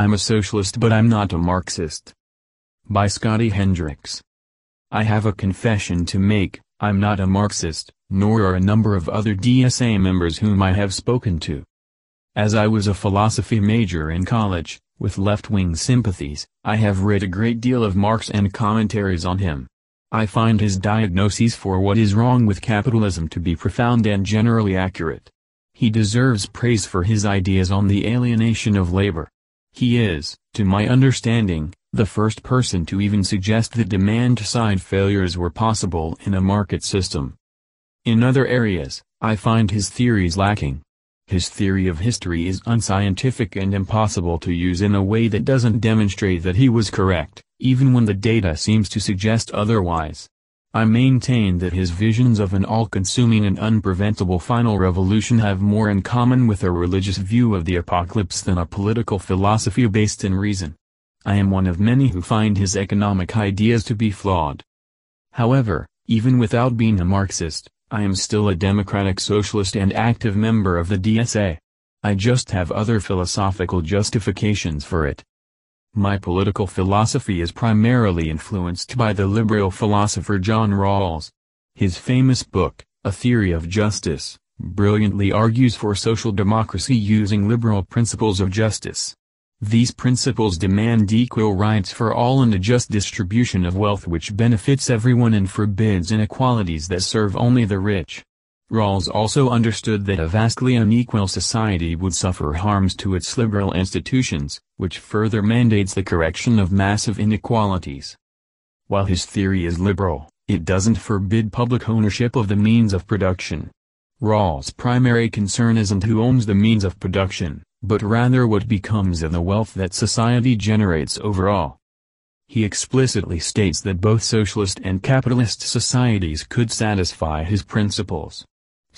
I'm a socialist but I'm not a Marxist. By Scotty Hendricks. I have a confession to make, I'm not a Marxist, nor are a number of other DSA members whom I have spoken to. As I was a philosophy major in college, with left-wing sympathies, I have read a great deal of Marx and commentaries on him. I find his diagnoses for what is wrong with capitalism to be profound and generally accurate. He deserves praise for his ideas on the alienation of labor. He is, to my understanding, the first person to even suggest that demand-side failures were possible in a market system. In other areas, I find his theories lacking. His theory of history is unscientific and impossible to use in a way that doesn't demonstrate that he was correct even when the data seems to suggest otherwise. I maintain that his visions of an all-consuming and unpreventable final revolution have more in common with a religious view of the apocalypse than a political philosophy based in reason. I am one of many who find his economic ideas to be flawed. However, even without being a Marxist, I am still a democratic socialist and active member of the DSA. I just have other philosophical justifications for it. My political philosophy is primarily influenced by the liberal philosopher John Rawls. His famous book, A Theory of Justice, brilliantly argues for social democracy using liberal principles of justice. These principles demand equal rights for all and a just distribution of wealth which benefits everyone and forbids inequalities that serve only the rich. Rawls also understood that a vastly unequal society would suffer harms to its liberal institutions, which further mandates the correction of massive inequalities. While his theory is liberal, it doesn't forbid public ownership of the means of production. Rawls' primary concern isn't who owns the means of production, but rather what becomes of the wealth that society generates overall. He explicitly states that both socialist and capitalist societies could satisfy his principles.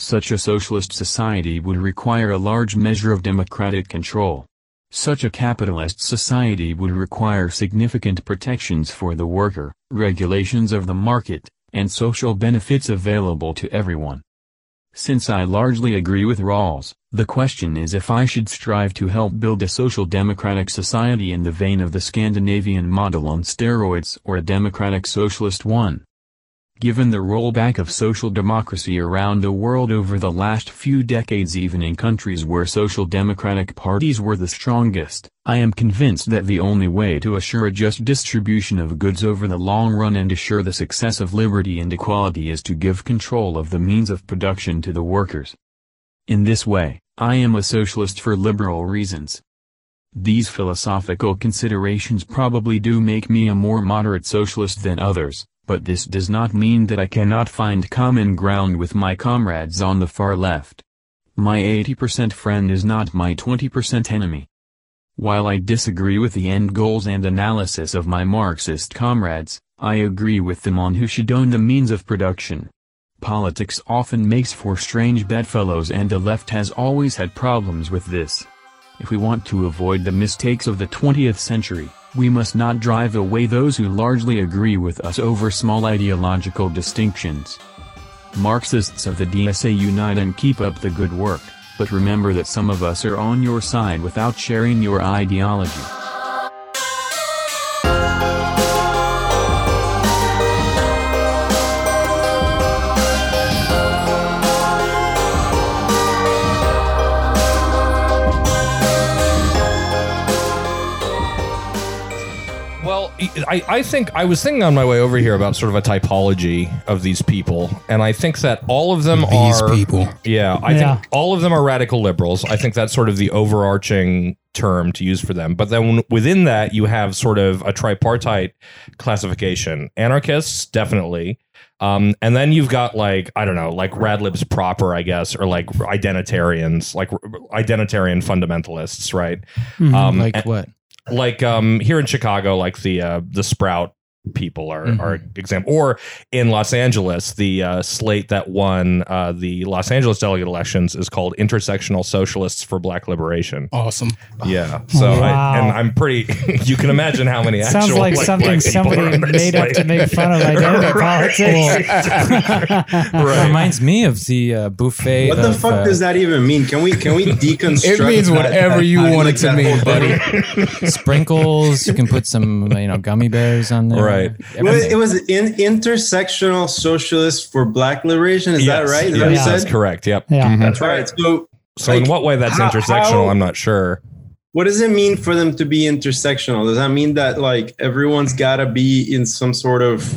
Such a socialist society would require a large measure of democratic control. Such a capitalist society would require significant protections for the worker, regulations of the market, and social benefits available to everyone. Since I largely agree with Rawls, the question is if I should strive to help build a social democratic society in the vein of the Scandinavian model on steroids or a democratic socialist one. Given the rollback of social democracy around the world over the last few decades even in countries where social democratic parties were the strongest, I am convinced that the only way to assure a just distribution of goods over the long run and assure the success of liberty and equality is to give control of the means of production to the workers. In this way, I am a socialist for liberal reasons. These philosophical considerations probably do make me a more moderate socialist than others, but this does not mean that I cannot find common ground with my comrades on the far left. My 80% friend is not my 20% enemy. While I disagree with the end goals and analysis of my Marxist comrades, I agree with them on who should own the means of production. Politics often makes for strange bedfellows and the left has always had problems with this. If we want to avoid the mistakes of the 20th century, we must not drive away those who largely agree with us over small ideological distinctions. Marxists of the DSA unite and keep up the good work, but remember that some of us are on your side without sharing your ideology. I, I think I was thinking on my way over here about sort of a typology of these people, and I think that all of them These are people. Yeah, I Yeah. think all of them are radical liberals. I think that's sort of the overarching term to use for them. But then within that, you have sort of a tripartite classification. Anarchists, definitely. Um, and then you've got like I don't know, like radlibs proper, I guess, or like identitarians, like identitarian fundamentalists, right? Um, like and- what? Like um here in Chicago, like the uh the Sprout people are Mhm. are example or in Los Angeles the uh, slate that won uh, the Los Angeles delegate elections is called Intersectional Socialists for Black Liberation Awesome. yeah so Wow. I, and I'm pretty you can imagine how many actual Sounds like, like, something black somebody are on this made up to make fun of identity politics. Right. Reminds me of the uh, buffet. What the of, fuck uh, does that even mean? Can we can we deconstruct? It means that- whatever that- you want it like to mean, buddy. sprinkles? You can put some, you know, gummy bears on there. Right. Well, it was in intersectional socialist for Black liberation. Is that right? Is yes, that what you that's correct yep yeah. Mm-hmm. That's right. right. So, so in what way that's how- intersectional how- I'm not sure what does it mean for them to be intersectional? Does that mean that like everyone's got to be in some sort of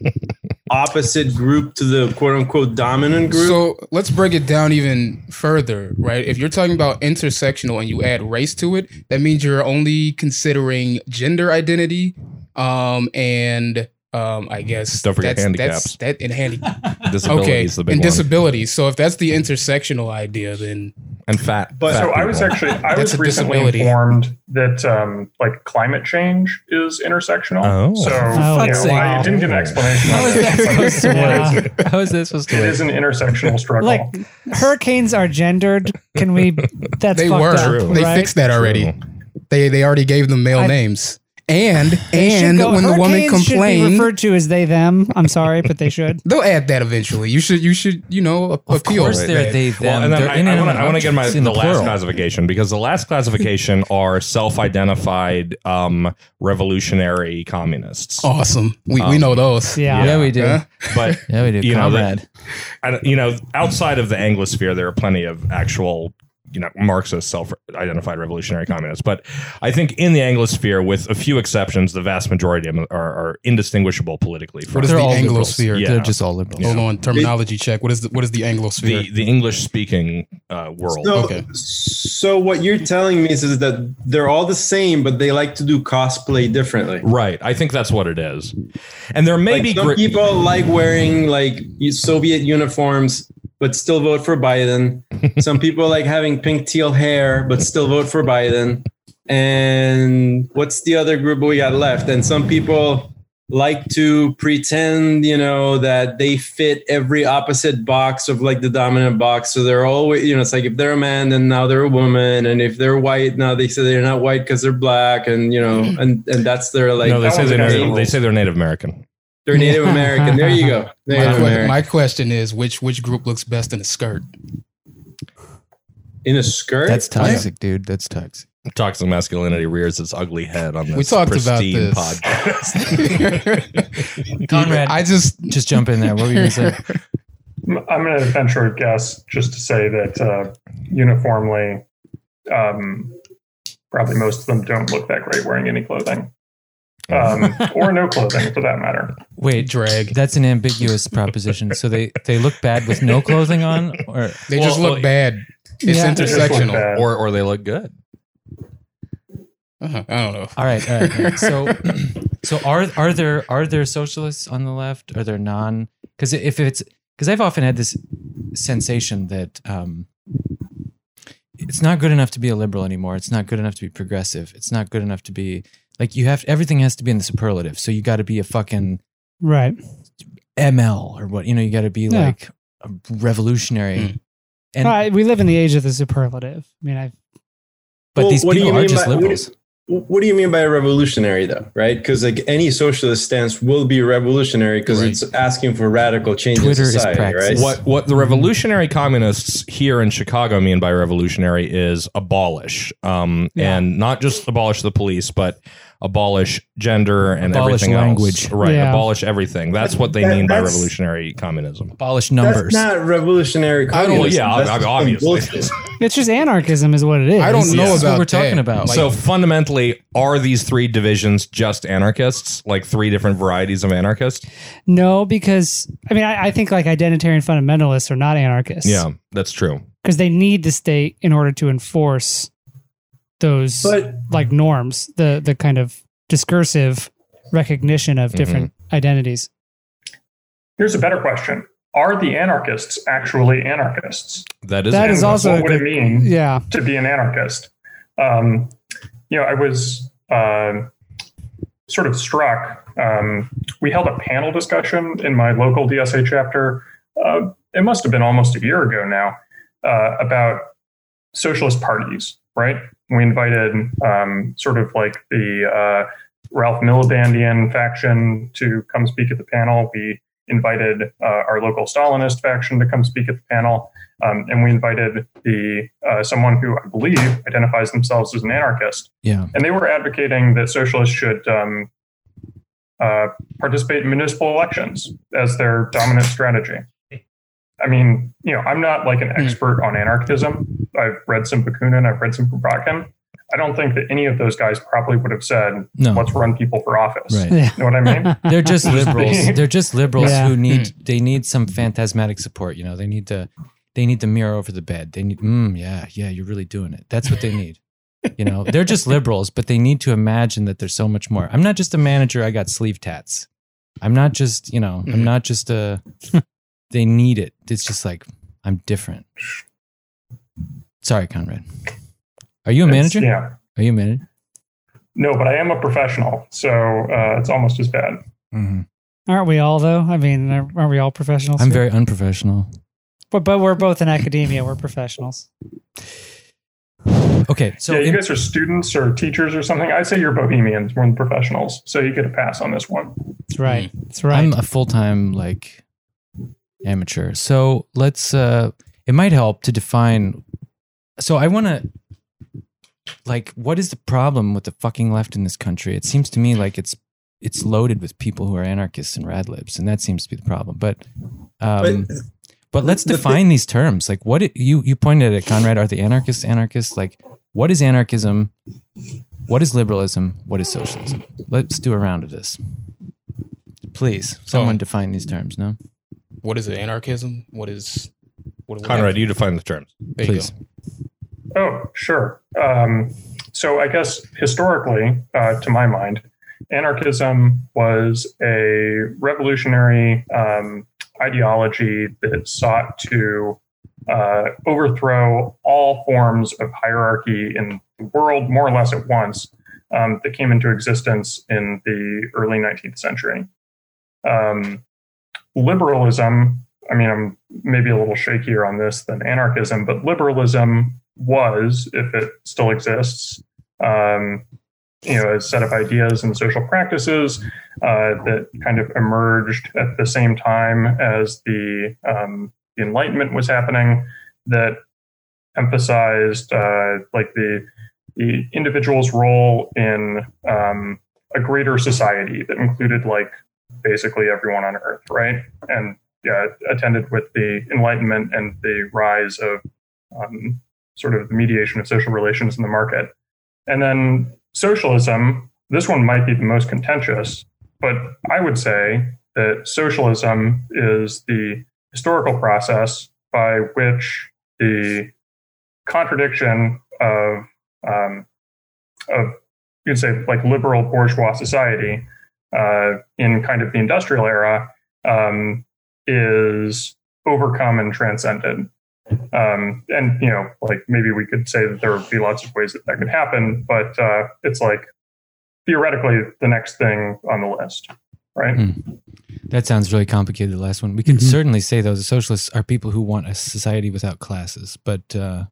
opposite group to the quote unquote dominant group? So let's break it down even further, right? If you're talking about intersectional and you add race to it, that means you're only considering gender identity, um, and um, I guess Don't forget that's, handicaps. That's, that and handy. disability okay, is the big and disabilities. So if that's the intersectional idea, then and fat But- fat So I was actually I That's was a recently disability. informed that um, like climate change is intersectional. Oh. So Oh, you know, I didn't get an explanation. How on that supposed to work? How is that supposed to It work? is an intersectional struggle. Like hurricanes are gendered. Can we? That's they fucked were. up, They right? fixed that already. True. They they already gave them male I- names. And and go- when the woman hurricanes should be complained, referred to as they them. I'm sorry, but they should. they'll add that eventually. You should you should you know a- Of appeal. course, they're that. they Well, them. and then they're I, I want to I want to get my in the, last classification because the last classification are self-identified um, revolutionary communists. awesome. We we Um, know those. Yeah. Yeah, we do. Huh? But Yeah, we do. You know, Comrade. I, you know, outside of the Anglosphere, there are plenty of actual, you know, Marxist self-identified revolutionary communists. But I think in the Anglosphere, with a few exceptions, the vast majority of them are, are indistinguishable politically. From What is the all liberals. Anglosphere? Yeah. They're just all liberals. Hold on, terminology check. What is the what is the Anglosphere? the the English-speaking uh, world? So, Okay. so what you're telling me is, is that they're all the same, but they like to do cosplay differently. Right. I think that's what it is. And there may Like be some gri- people like wearing like Soviet uniforms, but still vote for Biden. some people like having pink teal hair, but still vote for Biden. And what's the other group we got left? And some people like to pretend, you know, that they fit every opposite box of like the dominant box. So they're always, you know, it's like if they're a man, then now they're a woman, and if they're white, now they say they're not white because they're black, and you know, and and that's their like. no, they say they're native, they say they're Native American. They're Native American. There you go. My, Native que- American. my question is which which group looks best in a skirt? In a skirt? That's toxic, dude. That's toxic. Toxic masculinity rears its ugly head on this We talked about pristine this. podcast. Conrad, I just just jump in there. What were you going to say? I'm going to venture a guess just to say that uh, uniformly, um, probably most of them don't look that great wearing any clothing, um, or no clothing for that matter. Wait, drag. that's an ambiguous proposition. So they they look bad with no clothing on, or They just Well, look bad. It's Yeah. They just look intersectional. bad. or or they look good. Uh-huh. I don't know. all right, all right. all right. So so are are there are there socialists on the left? Are there non? Because if it's because I've often had this sensation that um, it's not good enough to be a liberal anymore. It's not good enough to be progressive. It's not good enough to be like you have everything has to be in the superlative. So you got to be a fucking Right. ML or what you know. You got to be Yeah. like a revolutionary. Mm. And Right, we live in the age of the superlative. I mean, I but Well, these what people are just by- what do liberals. what do you mean by a revolutionary, though? Right? Because like any socialist stance will be revolutionary because Right. it's asking for radical change Twitter in is society, right? What what the revolutionary communists here in Chicago mean by revolutionary is abolish, um, Yeah. and not just abolish the police, but abolish gender and Abolish everything language. else. Right, Yeah. abolish everything. That's what they That- mean by revolutionary communism. Abolish numbers. That's not revolutionary. I don't- communism. yeah, That's ob- just obviously. it's just anarchism, is what it is. I don't know That's about what we're talking that. about. Like, so fundamentally, are these three divisions just anarchists? Like three different varieties of anarchists? No, because I mean, I, I think like identitarian fundamentalists are not anarchists. Yeah, that's true. because they need the state in order to enforce those But like norms, the the kind of discursive recognition of different identities. Here's a better question: Are the anarchists actually anarchists? That is That is also- what would it mean Yeah, to be an anarchist? Um, you know, I was uh, sort of struck. Um, we held a panel discussion in my local DSA chapter. Uh, it must have been almost a year ago now uh, about socialist parties, right? We invited um, sort of like the uh, Ralph Milibandian faction to come speak at the panel. We invited uh, our local Stalinist faction to come speak at the panel, um, and we invited the uh, someone who I believe identifies themselves as an anarchist. Yeah. And they were advocating that socialists should um, uh, participate in municipal elections as their dominant strategy. I mean, you know, I'm not like an expert on anarchism. I've read some Bakunin, I've read some Kropotkin. I don't think that any of those guys probably would have said, No. let's run people for office. Right. Yeah. You know what I mean? They're just liberals. They're just liberals Yeah. who need they need some phantasmatic support. You know, they need to they need the mirror over the bed. They need, mm, yeah, yeah, you're really doing it. That's what they need. You know, they're just liberals, but they need to imagine that there's so much more. I'm not just a manager. I got sleeve tats. I'm not just, you know, I'm Mhm. not just a. they need it. It's just like I'm different. Sorry, Conrad. Are you a It's- manager? Yeah. Are you a manager? No, but I am a professional, so uh, it's almost as bad. Mm-hmm. Aren't we all though? I mean, aren't we all professionals? I'm here? very unprofessional. but, but we're both in academia. We're professionals. Okay, so yeah, you in- guys are students or teachers or something. I'd say you're bohemians more than professionals, so you get a pass on this one. That's right. That's right. I'm a full time like amateur. So let's uh it might help to define so I wanna like what is the problem with the fucking left in this country? It seems to me like it's it's loaded with people who are anarchists and radlibs, and that seems to be the problem. But um But- but, let's the define these terms. Like what it, you you pointed at it, Conrad, are the anarchists anarchists? Like what is anarchism? What is liberalism? What is socialism? Let's do a round of this. Please, someone Oh. define these terms, no? What is it? Anarchism? What is what? what Conrad, you define the terms. There Please. Oh, sure. Um, so I guess historically, uh, to my mind, anarchism was a revolutionary um, ideology that sought to uh, overthrow all forms of hierarchy in the world, more or less at once, um, that came into existence in the early 19th century. Um, liberalism, I mean, I'm maybe a little shakier on this than anarchism, but liberalism was, if it still exists, um, you know, a set of ideas and social practices uh, that kind of emerged at the same time as the, um, the Enlightenment was happening, that emphasized uh, like the the individual's role in um, a greater society that included like basically everyone on Earth, right? And yeah, attended with the Enlightenment and the rise of um, sort of the mediation of social relations in the market. And then socialism, this one might be the most contentious, but I would say that socialism is the historical process by which the contradiction of um, of you'd say like liberal bourgeois society uh, in kind of the industrial era um, is overcome and transcended. Um, and you know, like maybe we could say that there would be lots of ways that that could happen, but uh, it's like theoretically the next thing on the list, right? Hmm. That sounds really complicated. The last one, we could Mhm. certainly say though the socialists are people who want a society without classes, but uh,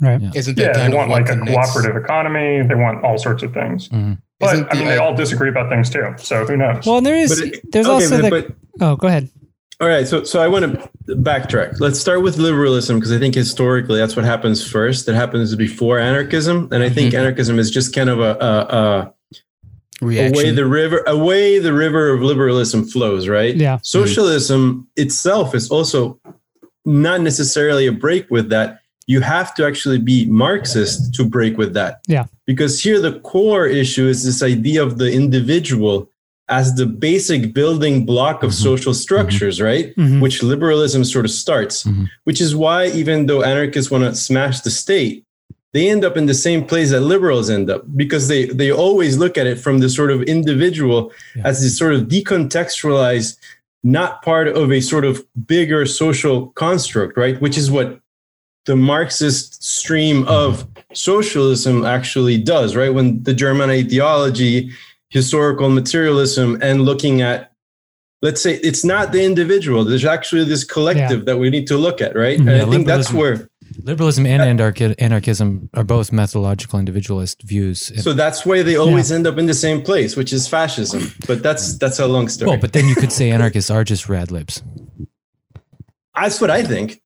right. Yeah. Isn't that Yeah, kind they of want like a connects- cooperative economy. They want all sorts of things. mhm. But Isn't I mean, the- they all disagree about things too. So who knows? Well, there is it- there's okay, also but, the but oh, go ahead. all right, so so I want to backtrack. Let's start with liberalism because I think historically that's what happens first. That happens before anarchism, and I think Mhm. anarchism is just kind of a, a, a reaction. away the river away the river of liberalism flows right Yeah. socialism itself is also not necessarily a break with that you have to actually be marxist to break with that Yeah. because here the core issue is this idea of the individual as the basic building block of Mhm. social structures right Mhm. which liberalism sort of starts Mhm. which is why even though anarchists want to smash the state they end up in the same place that liberals end up because they they always look at it from the sort of individual Yeah. as this sort of decontextualized not part of a sort of bigger social construct right which is what the marxist stream of socialism actually does right? When the german ideology historical materialism and looking at let's say it's not the individual there's actually this collective that we need to look at right? And Yeah, i think that's where Liberalism and anarchi- anarchism are both methodological individualist views. so that's why they always end up in the same place which is fascism. But that's that's a long story. Well, but then you could say anarchists are just rad libs. that's what i think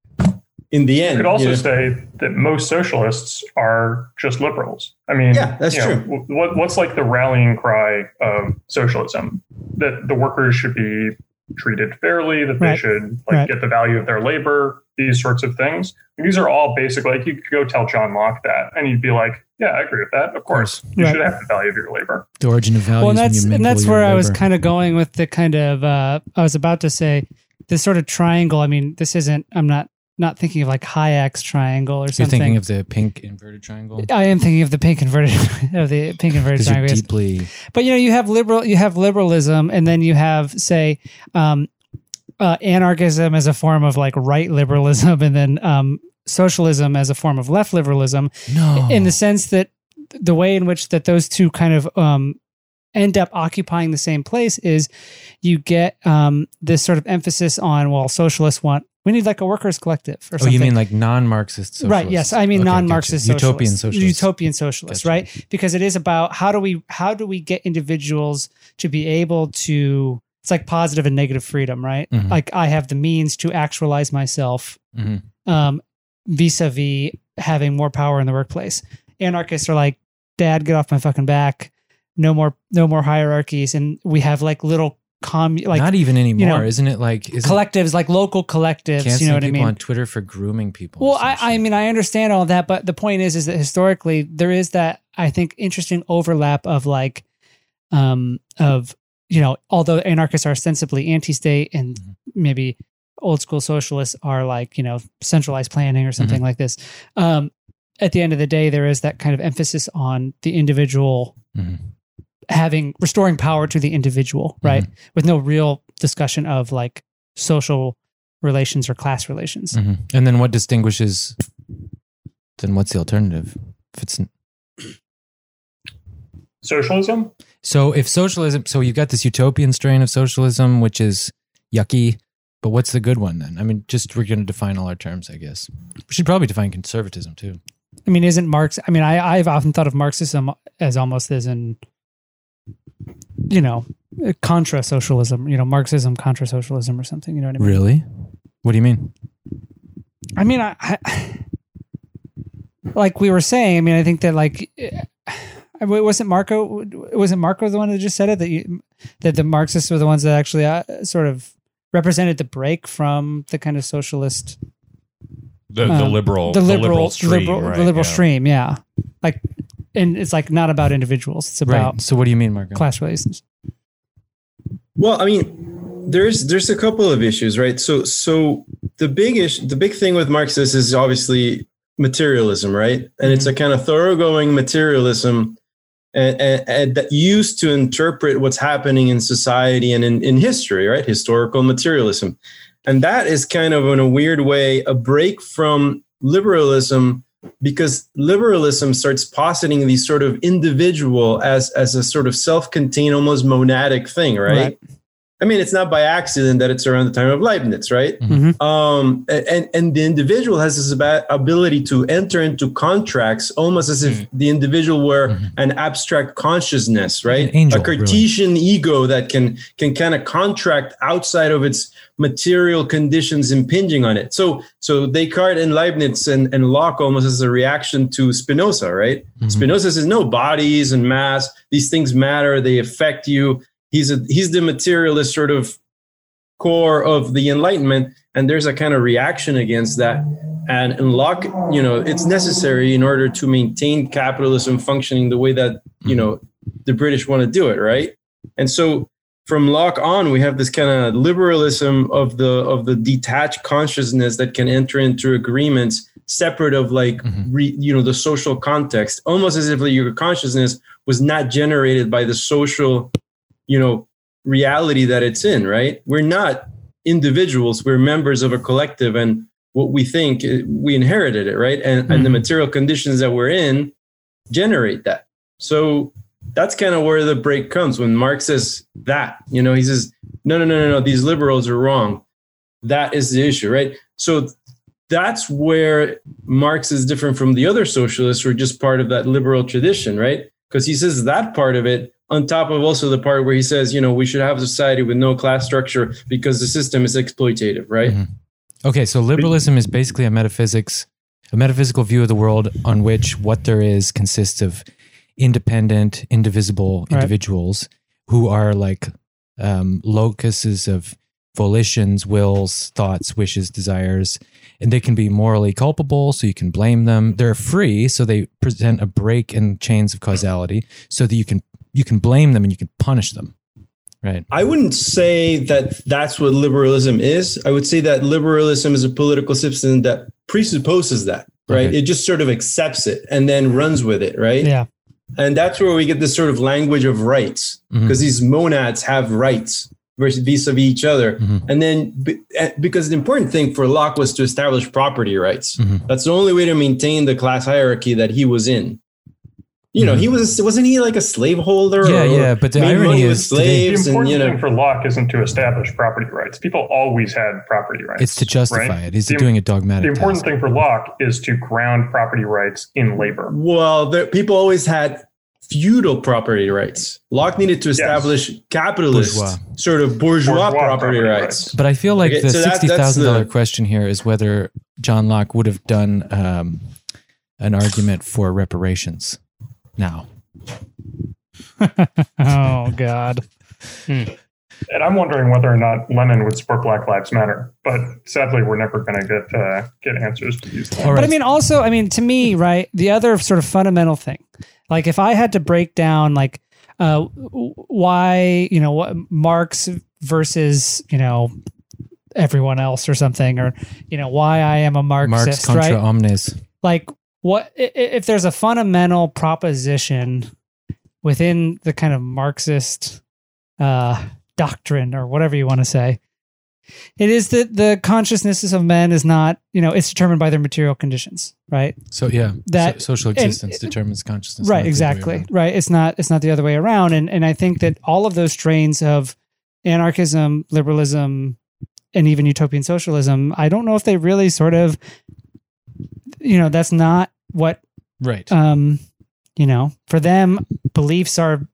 in the end, You could also you know? say that most socialists are just liberals. I mean, Yeah, that's you know, true. What, what's like the rallying cry of socialism? That the workers should be treated fairly, that they Right. should like Right. get the value of their labor, these sorts of things. These are all basically like you could go tell John Locke that, and you'd be like, "Yeah, I agree with that. Of course, you Right. should have the value of your labor." The origin of value. well, and that's and that's where your I was kind of going with the kind of uh, I was about to say this sort of triangle. I mean, this isn't. I'm not not thinking of like Hayek's triangle or something. You're thinking of the pink inverted triangle. I am thinking of the pink inverted of the pink inverted triangle. deeply But you know, you have liberal, you have liberalism, and then you have say um, uh, anarchism as a form of like right liberalism, and then um, socialism as a form of left liberalism. no. In the sense that the way in which that those two kind of um, end up occupying the same place is you get um, this sort of emphasis on well, socialists want we need like a workers collective or oh, something. you mean like non-Marxist socialists? Right. Yes. I mean Okay, non-Marxist utopian socialists. Utopian socialists. Gotcha. Right. Because it is about how do we how do we get individuals to be able to. It's like positive and negative freedom, right? Mhm. Like I have the means to actualize myself, Mhm. um, vis-a-vis having more power in the workplace. Anarchists are like, "Dad, get off my fucking back! No more, no more hierarchies." And we have like little com like Not even anymore, know, isn't it? Like, isn't collectives, like local collectives. You know what I people mean? on Twitter for grooming people? Well, I, I mean, I understand all that, but the point is, is that historically there is that I think interesting overlap of like, um, of you know, although anarchists are ostensibly anti-state and Mhm. maybe old school socialists are like you know centralized planning or something like this. Um, at the end of the day, there is that kind of emphasis on the individual Mhm. Having restoring power to the individual, right? With no real discussion of like social relations or class relations. Mhm. And then what distinguishes? Then what's the alternative? If it's Socialism. so, if socialism, so you've got this utopian strain of socialism, which is yucky. But what's the good one then? I mean, just we're going to define all our terms, I guess. We should probably define conservatism too. I mean, isn't Marx? I mean, I, I've often thought of Marxism as almost as in, you know, contra socialism. You know, Marxism contra socialism or something. You know what I mean? Really? What do you mean? I mean, I, I like we were saying. I mean, I think that like. eh, Wasn't Marco? Wasn't Marco the one that just said it that you, that the Marxists were the ones that actually uh, sort of represented the break from the kind of socialist The, the Um, liberal, the liberal, stream, liberal, right, the liberal yeah. stream, yeah. Like, and it's like not about individuals; it's about Right. So what do you mean, Marco? class relations. Well, I mean, there's there's a couple of issues, right? So so the big issue, the big thing with Marxists is obviously materialism, right? And it's a mm-hmm. kind of thoroughgoing materialism and, and, and that used to interpret what's happening in society and in, in history, right? Historical materialism. And that is kind of in a weird way a break from liberalism because liberalism starts positing these sort of individual as as a sort of self-contained almost monadic thing right, Right. I mean it's not by accident that it's around the time of leibniz right? Mhm. um and and the individual has this ability to enter into contracts almost as if the individual were Mhm. an abstract consciousness right? An angel, a cartesian ego that can can kind of contract outside of its material conditions impinging on it. So so descartes and leibniz and, and locke almost as a reaction to spinoza right? Mhm. spinoza says no bodies and mass these things matter they affect you he's a he's the materialist sort of core of the enlightenment and there's a kind of reaction against that. And in locke you know it's necessary in order to maintain capitalism functioning the way that you know the british want to do it right? And so from locke on we have this kind of liberalism of the of the detached consciousness that can enter into agreements separate of like Mhm. re, you know the social context almost as if your consciousness was not generated by the social you know reality that it's in right we're not individuals we're members of a collective and what we think eh, we inherited it right and, and the Mhm. material conditions that we're in generate that so that's kind of where the break comes when Marx says that. You know, he says, no, no, no, no, no, these liberals are wrong. That is the issue, right? So that's where Marx is different from the other socialists who are just part of that liberal tradition, right? Because he says that part of it on top of also the part where he says, you know, we should have a society with no class structure because the system is exploitative, right? Mhm. Okay, so liberalism is basically a metaphysics, a metaphysical view of the world on which what there is consists of independent, indivisible Right. individuals who are like um, locuses of volitions, wills, thoughts, wishes, desires, and they can be morally culpable, so you can blame them. They're free, so they present a break in chains of causality, so that you can you can blame them and you can punish them. Right. I wouldn't say that that's what liberalism is. I would say that liberalism is a political system that presupposes that, right? Okay. It just sort of accepts it and then runs with it, right? Yeah. And that's where we get this sort of language of rights because these monads have rights versus vis-a-vis each other. Mhm. And then eh, because the important thing for Locke was to establish property rights. Mhm. That's the only way to maintain the class hierarchy that he was in. You know, Mhm. he was wasn't he like a slaveholder? Yeah, or yeah, but the made irony money is today- The slaves and important you know thing for Locke isn't to establish property rights. People always had property rights. It's to justify right? it. He's The- doing a dogmatic. The important task. thing for Locke is to ground property rights in labor. Well, there, people always had feudal property rights. Locke needed to establish capitalist, Bourgeois. sort of bourgeois, Bourgeois property, property rights. rights. But I feel like Okay, the so that- sixty that's thousand dollar question here is whether John Locke would have done um, an argument for reparations now. Oh God. And I'm wondering whether or not Lenin would support Black Lives Matter. But sadly, we're never going to get uh, get answers to these things. All But I mean, also, I mean, to me, right, the other sort of fundamental thing, like if I had to break down, like, uh, why, you know, what Marx versus, you know, everyone else or something, or, you know, why I am a Marx Marxist, contra right? omnes. like what if there's a fundamental proposition within the kind of marxist uh doctrine or whatever you want to say it is that the consciousness of men is not you know it's determined by their material conditions right So yeah, That- so, social and- existence determines consciousness. right the other way exactly right it's not it's not the other way around and and i think that all of those strains of anarchism liberalism and even utopian socialism i don't know if they really sort of you know that's not what Right. um you know for them beliefs are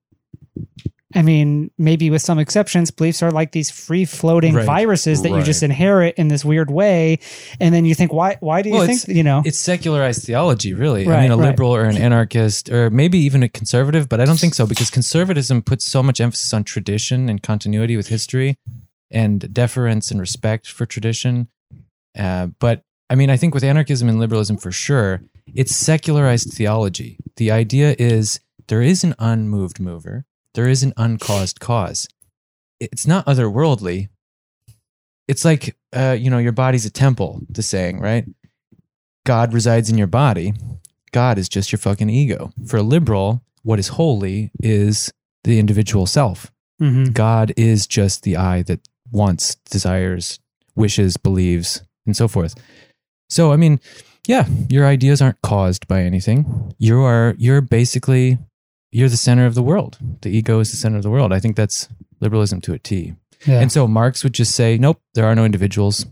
i mean maybe with some exceptions beliefs are like these free floating Right. viruses that you just inherit in this weird way and then you think why why do you Well, think you know it's secularized theology, really. I mean, a right. liberal or an anarchist, or maybe even a conservative, but I don't think so because conservatism puts so much emphasis on tradition and continuity with history and deference and respect for tradition. Uh, but I mean, I think with anarchism and liberalism for sure, it's secularized theology. The idea is there is an unmoved mover, there is an uncaused cause. It's not otherworldly. It's like, uh, you know, your body's a temple, the saying, right? God resides in your body. God is just your fucking ego. For a liberal, what is holy is the individual self. Mhm. God is just the I that wants, desires, wishes, believes, and so forth. So, I mean, yeah, your ideas aren't caused by anything. You are, you're basically, you're the center of the world. The ego is the center of the world. I think that's liberalism to a T. Yeah. And so Marx would just say, nope, there are no individuals.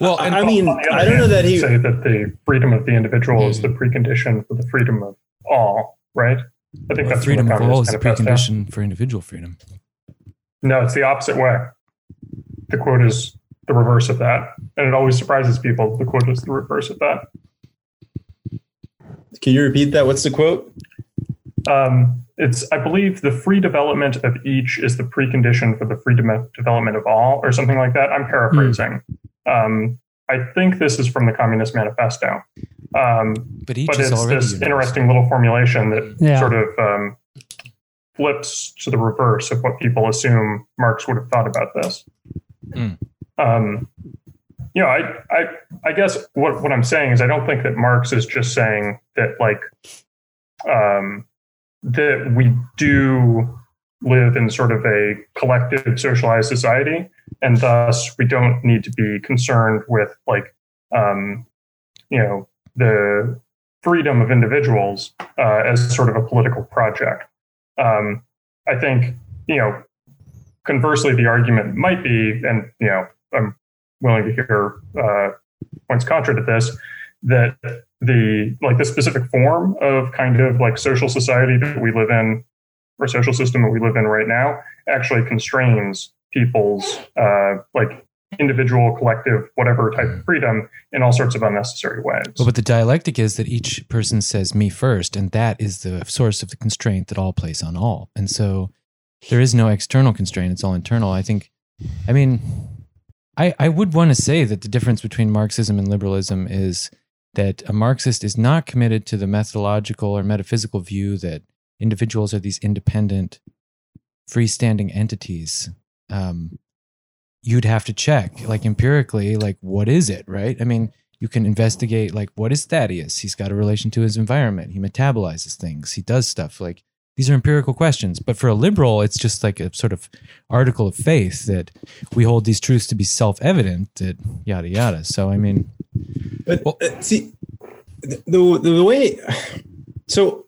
Well, I- and I mean, On the other I don't know that he. say that the freedom of the individual is hmm. the precondition for the freedom of all, right? I think that's freedom from of all is the precondition for individual freedom. No, it's the opposite way. The quote is the reverse of that, and it always surprises people. The quote is the reverse of that. Can you repeat that? What's the quote? Um, it's, I believe, the free development of each is the precondition for the free de- development of all, or something like that. I'm paraphrasing. Um, I think this is from the Communist Manifesto. Um, But each but is it's already this universal. interesting little formulation that Yeah. sort of um, flips to the reverse of what people assume Marx would have thought about this. Mm. Um, you know, I, I, I guess what, what I'm saying is I don't think that Marx is just saying that like um, that we do live in sort of a collective socialized society, and thus we don't need to be concerned with like um, you know the freedom of individuals uh, as sort of a political project. Um, I think you know. Conversely, the argument might be, and you know, I'm willing to hear uh, points contra to this, that the like the specific form of kind of like social society that we live in or social system that we live in right now actually constrains people's uh, like individual, collective, whatever type of freedom in all sorts of unnecessary ways. Well, but the dialectic is that each person says me first, and that is the source of the constraint that all place on all. And so there is no external constraint, it's all internal. I think, I mean, I, I would want to say that the difference between Marxism and liberalism is that a Marxist is not committed to the methodological or metaphysical view that individuals are these independent, freestanding entities. Um, you'd have to check, like empirically, like what is it, right? I mean, you can investigate, like what is Thaddeus? He's got a relation to his environment. He metabolizes things. He does stuff. Like these are empirical questions. But for a liberal, it's just like a sort of article of faith that we hold these truths to be self-evident. That yada yada. So I mean, But uh, see, the, the the way, so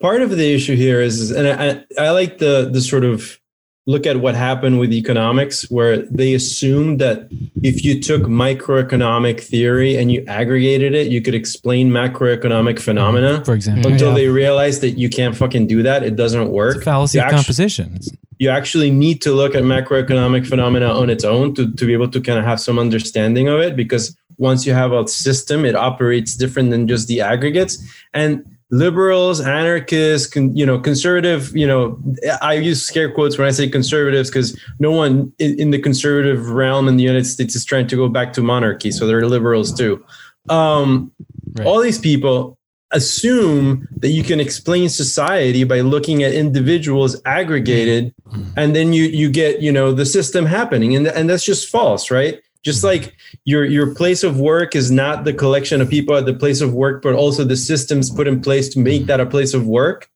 part of the issue here is, and I, I like the the sort of look at what happened with economics, where they assumed that if you took microeconomic theory and you aggregated it, you could explain macroeconomic phenomena. for example, Until Yeah. they realized that you can't fucking do that, it doesn't work. it's a fallacy You of actu- composition. You actually need to look at macroeconomic phenomena on its own to, to be able to kind of have some understanding of it because once you have a system it operates different than just the aggregates and liberals anarchists con, you know conservative you know i use scare quotes when i say conservatives because no one in, in the conservative realm in the united states is trying to go back to monarchy so they're liberals too. Um, Right. all these people assume that you can explain society by looking at individuals aggregated and then you you get you know the system happening and and that's just false right just like your your place of work is not the collection of people at the place of work but also the systems put in place to make that a place of work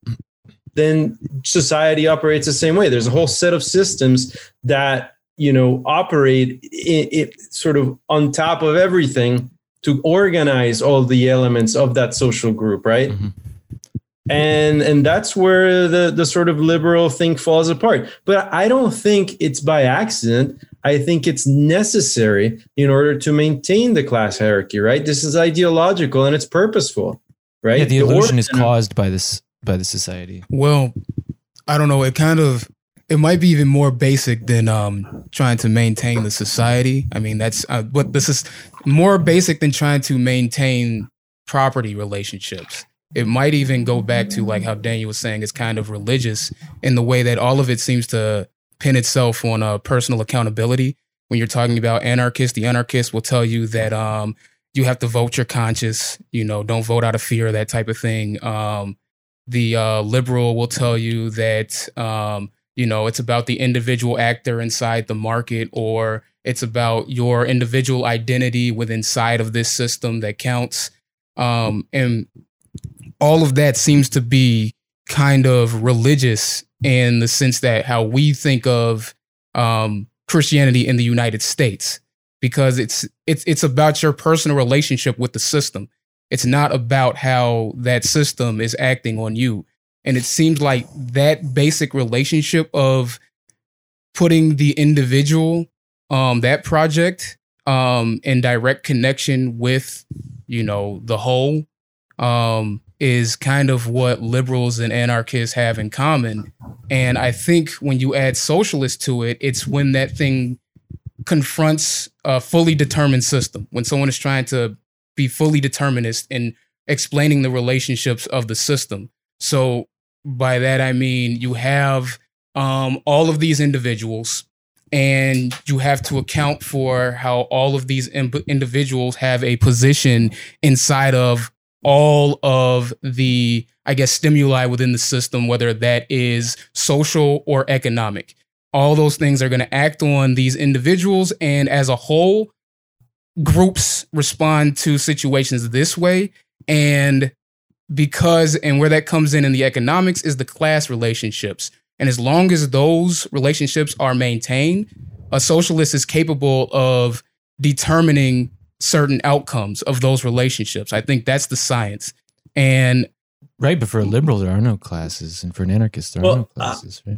then society operates the same way. There's a whole set of systems that you know operate it, it sort of on top of everything to organize all the elements of that social group right? Mhm. and and that's where the the sort of liberal thing falls apart. But i don't think it's by accident i think it's necessary in order to maintain the class hierarchy right this is ideological and it's purposeful right yeah, the illusion is caused by this by the society. Well, I don't know. It kind of it might be even more basic than um trying to maintain the society. I mean, that's uh, but this is more basic than trying to maintain property relationships. It might even go back to like how Daniel was saying it's kind of religious in the way that all of it seems to pin itself on a personal accountability. When you're talking about anarchists, the anarchists will tell you that um you have to vote your conscience, you know, don't vote out of fear, that type of thing. Um the uh, liberal will tell you that um, you know it's about the individual actor inside the market or it's about your individual identity within inside of this system that counts um, and all of that seems to be kind of religious in the sense that how we think of um, christianity in the united states because it's it's it's about your personal relationship with the system it's not about how that system is acting on you. And it seems like that basic relationship of putting the individual, um, that project, um, in direct connection with, you know, the whole, um, is kind of what liberals and anarchists have in common. And I think when you add socialist to it, it's when that thing confronts a fully determined system. When someone is trying to be fully determinist in explaining the relationships of the system. So by that I mean you have um, all of these individuals, and you have to account for how all of these individuals have a position inside of all of the, I guess, stimuli within the system, whether that is social or economic. All those things are going to act on these individuals, and as a whole, groups respond to situations this way and because and where that comes in in the economics is the class relationships and as long as those relationships are maintained a socialist is capable of determining certain outcomes of those relationships i think that's the science And Right, but for a liberal, there are no classes, and for an anarchist, there Well, are no classes. right?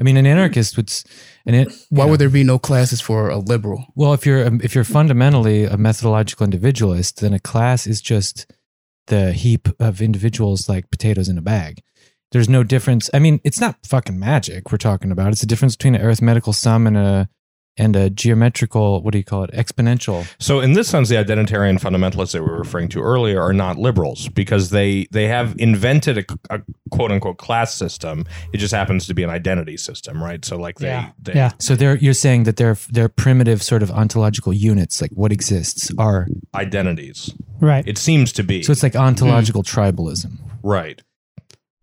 I mean, an anarchist would, s- and why yeah. would there be no classes for a liberal? Well, if you're um, if you're fundamentally a methodological individualist, then a class is just the heap of individuals like potatoes in a bag. There's no difference. I mean, it's not fucking magic we're talking about. It's the difference between an arithmetical sum and a and a geometrical. What do you call it? Exponential. So in this sense, the identitarian fundamentalists that we were referring to earlier are not liberals because they they have invented a, a quote unquote class system. It just happens to be an identity system, right? So like they, Yeah. they Yeah. So they're you're saying that they're they're primitive sort of ontological units, like what exists are. identities. Right. It seems to be So it's like ontological tribalism. right.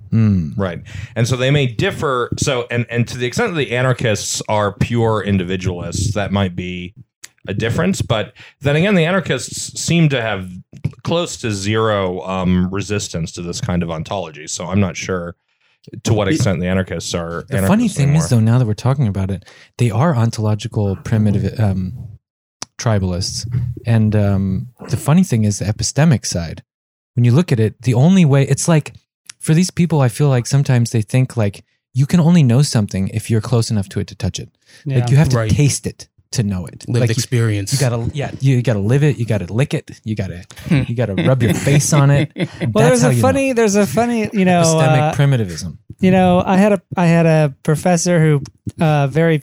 Hmm. Right. And so they may differ. So, and, and to the extent that the anarchists are pure individualists, that might be a difference. But then again, the anarchists seem to have close to zero um, resistance to this kind of ontology. So I'm not sure to what extent the anarchists are. The funny thing anymore. is, though, now that we're talking about it, they are ontological primitive um, tribalists. And um, the funny thing is the epistemic side. When you look at it, the only way it's like for these people, I feel like sometimes they think like you can only know something if you're close enough to it to touch it. Yeah. Like you have to Right. taste it to know it. Lived like experience. you gotta, yeah, you gotta live it. You gotta lick it. You gotta, you gotta rub your face on it. well, That's there's how a you know. funny, there's a funny, you know, epistemic uh, primitivism. you know, I had a I had a professor who uh, very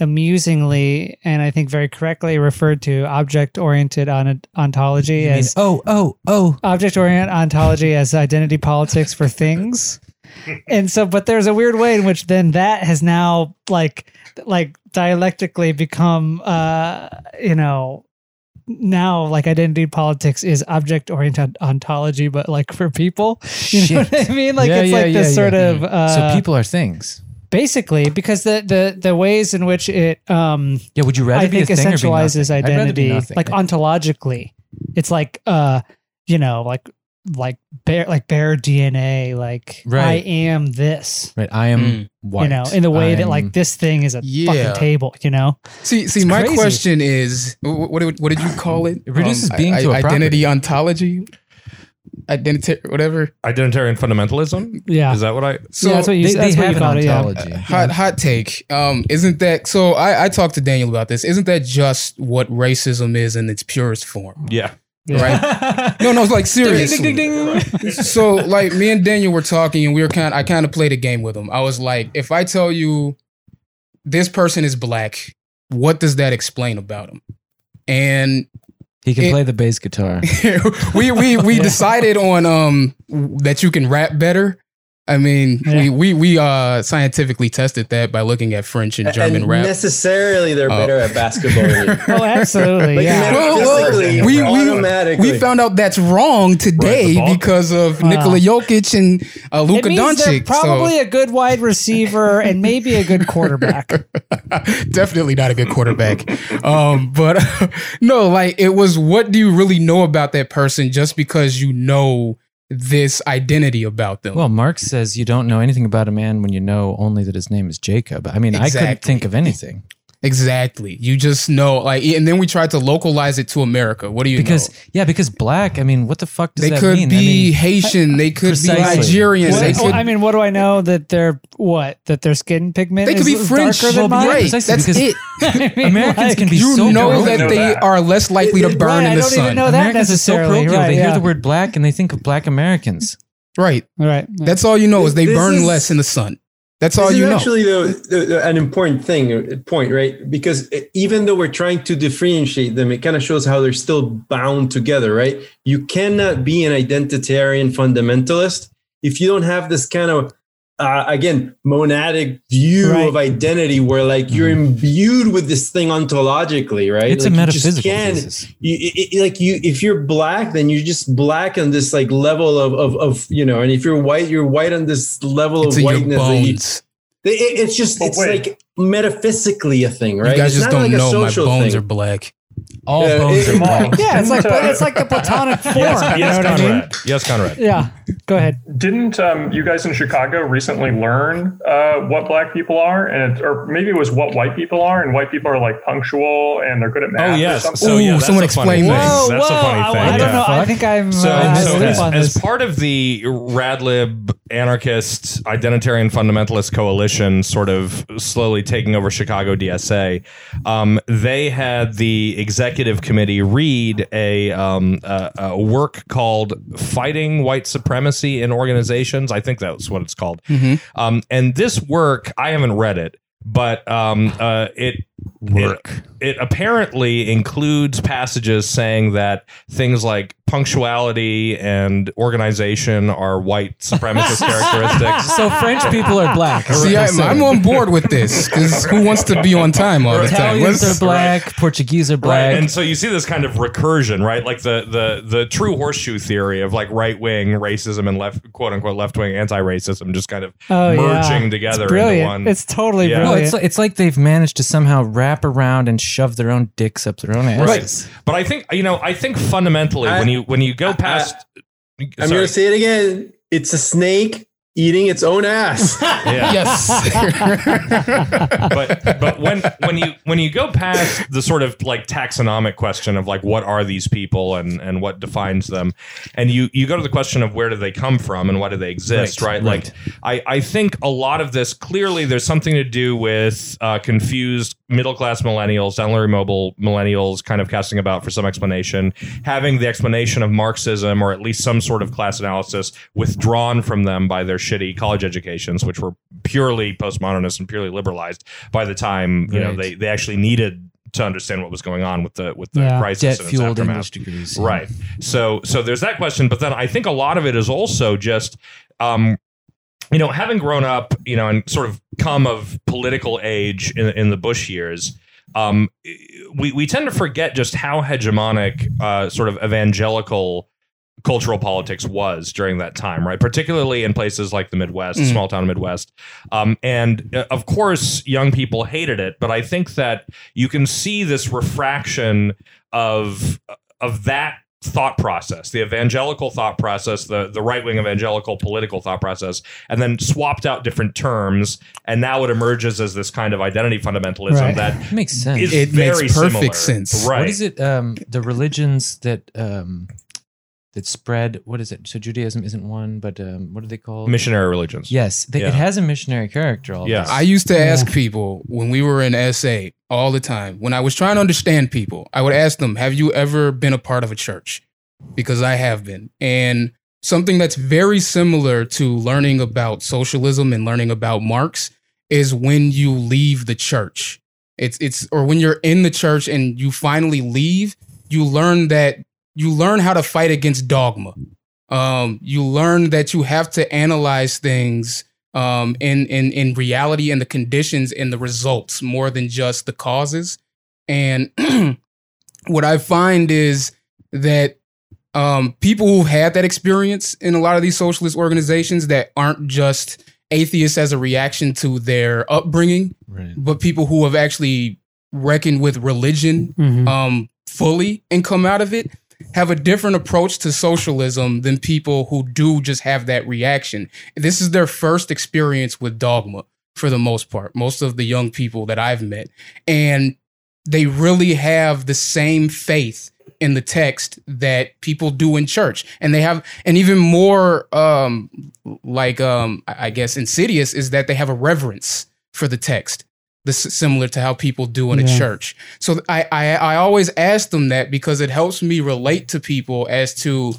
amusingly and I think very correctly referred to object oriented on ontology You mean, as oh, oh, oh, object oriented ontology as identity politics for things. And so, but there's a weird way in which then that has now like like dialectically become uh you know now like identity politics is object oriented ontology but like for people. You know what i mean? Like Yeah, it's yeah, like this yeah, sort of uh so people are things. Basically because the the the ways in which it um Yeah, would you rather I be think a thing or be essentializes? I'd rather be identity like ontologically. It's like uh you know like like bear like bear DNA like I am this. right. I am Mm. white. You know, in the way that I'm- like this thing is a Yeah. fucking table, you know? See, see, It's my crazy. question is, wh- what did, what did you call it? Um, It reduces being I- to a identity ontology, identity, whatever. identitarian fundamentalism. Yeah. Is that what I? So yeah, that's what you, they, that's they what have you an called it, yeah. hot hot take. Um, isn't that so? I, I talked to Daniel about this. Isn't that just what racism is in its purest form? Yeah. Right? No, no, it's like seriously. so like me and Daniel were talking, and we were kind. I kind of played a game with him. I was like, if I tell you this person is black, what does that explain about him? And He can It- play the bass guitar. we we we decided on um that you can rap better. I mean, Yeah. we, we we uh scientifically tested that by looking at French and German and rap. necessarily they're Oh. better at basketball. Oh, absolutely. Like, yeah. Well, well, we- we- automatically. We found out that's wrong today Balkans. because of Wow. Nikola Jokic and uh, Luka it means they're Doncic. probably a good wide receiver and maybe a good quarterback. definitely not a good quarterback. um, but no, like it was. What do you really know about that person just because you know this identity about them? Well, Marx says you don't know anything about a man when you know only that his name is Jacob. I mean, I couldn't think of anything exactly. You just know, like, and then we tried to localize it to America. What do you because know? yeah, because black. I mean, what the fuck does They that could mean? be I mean, Haitian. They could be Precisely. Nigerians. What- They could. I mean, what do I know that they're what? That their skin pigment they could is be French. darker than Well, mine? yeah, right. precisely, That's because- it. I mean, Americans like- can be You so know broken. that they are less likely to It- it- burn right, in I the don't sun. even know that Americans are so necessarily, parochial. right, they yeah. hear the word black and they think of black Americans. Right. Right. That's all you know is they This burn is- less in the sun. That's all this you is know. actually though an important thing uh, point right because even though we're trying to differentiate them it kind of shows how they're still bound together right you cannot be an identitarian fundamentalist if you don't have this kind of uh, again monadic view Right. of identity where like you're imbued with this thing ontologically right? It's like a you just metaphysical can't- you, it, it- like you if you're black then you're just black on this like level of of, of you know and if you're white you're white on this level it's of in your whiteness. That you, it, it's just it's like metaphysically a thing right? You guys It's just not don't like know my bones thing. are black. All Yeah, bones it- are black. Yeah, it's like uh, it's like the platonic form. Yes, you know yes, what I mean? Conrad. Yes, Conrad. Yeah. Go ahead. Didn't um, you guys in Chicago recently learn uh, what black people are, and or maybe it was what white people are, and white people are like punctual and they're good at math. Oh or yes. something? So yeah, Ooh, that's someone a funny explain thing. this. Whoa, That's whoa, a funny I, thing. I don't yeah. know. I think I'm So, uh, so asleep as, on as this. part of the Radlib anarchist identitarian fundamentalist coalition sort of slowly taking over Chicago DSA, um, they had the executive committee read a, um, a, a work called Fighting White Supremacy in Organizations. I think that's what it's called. Mhm. Um, and this work, I haven't read it, but um, uh, it Work. It, it apparently includes passages saying that things like punctuality and organization are white supremacist characteristics. So French people are black. See, I, I'm on board with this because who wants to be on time all the time? Italians Let's- are black. Portuguese are black. Right, and so you see this kind of recursion, right? Like the the the true horseshoe theory of like right wing racism and left quote unquote left wing anti racism just kind of Oh, merging yeah. together It's brilliant. into one. It's totally Yeah. no, brilliant. it's it's like they've managed to somehow wrap around and shove their own dicks up their own asses. Right. but I think you know, I think fundamentally I- when you when you go I- past, I'm Sorry. gonna say it again. It's a snake eating its own ass. yeah. Yes. but but when when you when you go past the sort of like taxonomic question of like what are these people and and what defines them and you you go to the question of where do they come from and why do they exist right, Right, like I I think a lot of this clearly there's something to do with uh, confused middle class millennials download mobile millennials kind of casting about for some explanation having the explanation of Marxism or at least some sort of class analysis withdrawn from them by their shitty college educations which were purely postmodernist and purely liberalized by the time you know they they actually needed to understand what was going on with the with the Yeah. crisis and its aftermath. English degrees. Right. So so there's that question, but then I think a lot of it is also just um you know, having grown up, you know, and sort of come of political age in in the Bush years, um we we tend to forget just how hegemonic uh sort of evangelical cultural politics was during that time, right? Particularly in places like the Midwest, Mm. small town Midwest. Um, and uh, of course, young people hated it, but I think that you can see this refraction of of that thought process, the evangelical thought process, the the right wing evangelical political thought process, and then swapped out different terms, and now it emerges as this kind of identity fundamentalism Right. that Makes sense. is It makes perfect similar. sense. Right. What is it? Um, the religions that um, that spread. What is it? So Judaism isn't one, but um, what are they called? Missionary religions. Yes, they, Yeah. it has a missionary character. All Yes. this. I used to ask people when we were in SA all the time, when I was trying to understand people, I would ask them, Have you ever been a part of a church? Because I have been. And something that's very similar to learning about socialism and learning about Marx is when you leave the church. It's it's or when you're in the church and you finally leave, you learn that you learn how to fight against dogma. Um, you learn that you have to analyze things um, in in in reality and the conditions and the results more than just the causes. And what I find is that um, people who have had that experience in a lot of these socialist organizations that aren't just atheists as a reaction to their upbringing, Right. but people who have actually reckoned with religion Mhm. um, fully and come out of it have a different approach to socialism than people who do just have that reaction. This is their first experience with dogma for the most part, most of the young people that I've met. And they really have the same faith in the text that people do in church. And they have, and even more um, like, um, I guess, insidious is that they have a reverence for the text. This similar to how people do in a church. So I, I I always ask them that because it helps me relate to people as to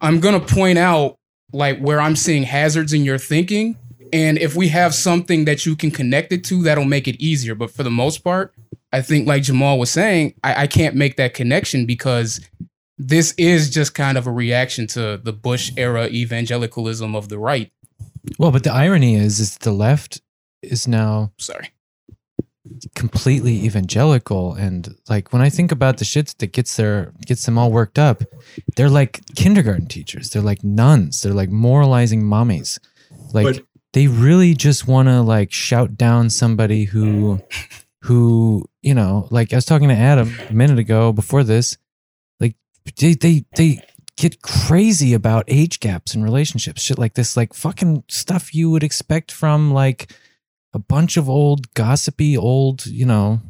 I'm gonna point out like where I'm seeing hazards in your thinking. And if we have something that you can connect it to, that'll make it easier. But for the most part, I think like Jamal was saying, I, I can't make that connection because this is just kind of a reaction to the Bush era evangelicalism of the right. Well, but the irony is, is the left is now Sorry. Completely evangelical, and like when I think about the shit that gets their gets them all worked up, they're like kindergarten teachers. They're like nuns. They're like moralizing mommies. Like But- they really just want to like shout down somebody who who you know, like I was talking to Adam a minute ago before this, like they they they get crazy about age gaps in relationships, shit like this, like fucking stuff you would expect from like a bunch of old gossipy old, you know,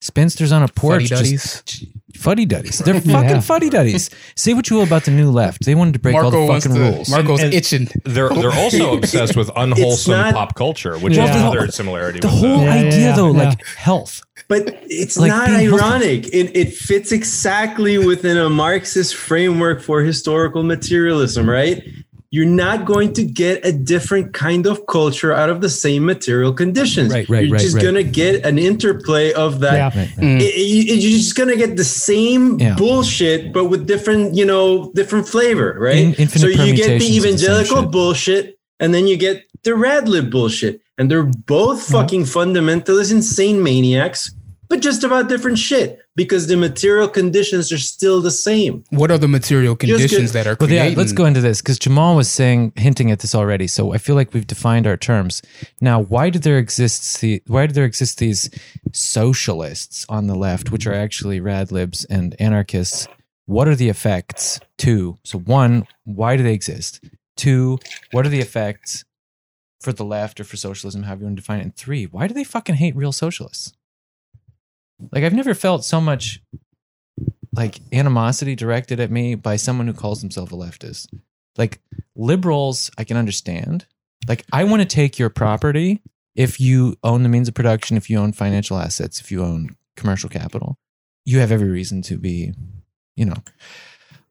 spinsters on a porch. just- Fuddy duddies. They're fucking Yeah. fuddy duddies. Say what you will about the new left. They wanted to break all the fucking to. rules. Marco's And- and- itching. They're they're also obsessed with unwholesome not- pop culture, which Yeah. is another whole- similarity. the with whole them. Yeah, yeah, idea yeah, though, yeah. like health. But it's Like not ironic. It, it fits exactly within a Marxist framework for historical materialism, right? You're not going to get a different kind of culture out of the same material conditions. Right, right, You're right, just right. going to get an interplay of that. Yeah. Right, right. It- it- you're just going to get the same Yeah. bullshit, but with different, you know, different flavor, right? In- so you get the of the evangelical bullshit, and then you get the Radlib bullshit, and they're both fucking fundamentalist, insane maniacs, but just about different shit because the material conditions are still the same. What are the material conditions that are But yeah, let's go into this because Jamal was saying, hinting at this already. So I feel like we've defined our terms. Now, why do there exist the why did there exist these socialists on the left, which are actually radlibs and anarchists? What are the effects? Two. So one, why do they exist? Two, what are the effects for the left or for socialism, however you want to define it? And three, why do they fucking hate real socialists? Like I've never felt so much like animosity directed at me by someone who calls himself a leftist. Like liberals, I can understand. Like I want to take your property if you own the means of production, if you own financial assets, if you own commercial capital. You have every reason to be, you know,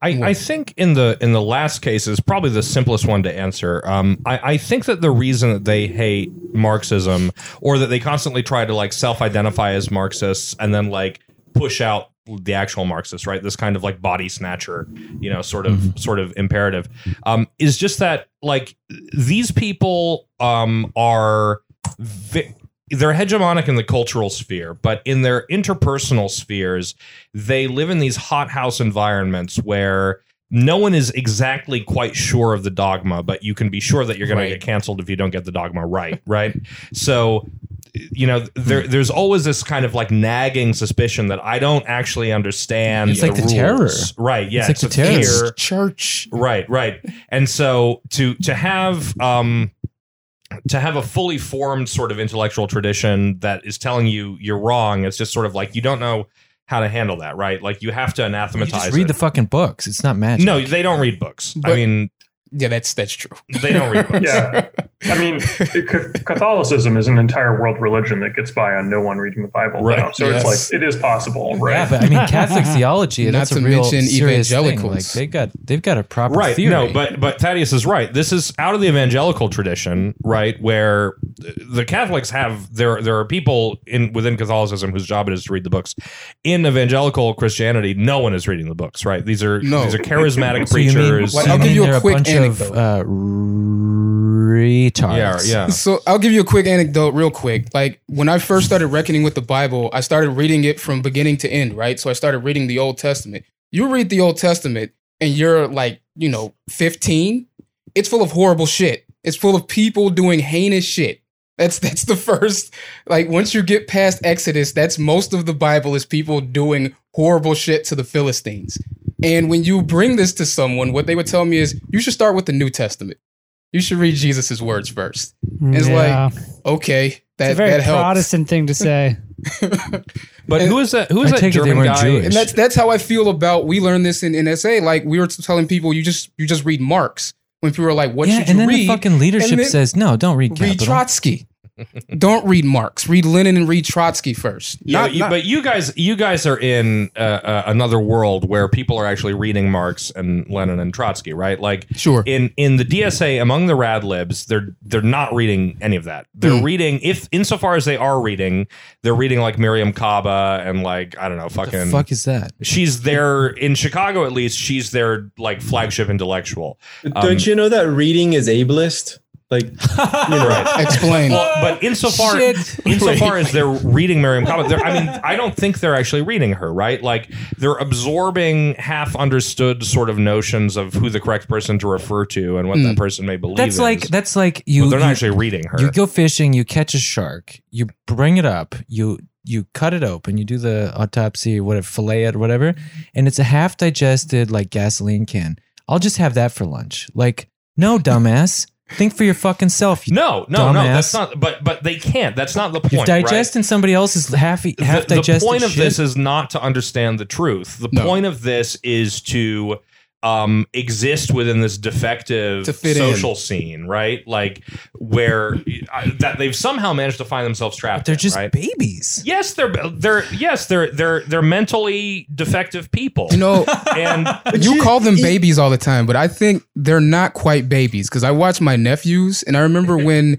I, I think in the in the last case is probably the simplest one to answer. Um, I, I think that the reason that they hate Marxism or that they constantly try to like self-identify as Marxists and then like push out the actual Marxists, right? This kind of like body snatcher, you know, sort of sort of imperative, um, is just that like these people um, are. Vi- they're hegemonic in the cultural sphere, but in their interpersonal spheres, they live in these hothouse environments where no one is exactly quite sure of the dogma, but you can be sure that you're going Right. to get canceled if you don't get the dogma right, right? So, you know, there there's always this kind of like nagging suspicion that I don't actually understand. It's like the terror. rules. right? Yeah, It's like the a terror. fear. church. Right, right. And so to to have um to have a fully formed sort of intellectual tradition that is telling you you're wrong, it's just sort of like you don't know how to handle that, right? Like you have to you anathematize just read it. the fucking books. It's not magic. no, they don't read books. I mean, Yeah, that's that's true. they don't read books. Yeah. I mean, it, Catholicism is an entire world religion that gets by on no one reading the Bible. Right. now. So Yes. it's like, it is possible, right? Yeah, but I mean, Catholic theology. Not that's to a real mention thing. evangelicals. Like they got they've got a proper right theory. no but but thaddeus is right this is out of the evangelical tradition right where the catholics have there there are people in within catholicism whose job it is to read the books in evangelical christianity no one is reading the books right these are No. these are charismatic So mean- preachers Well, I'll give you a they're quick bunch anecdote. of uh, retards. yeah yeah So I'll give you a quick anecdote, real quick. Like when I first started reckoning with the Bible, I started reading it from beginning to end, right? So I started reading the Old Testament. You read the Old Testament, and you're like, you know, 15. It's full of horrible shit. It's full of people doing heinous shit. That's that's the first. Like once you get past Exodus, that's most of the Bible is people doing horrible shit to the Philistines. And when you bring this to someone, what they would tell me is you should start with the New Testament. You should read Jesus' words first. It's Yeah. like, okay, it's that, a very that helps. Protestant thing to say. but who is that who is I that take it they german guy Jewish. and that's that's how I feel about we learned this in NSA. Like we were telling people you just you just read Marx. When people were like, what yeah, should and you then read? the fucking leadership then says no, don't read read capital. Trotsky. Don't read Marx. Read Lenin and read Trotsky first. Yeah, Not- you, not- but you guys, you guys are in uh, uh, another world where people are actually reading Marx and Lenin and Trotsky, right? Like, Sure. in in the DSA among the rad libs, they're they're not reading any of that. They're Mm. reading, if insofar as they are reading, they're reading like Miriam Kaba and like I don't know, the fucking. fuck is that? she's there in Chicago at least. She's their like flagship intellectual. Don't you know that reading is ableist? Like, you know, Explain. Well, but insofar insofar as they're reading Miriam Kaba, I mean, I don't think they're actually reading her, right? Like they're absorbing half understood sort of notions of who the correct person to refer to and what that hmm. person may believe. That's is. like that's like you. but they're not you- actually reading her. You go fishing, you catch a shark, you bring it up, you you cut it open, you do the autopsy, whatever, fillet it, or whatever, and it's a half digested like gasoline can. I'll just have that for lunch. Like, no, dumbass. Think for your fucking self. You, No, no, no. Dumbass. That's not. But but they can't. That's not the point. you're right? digesting somebody else's half the, half the digested point of shit. this is not to understand the truth. The No. point of this is to um, exist within this defective To fit social scene, right? Like where uh, that they've somehow managed to find themselves trapped. They're in, just right? babies. yes, they're they're yes they're they're they're mentally defective people. You know, and you call them babies all the time, but I think they're not quite babies because I watch my nephews, and I remember when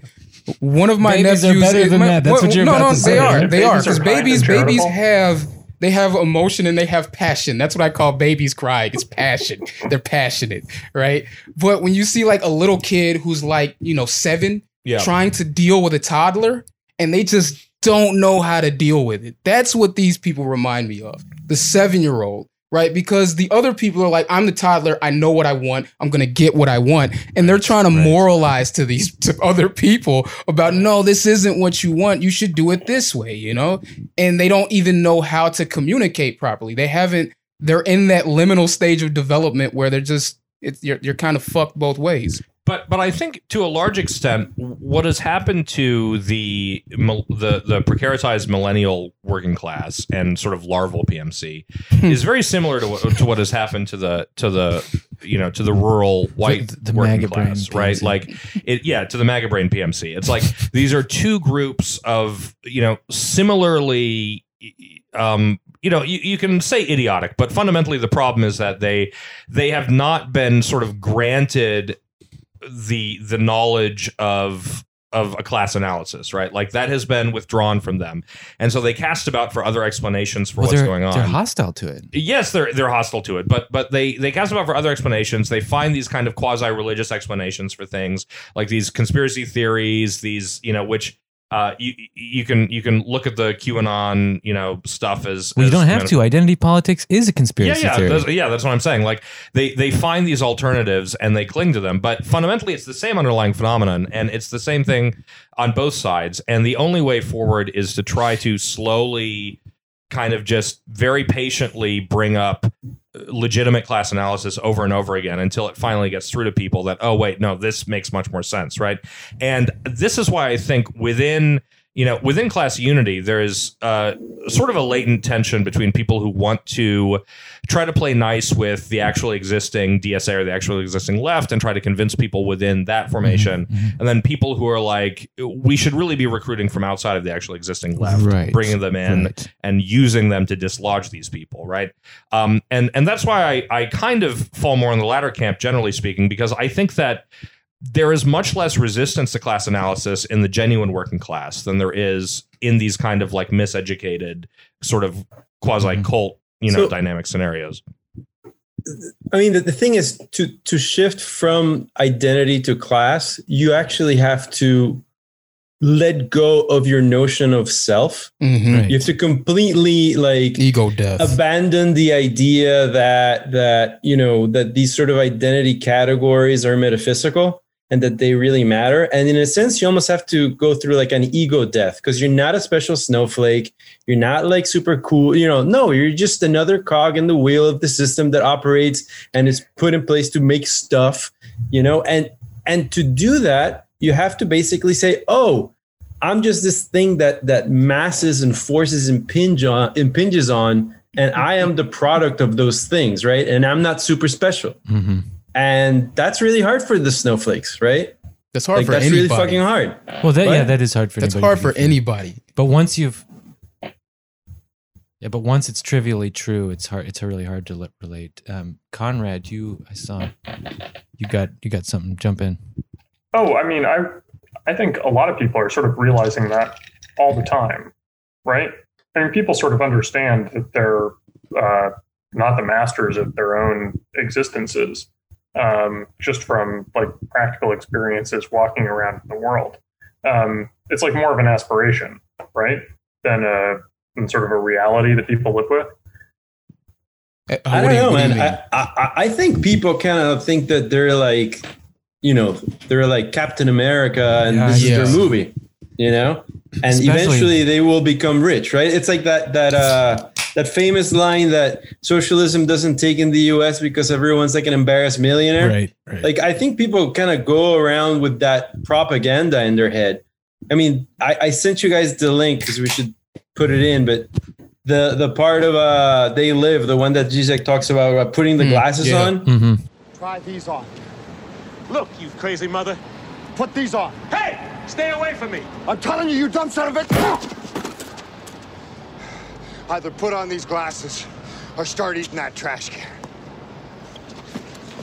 one of my Babies are nephews. better than my- that. That's what you're no, about no, to they say. are. They are Babies are because babies, babies have. They have emotion and they have passion. That's what I call babies crying. It's passion. They're passionate, right? But when you see like a little kid who's like, you know, seven, yeah, trying to deal with a toddler and they just don't know how to deal with it. That's what these people remind me of. The seven year old, right? Because the other people are like, I'm the toddler. I know what I want. I'm going to get what I want. And they're trying to moralize to these, to other people about, no, this isn't what you want. You should do it this way, you know? And they don't even know how to communicate properly. They haven't, they're in that liminal stage of development where they're just, it's, you're, you're kind of fucked both ways. But but I think to a large extent, what has happened to the the the precaritized millennial working class and sort of larval PMC is very similar to what, to what has happened to the to the you know to the rural white The- the working class, right? Like it, yeah, to the MAGA brain PMC. It's like these are two groups of you know similarly. Um, you know, you, you can say idiotic, but fundamentally the problem is that they they have not been sort of granted the the knowledge of of a class analysis, right? Like that has been withdrawn from them, and so they cast about for other explanations for Well, what's going on. They're hostile to it. yes, they're they're hostile to it, but but they they cast about for other explanations. They find these kind of quasi religious explanations for things, like these conspiracy theories, these you know which. Uh, you you can you can look at the QAnon you know stuff as Well, you don't have to. Identity politics is a conspiracy yeah, yeah, theory. That's, yeah. That's what I'm saying. Like they they find these alternatives and they cling to them, but fundamentally, it's the same underlying phenomenon, and it's the same thing on both sides. And the only way forward is to try to slowly, kind of just very patiently bring up legitimate class analysis over and over again until it finally gets through to people that oh wait no this makes much more sense right? And this is why i think within you know within class unity there is uh, sort of a latent tension between people who want to try to play nice with the actually existing dsa or the actually existing left and try to convince people within that formation and then people who are like we should really be recruiting from outside of the actually existing left Right. bringing them in Right. and using them to dislodge these people, right? Um, and and that's why I I kind of fall more in the latter camp, generally speaking, because I think that there is much less resistance to class analysis in the genuine working class than there is in these kind of like miseducated sort of quasi cult you know So- dynamic scenarios. I mean, the, the thing is to to shift from identity to class, you actually have to let go of your notion of self. Mhm. Right. You have to completely like Ego death. abandon the idea that that you know that these sort of identity categories are metaphysical and that they really matter. And in a sense you almost have to go through like an ego death because you're not a special snowflake. You're not like super cool you know no you're just another cog in the wheel of the system that operates and is put in place to make stuff you know? And and to do that you have to basically say oh i'm just this thing that that masses and forces impinge on impinges on and i am the product of those things right? And i'm not super special. Mhm. And that's really hard for the snowflakes right That's hard like for that's anybody. really fucking hard Well, that yeah, that is hard for. That's anybody hard for anybody. But once you've, yeah, but once it's trivially true, it's hard. It's really hard to let, relate. Um, Conrad, you, I saw, you got, you got something. Jump in. Oh, I mean, I I think a lot of people are sort of realizing that all the time, right? I mean, people sort of understand that they're uh, not the masters of their own existences, um, just from like practical experiences walking around in the world. Um, it's like more of an aspiration, right, than a than sort of a reality that people live with. Uh, i don't do you- know what do man? I, I i think people kind of think that they're like you know they're like captain america and Yeah, this is their movie you know and Especially- eventually they will become rich, right? It's like that that uh that famous line that socialism doesn't take in the US because everyone's like an embarrassed millionaire. Right. Right. Like I think people kind of go around with that propaganda in their head. I mean, I, I sent you guys the link because we should put it in, but the the part of uh they live, the one that Zizek talks about, about putting the Mm, glasses yeah. on. hmm Try these on. Look, you crazy mother. Put these on. Hey! Stay away from me! I'm telling you, you dumb son of a... Either put on these glasses or start eating that trash can.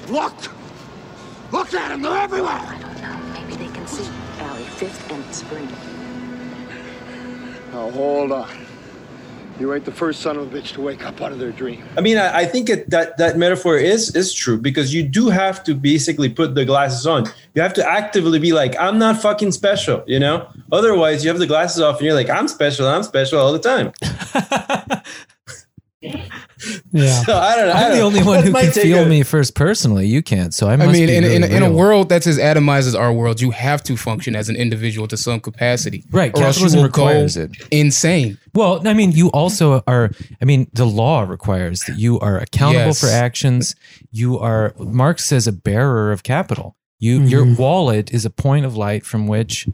Look! Look at them! They're everywhere! I don't know. Maybe they can see. Alley, Fifth and Spring. Now, hold on. You ain't the first son of a bitch to wake up out of their dream. I mean, I, I think it, that that metaphor is is true because you do have to basically put the glasses on. You have to actively be like, I'm not fucking special, you know. Otherwise, you have the glasses off and you're like, I'm special, I'm special all the time. Yeah. So I don't know. I I'm don't the know. only one That's who my can feel on it. me first personally. You can't, so I I mean, be in, in, really in a world that's as atomized as our world, you have to function as an individual to some capacity. Right, Or capitalism will requires it. Insane. Well, I mean, you also are. I mean, the law requires that you are accountable Yes. for actions. You are. Marx says a bearer of capital. You, your Mm-hmm. wallet is a point of light from which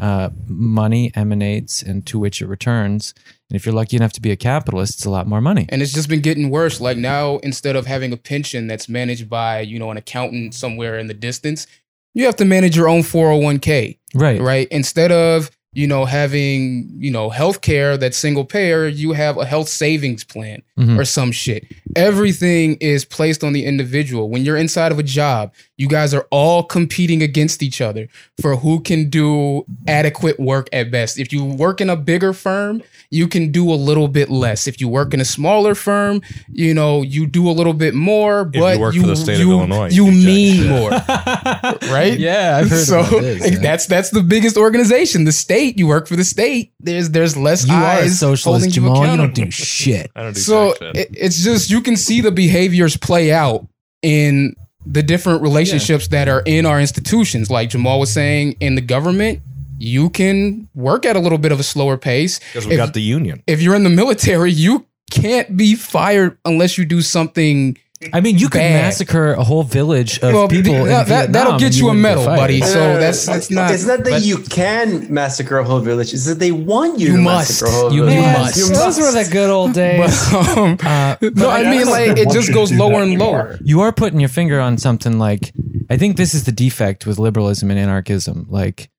uh, money emanates and to which it returns. And if you're lucky enough to be a capitalist, it's a lot more money. And it's just been getting worse. Like now, instead of having a pension that's managed by, you know, an accountant somewhere in the distance, you have to manage your own 401k, Right. right? Instead of, you know, having, you know, health care that's single payer, you have a health savings plan Mhm. or some shit. Everything is placed on the individual. When you're inside of a job, you guys are all competing against each other for who can do adequate work at best. If you work in a bigger firm, you can do a little bit less. If you work in a smaller firm, you know, you do a little bit more, but you but work for the state of you, Illinois, you you mean shit. more, right? Yeah, I've heard so this. yeah. that's that's the biggest organization, the state. You work for the state. There's there's less you are a eyes holding socialist, you Jamal. You accountable. don't do shit. I don't do So shit. it, it's just you can see the behaviors play out in the different relationships that are in our institutions. Like Jamal was saying, in the government, you can work at a little bit of a slower pace. because we if- got the union. If you're in the military, you can't be fired unless you do something. I mean, you could massacre a whole village of Well, people. in that, that, that'll get and you a medal, buddy. So Uh, that's that's not. It's not that but- you can massacre a whole village. It's that they want you, You to must. massacre a whole You village. must. You those were the good old days. But, um, Uh, no, I mean like it just goes lower and lower. you are putting your finger on something like I think this is the defect with liberalism and anarchism. Like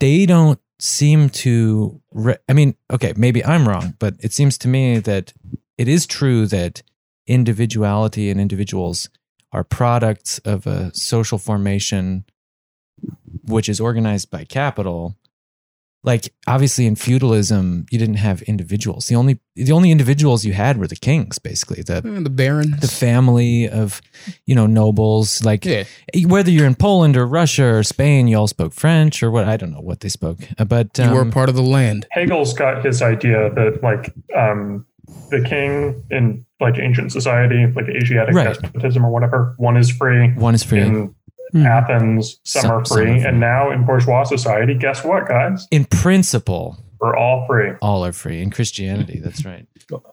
they don't seem to. Re- I mean, okay, maybe I'm wrong, but it seems to me that it is true that individuality and individuals are products of a social formation which is organized by capital like obviously in feudalism you didn't have individuals the only the only individuals you had were the kings basically the Uh, The Baron. the family of you know nobles like Yeah. whether you're in Poland or Russia or Spain you all spoke French or what I don't know what they spoke Uh, but You were um, part of the land. Hegel's got his idea that like um, the king in like ancient society, like Asiatic Right. despotism or whatever, one is free. one is free In Mhm. Athens, some, Some- are free, are and now in bourgeois society, guess what, guys? in principle We're all free. all are free in Christianity that's right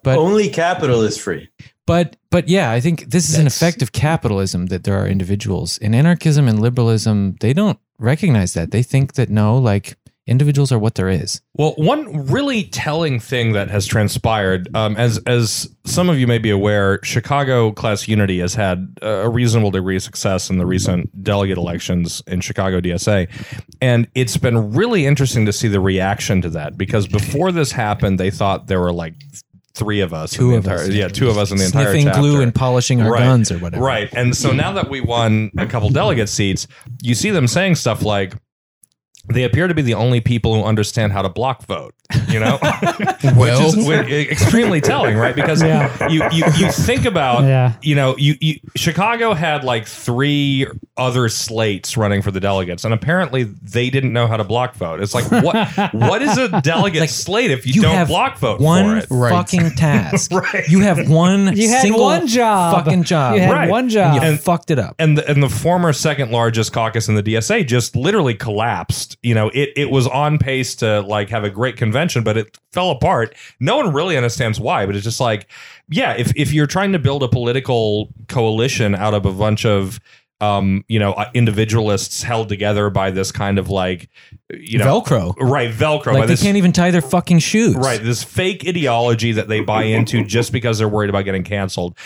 But- Only capital is free. But but yeah, I think this is an effect of capitalism that there are individuals. In anarchism and liberalism, they don't recognize that. They think that no, like individuals are what there is. Well, one really telling thing that has transpired, um, as as some of you may be aware, Chicago Class Unity has had a reasonable degree of success in the recent delegate elections in Chicago DSA, and it's been really interesting to see the reaction to that because before this happened, they thought there were like three of us, in Two the of entire, us, yeah, two of us in the entire Sniffing glue and polishing our Right. guns or whatever. Right. And so now that we won a couple delegate seats, you see them saying stuff like, they appear to be the only people who understand how to block vote. You You know, Well, which is extremely telling, right? Because Yeah. you, you you think about Yeah. you know you, you Chicago had like three other slates running for the delegates, and apparently they didn't know how to block vote. It's like what what is a delegate Like, slate if you, you don't have block vote one for it? Right. fucking task. Right. You have one You had single one job. fucking job. You had Right. one and job. you And- fucked it up. and the, and the former second largest caucus in the DSA just literally collapsed. You know, it it was on pace to like have a great convention, but it fell apart. No one really understands why, but it's just like, yeah, if if you're trying to build a political coalition out of a bunch of um, you know, uh, individualists held together by this kind of like, you know, Velcro. right, Velcro, by Like they this can't even tie their fucking shoes. Right, this fake ideology that they buy into just because they're worried about getting canceled.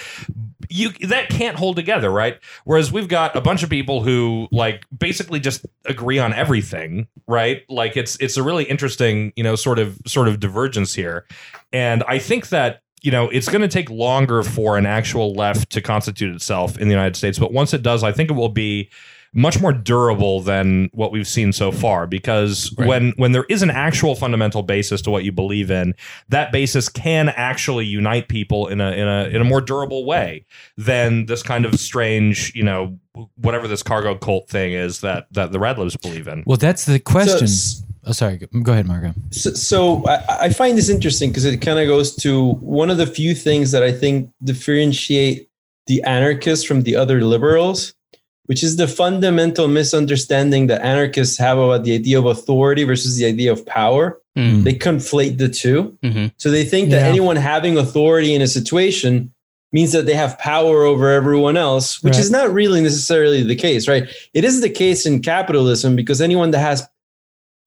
You that can't hold together, right? Whereas we've got a bunch of people who like basically just agree on everything, right? Like it's it's a really interesting, you know, sort of sort of divergence here. And I think that you know, it's going to take longer for an actual left to constitute itself in the United States, but once it does, I think it will be much more durable than what we've seen so far because Right. when when there is an actual fundamental basis to what you believe in that basis can actually unite people in a in a in a more durable way than this kind of strange you know whatever this cargo cult thing is that that the red libs believe in Well, that's the question. So- oh, sorry. Go go ahead, Marco. So, so I, I find this interesting because it kind of goes to one of the few things that I think differentiate the anarchists from the other liberals, which is the fundamental misunderstanding that anarchists have about the idea of authority versus the idea of power. Mm. They conflate the 2 Mhm. So they think that Yeah. anyone having authority in a situation means that they have power over everyone else, which Right. is not really necessarily the case, right? It is the case in capitalism because anyone that has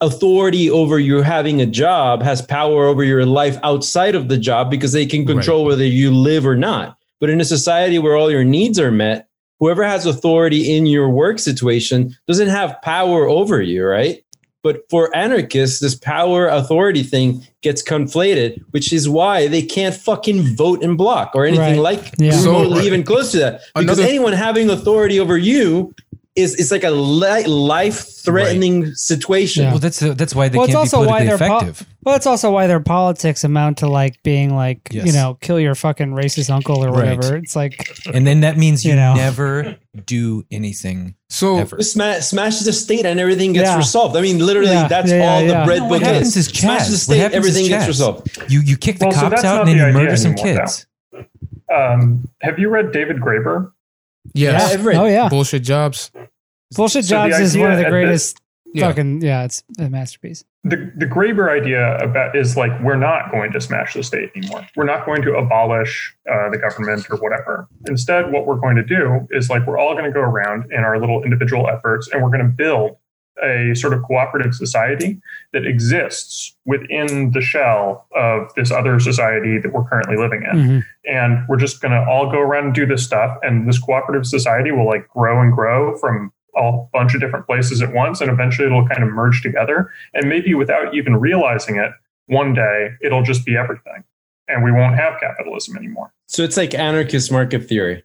authority over you having a job has power over your life outside of the job because they can control whether you live or not. But in a society where all your needs are met, whoever has authority in your work situation doesn't have power over you, right? But for anarchists, this power authority thing gets conflated, which is why they can't fucking vote and block or anything Right. like Yeah. So- even close to that. Because Another- anyone having authority over you is it's like a li- life-threatening situation. Yeah. Well, that's the, that's why they well, it's can't be also why politically their po- well, it's also why their politics amount to like being like you know kill your fucking racist uncle or Right. whatever. It's like and then that means you, You know. never do anything So ever. Smash, smashes the state and everything gets Yeah. resolved. I mean, literally, Yeah. that's Yeah, all yeah, the yeah. bread No, book what happens is Smash the state, What everything gets resolved. You you kick the Well, cops that's out and then the you murder some kids. Um, have you read David Graeber? Yes, Yeah, I've oh yeah, bullshit jobs. bullshit So jobs is one of the at greatest Yeah. fucking yeah. It's a masterpiece. The the Graeber idea about is like we're not going to smash the state anymore. We're not going to abolish uh, the government or whatever. Instead, what we're going to do is like we're all going to go around in our little individual efforts, and we're going to build a sort of cooperative society that exists within the shell of this other society that we're currently living in. Mhm. and we're just going to all go around and do this stuff and this cooperative society will like grow and grow from a bunch of different places at once and eventually it'll kind of merge together and maybe without even realizing it one day it'll just be everything and we won't have capitalism anymore So it's like anarchist market theory.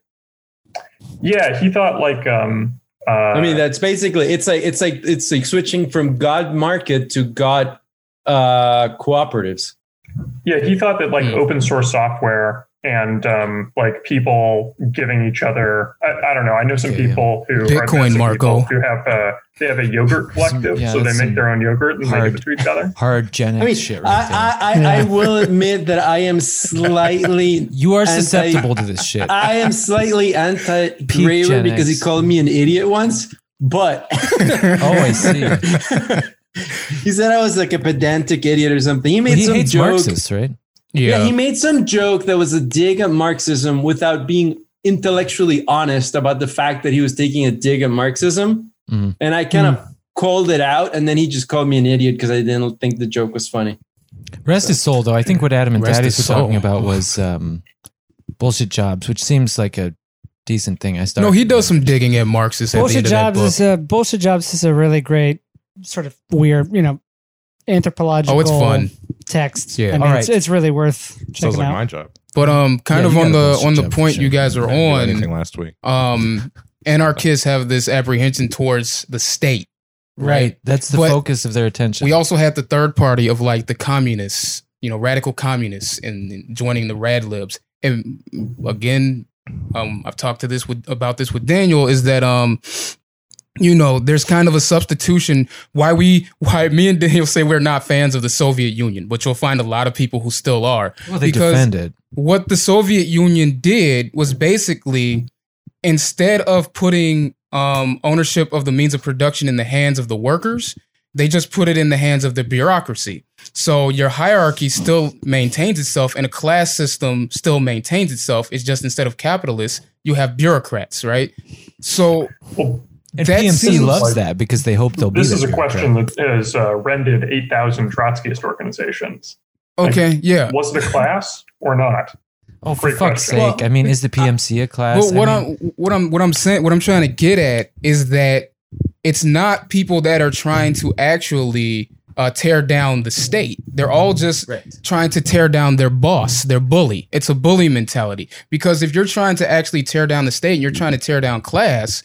yeah he thought like um uh, I mean, that's basically it's like it's like it's like switching from God market to God uh, cooperatives. Yeah, he thought that like Hmm. open source software and um, like people giving each other. I, I don't know. I know some Yeah, yeah. people who Bitcoin, advancing Marco. who have uh, they have a yogurt collective, yeah, so they make their own yogurt and they hard- give it to each other. Hard Gen X I mean, shit right there. I, I, I, I will admit that I am slightly you are anti- susceptible to this shit. I am slightly anti Peak Graeber Gen because he called me an idiot once. But oh, I see. he said I was like a pedantic idiot or something. He made he some hates joke. Marxists, right? Yeah. Yeah. he made some joke that was a dig at Marxism without being intellectually honest about the fact that he was taking a dig at Marxism. Mhm. And I kind of called it out, and then he just called me an idiot because I didn't think the joke was funny. Rest his soul, though. I think what Adam and Rest Thaddeus were talking about was um, bullshit jobs, which seems like a decent thing. I started. no, he does some digging at Marxists at the Bullshit end jobs is a bullshit jobs is a really great sort of weird, you know, anthropological oh, it's fun. text. Yeah. I mean, All it's, it's really worth Sounds checking like out. my job. But um, kind Yeah, of you on got a the bullshit on the job for point sure. you guys are I didn't do anything on, last week. um, anarchists have this apprehension towards the state, Right. That's the But focus of their attention. We also had the third party of like the communists, you know, radical communists, and, and joining the rad libs. And again, um, I've talked to this with about this with Daniel. Is that um, you know, there's kind of a substitution. Why we, why me and Daniel say we're not fans of the Soviet Union, but you'll find a lot of people who still are. well, they because- defend it. what the Soviet Union did was basically instead of putting um, ownership of the means of production in the hands of the workers, they just put it in the hands of the bureaucracy. So your hierarchy still maintains itself, and a class system still maintains itself. It's just instead of capitalists, you have bureaucrats, right? So Well, And that PMC seems loves like- that because they hope they'll be. this is a question that has uh, rendered 8,000 Trotskyist organizations. okay, yeah. Was it a class or not? Oh, for Great fuck's question. sake! I mean, is the PMC a class? But what I I mean, am what I'm what I'm saying what I'm trying to get at is that it's not people that are trying to actually uh, tear down the state. They're all just trying to tear down their boss, their bully. It's a bully mentality. Because if you're trying to actually tear down the state and you're trying to tear down class,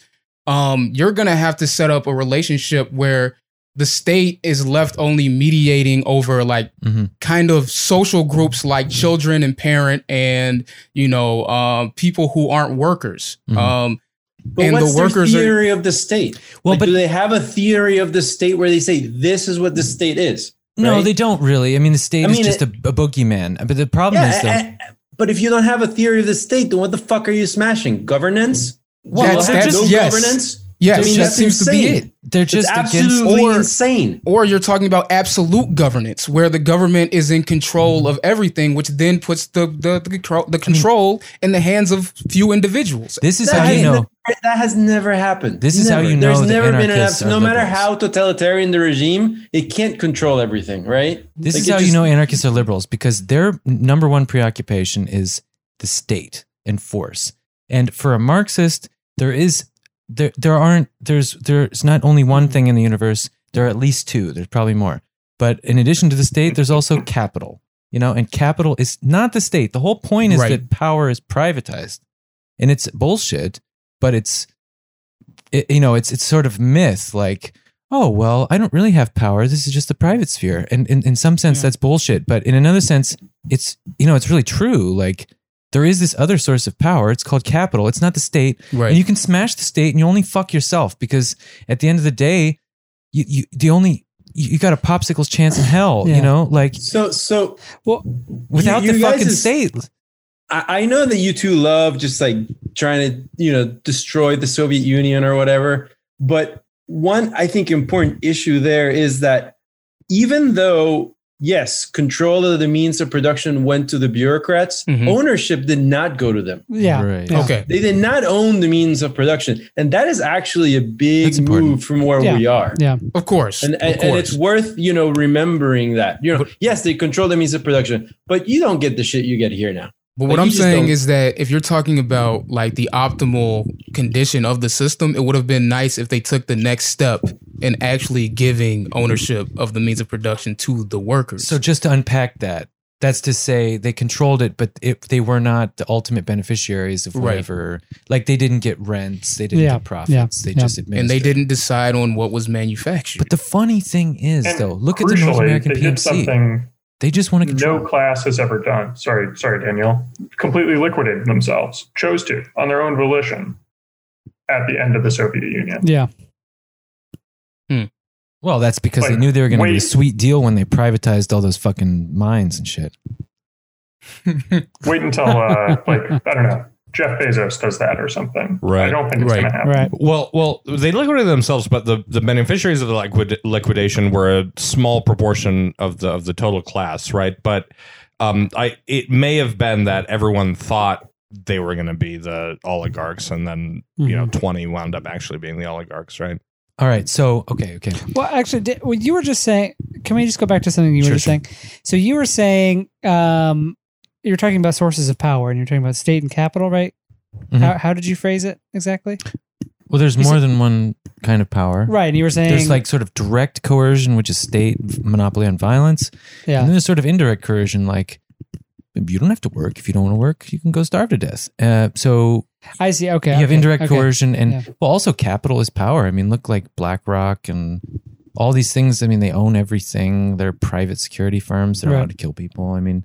um, you're gonna have to set up a relationship where the state is left only mediating over like Mhm. kind of social groups like children and parent and you know um, people who aren't workers Mhm. um, But And the workers their are- theory of the state? Well, Like, but- do they have a theory of the state where they say this is what the state is? no, right? they don't really. I mean, the state I is mean, just a, a boogeyman. But the problem Yeah, is, though, eh, eh, but if you don't have a theory of the state, then what the fuck are you smashing? Governance? Well, Do you that's- have that's- no yes. governance? yes I mean, that that's seems to be it they're It's just against. absolutely Or- insane. or you're talking about absolute governance where the government is in control of everything which then puts the the, the control the control in the hands of few individuals This is That how you has know. never- that has never happened. This is how you know There's the never been an anarchists abs- no matter liberals. how totalitarian the regime, it can't control everything, right? This Like, is it how you know anarchists are liberals because their number one preoccupation is the state and force. And for a Marxist, there is there there aren't there's there's not only one thing in the universe. There are at least two. There's probably more. But in addition to the state, there's also capital. You know, and capital is not the state. The whole point is Right. that power is privatized, and it's bullshit. But it's it, you know it's it's sort of myth like oh well i don't really have power this is just the private sphere and in, in some sense Yeah. that's bullshit but in another sense it's you know it's really true like there is this other source of power. It's called capital. It's not the state. Right. And you can smash the state and you only fuck yourself because at the end of the day you, you the only you, you got a popsicle's chance in hell Yeah. you know? Like So, so well without you the fucking is- state. I, I know that you two love just like trying to, you know, destroy the Soviet Union or whatever. But one, I think, important issue there is that even though, yes, control of the means of production went to the bureaucrats, Mhm. ownership did not go to them. Yeah. Right. Yeah. okay They did not own the means of production. And that is actually a big move from where Yeah. we are. Yeah. of course And, of and, and it's worth, you know, remembering that. You know, yes, they control the means of production, but you don't get the shit you get here now. But what Like, I'm saying is that if you're talking about like the optimal condition of the system, it would have been nice if they took the next step in actually giving ownership of the means of production to the workers. So just to unpack that, that's to say they controlled it, but if they were not the ultimate beneficiaries of Right. whatever, like they didn't get rents, they didn't Yeah, get profits, they yeah. just and they didn't decide on what was manufactured. But the funny thing is, And though, look at the North crucially, American they did PMC. something They just want to control. no class has ever done. Sorry, sorry, Daniel. Completely liquidated themselves, chose to on their own volition at the end of the Soviet Union. Yeah. Well, that's because they knew they were going to be a sweet deal when they privatized all those fucking mines and shit. Wait until uh, like I don't know, Jeff Bezos does that or something. Right. I don't think it's Right. going to happen. Right. Well, well, they liquidated themselves, but the, the beneficiaries of the liquid, liquidation were a small proportion of the of the total class, right? But um, I it may have been that everyone thought they were going to be the oligarchs, and then you know twenty wound up actually being the oligarchs, right? All right. So, okay, okay. Well, actually, did, well, you were just saying. Can we just go back to something you Sure, were just sure. saying? So you were saying um, you're talking about sources of power, and you're talking about state and capital, right? Mhm. How, how did you phrase it exactly? Well, there's You more said- than one kind of power. Right, and you were saying There's like sort of direct coercion, which is state monopoly on violence. Yeah. And then there's sort of indirect coercion, like you don't have to work if you don't want to work. You can go starve to death. Uh, so I see. Okay. you have okay, indirect okay. coercion and Yeah. well also capital is power i mean look like blackrock and all these things i mean they own everything they're private security firms they're Right. allowed to kill people i mean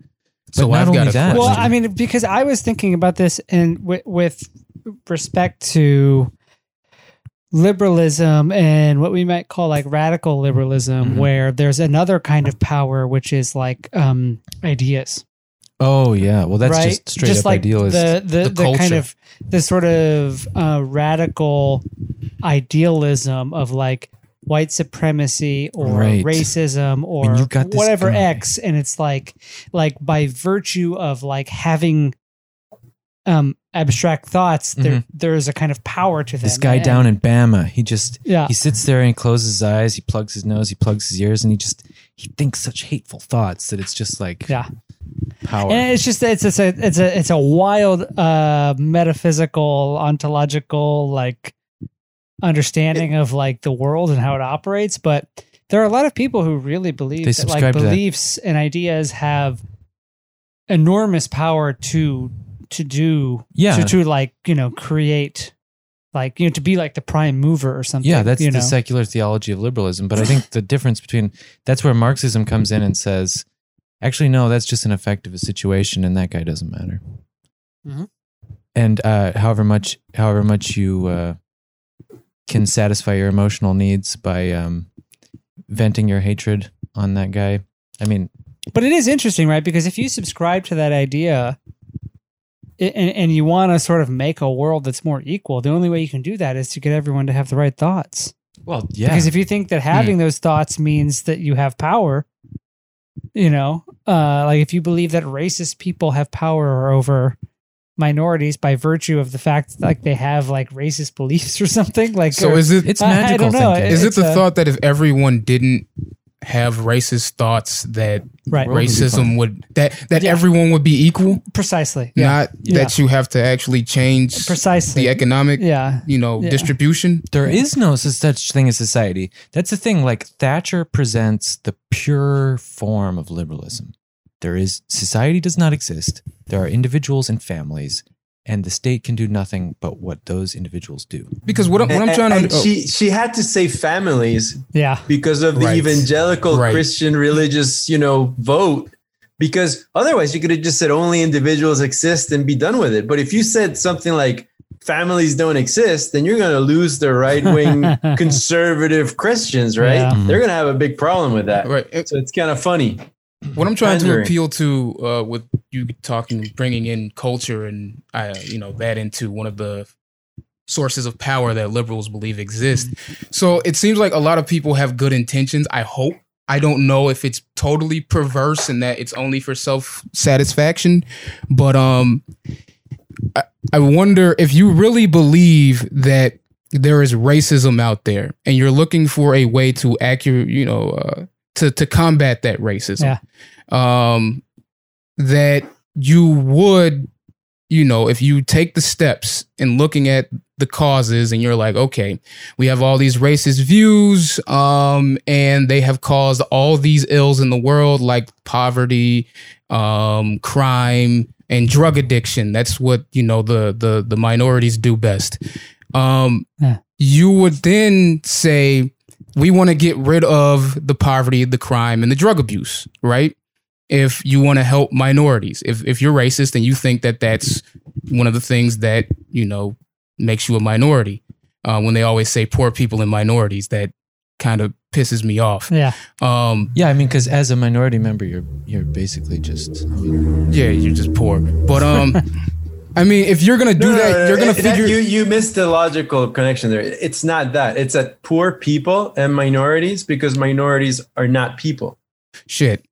So but not I've only a that Well. I mean, because I was thinking about this and with, with respect to liberalism and what we might call like radical liberalism, Mhm. where there's another kind of power, which is like um, ideas. Oh yeah well that's right? just straight up like idealist The the, The the, kind of the sort of uh, radical idealism of like white supremacy or Right. racism or whatever guy. X, and it's like like by virtue of like having um abstract thoughts, there there is a kind of power to them. Mm-hmm. this guy And- down in bama he just yeah. he sits there and he closes his eyes he plugs his nose he plugs his ears and he just he thinks such hateful thoughts that it's just like Yeah. Power And it's just it's it's a it's a it's a wild uh metaphysical ontological like understanding of like the world and how it operates but there are a lot of people who really believe that like to that. beliefs and ideas have enormous power to to do Yeah. to, to like you know create like you know to be like the prime mover or something Yeah, that's the know? secular theology of liberalism. But I think the difference between that's where Marxism comes in and says, actually, no, that's just an effect of a situation, and that guy doesn't matter. Mhm. And uh, however much, however much you uh, can satisfy your emotional needs by um, venting your hatred on that guy. I mean, But it is interesting, right? Because if you subscribe to that idea and, and you want to sort of make a world that's more equal, the only way you can do that is to get everyone to have the right thoughts. well, yeah, Because if you think that having those thoughts means that you have power, you know, uh, like if you believe that racist people have power over minorities by virtue of the fact like they have like racist beliefs or something like So or- is it it's I- I magical don't know. thinking. is it the a- thought that if everyone didn't have racist thoughts that right World would be fine. racism would that that Yeah. everyone would be equal precisely yeah not Yeah. that you have to actually change precisely the economic yeah you know Yeah. distribution There is no such thing as society. That's the thing. Like Thatcher presents the pure form of liberalism. There is society does not exist. There are individuals and families, and the state can do nothing but what those individuals do. because what, I'm- what i'm trying and to oh, she she had to say families yeah because of the Right. evangelical Right. Christian religious, you know, vote. Because otherwise, you could have just said only individuals exist and be done with it. But if you said something like families don't exist, then you're going to lose the right wing conservative Christians, right? Yeah. They're going to have a big problem with that. right So it's kind of funny. What i'm trying to appeal to uh with you talking bringing in culture and uh you know that into one of the sources of power that liberals believe exist. So it seems like a lot of people have good intentions i hope. I don't know if it's totally perverse and that it's only for self satisfaction but um I, I wonder if you really believe that there is racism out there and you're looking for a way to accurate you know uh, to to combat that racism. Um that you would you know if you take the steps in looking at the causes and you're like okay we have all these racist views um and they have caused all these ills in the world like poverty um crime and drug addiction. That's what you know the the the minorities do best. Um Yeah. you would then say we want to get rid of the poverty the crime and the drug abuse right? If you want to help minorities if if you're racist and you think that that's one of the things that you know makes you a minority uh, when they always say poor people and minorities that kind of pisses me off. Yeah. Um Yeah, I mean, because as a minority member, you're you're basically just. I mean, yeah you're just poor. But um i mean if you're gonna do No, no, that no, you're gonna that- figure you you missed the logical connection there. It's not that. It's that poor people and minorities because minorities are not people. shit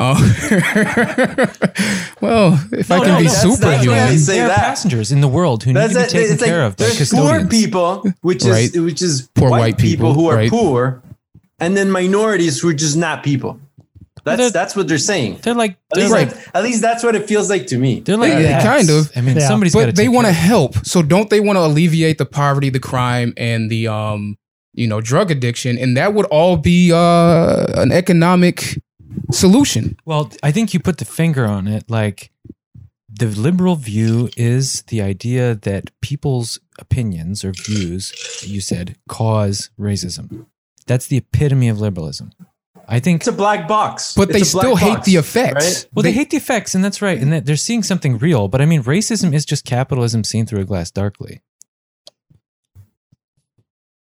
Oh. well if i can no, be that's- that's superhuman why I say there are that. passengers in the world who need That's to be taken It's like care of by there's poor people, which is Right. which is Poor white, white people, people, who are right. poor, and then minorities who are just not people. That's they're- that's what they're saying. They're like At they're least, like that- at least that's what it feels like to me. they're like Yeah, kind of. I mean, Yeah. somebody's got to. but they want to help so don't they want to alleviate the poverty the crime and the um you know drug addiction and that would all be uh an economic solution Well, I think you put the finger on it. Like the liberal view is the idea that people's opinions or views, you said, cause racism. That's the epitome of liberalism. I think. It's a black box. But they It's black still hate box, the effects. right? Well, they, hate the effects, and that's right, and that they're seeing something real. But I mean, racism is just capitalism seen through a glass darkly.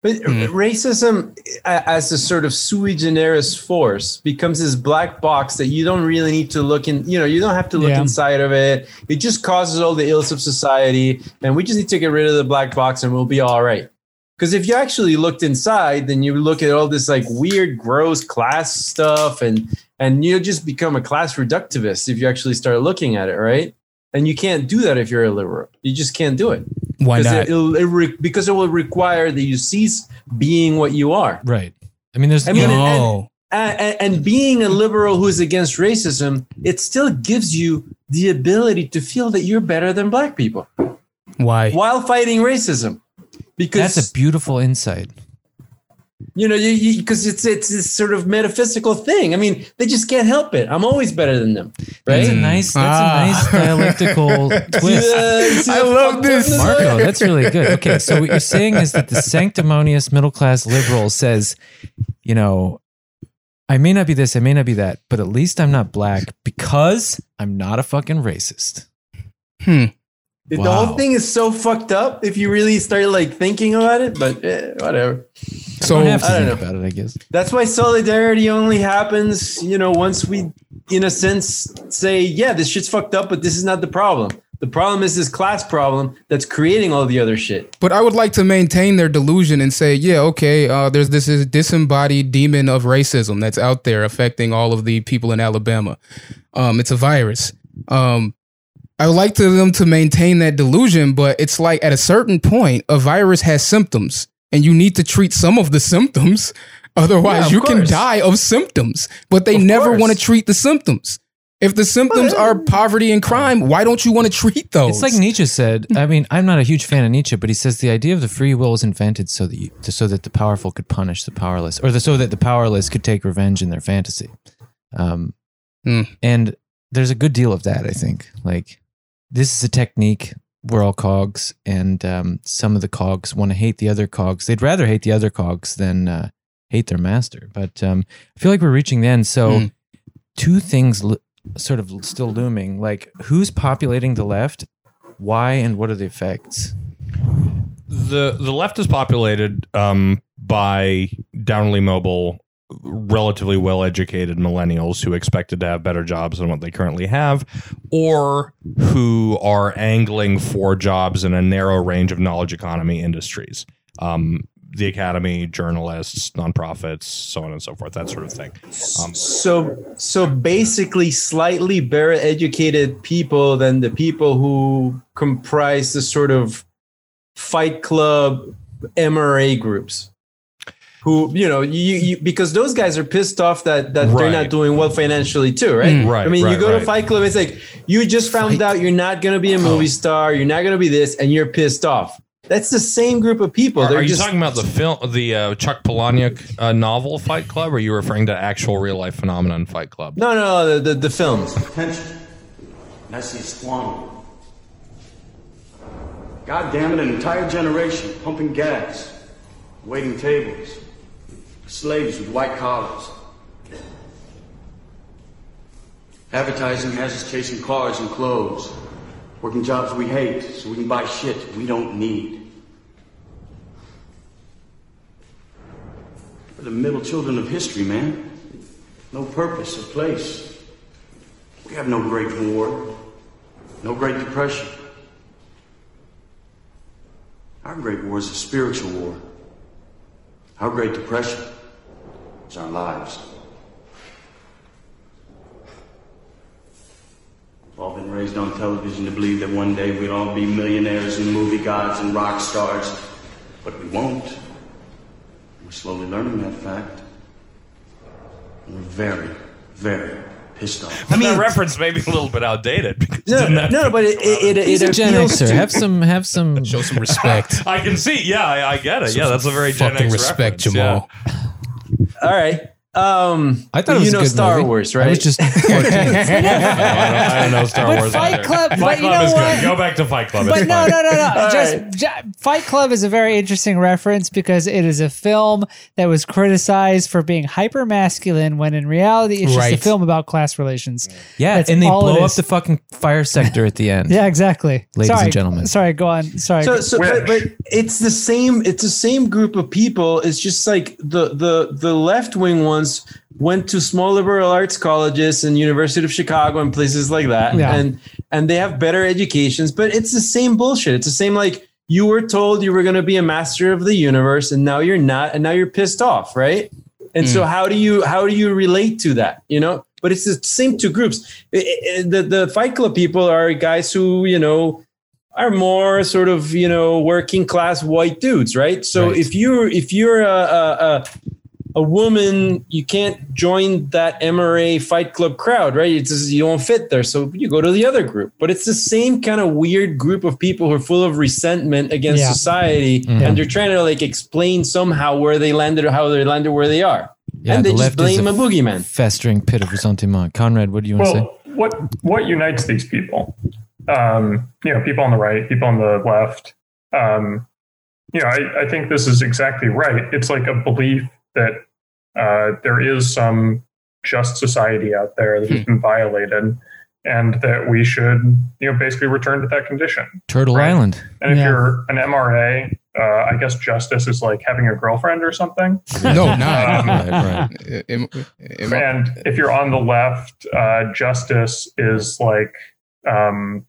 But Hmm. racism, as a sort of sui generis force, becomes this black box that you don't really need to look in. You know, you don't have to look Yeah. inside of it. It just causes all the ills of society, and we just need to get rid of the black box, and we'll be all right. Because if you actually looked inside, then you look at all this like weird, gross class stuff, and and you just become a class reductivist if you actually start looking at it, right? And you can't do that if you're a liberal. You just can't do it. Why not? It, it re- because it will require that you cease being what you are. Right. I mean, there's. I mean, no. And, and, and being a liberal who is against racism, it still gives you the ability to feel that you're better than black people Why? while fighting racism. Because that's a beautiful insight. you know, you because it's it's this sort of metaphysical thing. I mean, they just can't help it. I'm always better than them, That's a right? nice. That's Ah. a nice dialectical twist. Yeah, I love this. Marco, that's really good. Okay, so what you're saying is that the sanctimonious middle class liberal says, you know, I may not be this, I may not be that, but at least I'm not black because I'm not a fucking racist. Hmm. The Wow. whole thing is so fucked up if you really start like thinking about it. But eh, whatever. So don't have to I don't think know. about it, I guess. That's why solidarity only happens, you know, once we, in a sense, say, yeah, this shit's fucked up, but this is not the problem. The problem is this class problem that's creating all the other shit. But I would like to maintain their delusion and say, yeah, okay, uh, there's this is disembodied demon of racism that's out there affecting all of the people in Alabama. Um, it's a virus. Um, I would like to them to maintain that delusion, but it's like at a certain point, a virus has symptoms, and you need to treat some of the symptoms. Otherwise, Yeah, of you can die of symptoms. But they Of never want to treat the symptoms. If the symptoms are poverty and crime, why don't you want to treat those? It's like Nietzsche said. I mean, I'm not a huge fan of Nietzsche, but he says the idea of the free will was invented so that you, so that the powerful could punish the powerless, or the, so that the powerless could take revenge in their fantasy. Um, Hmm. And there's a good deal of that. I think. Like this is a technique. We're all cogs, and um, some of the cogs want to hate the other cogs. They'd rather hate the other cogs than uh, hate their master. But um, I feel like we're reaching the end. So Hmm. two things lo- sort of still looming like who's populating the left why and what are the effects the the left is populated um, by downly mobile, relatively well educated millennials who expected to have better jobs than what they currently have, or who are angling for jobs in a narrow range of knowledge economy industries. Um, the academy, journalists, nonprofits, so on and so forth, that sort of thing. Um, So, so basically, slightly better educated people than the people who comprise the sort of Fight Club MRA groups. Who you know you, you because those guys are pissed off that that they're not doing well financially too, right? Mm. Right, I mean, you right, go to. Fight Club, it's like you just found out you're not going to be a movie star, you're not going to be this, and you're pissed off. That's the same group of people. Are, They're are you just talking about the film, the uh, Chuck Palahniuk uh, novel Fight Club, or are you referring to actual real life phenomenon Fight Club? no, no, the the, the films. potential. And I see it squandered. God damn it, an entire generation pumping gas, waiting tables, slaves with white collars. Advertising has us chasing cars and clothes, working jobs we hate so we can buy shit we don't need. We're the middle children of history, man. No purpose or place. We have no great war, no great depression. Our great war is a spiritual war. Our great depression is our lives. We've all been raised on television to believe that one day we'd all be millionaires and movie gods and rock stars, but we won't. We're slowly learning that fact. And we're very, very pissed off. I mean, that reference may be a little bit outdated. Because No, no, but it it, it, it a gen appeals xer to have some have some Show some respect. I can see. Yeah, I, I get it. yeah, that's a very Gen fucking X respect, reference, Jamal. All right. Um, I thought it you was a know good Star movie. Wars, I right? was just 14. I, don't, I don't know Star But Wars. Fight either. Club- Fight but you Club know is what? good. Go back to Fight Club. It's no, no, no, no. Just right. ju- Fight Club is a very interesting reference because it is a film that was criticized for being hyper masculine when in reality it's just Right. a film about class relations. Yeah, That's and they all it blow up the fucking fire sector at the end. Yeah, exactly. Ladies sorry, and gentlemen. Sorry, go on. Sorry. So, so but, but it's the same. It's the same group of people. It's just like the the the left wing went to small liberal arts colleges and University of Chicago and places like that, Yeah. and and they have better educations. But it's the same bullshit. It's the same like you were told you were going to be a master of the universe, and now you're not, and now you're pissed off, right? And so mm. how do you how do you relate to that? You know. But it's the same two groups. I- I- the the Fight Club people are guys who you know are more sort of you know working class white dudes, right? So Right. if you're if you're a, a a a woman, you can't join that MRA Fight Club crowd, right? It's just, you don't fit there, so you go to the other group. But it's the same kind of weird group of people who are full of resentment against Yeah. society, and they're trying to like explain somehow where they landed or how they landed where they are, Yeah, and they the just left is blame a, boogeyman. Festering pit of resentment. Conrad, what do you want to Well, what what unites these people? Um, you know, people on the right, people on the left. Um, you know, I, I think this is exactly right. It's like a belief that uh, there is some just society out there that has been violated, and that we should, you know, basically return to that condition. Turtle Right. Island. And if Yeah. you're an MRA, uh, I guess justice is like having a girlfriend or something. No, not. Um, Right, right. Am- am And if you're on the left, uh, justice is like, um,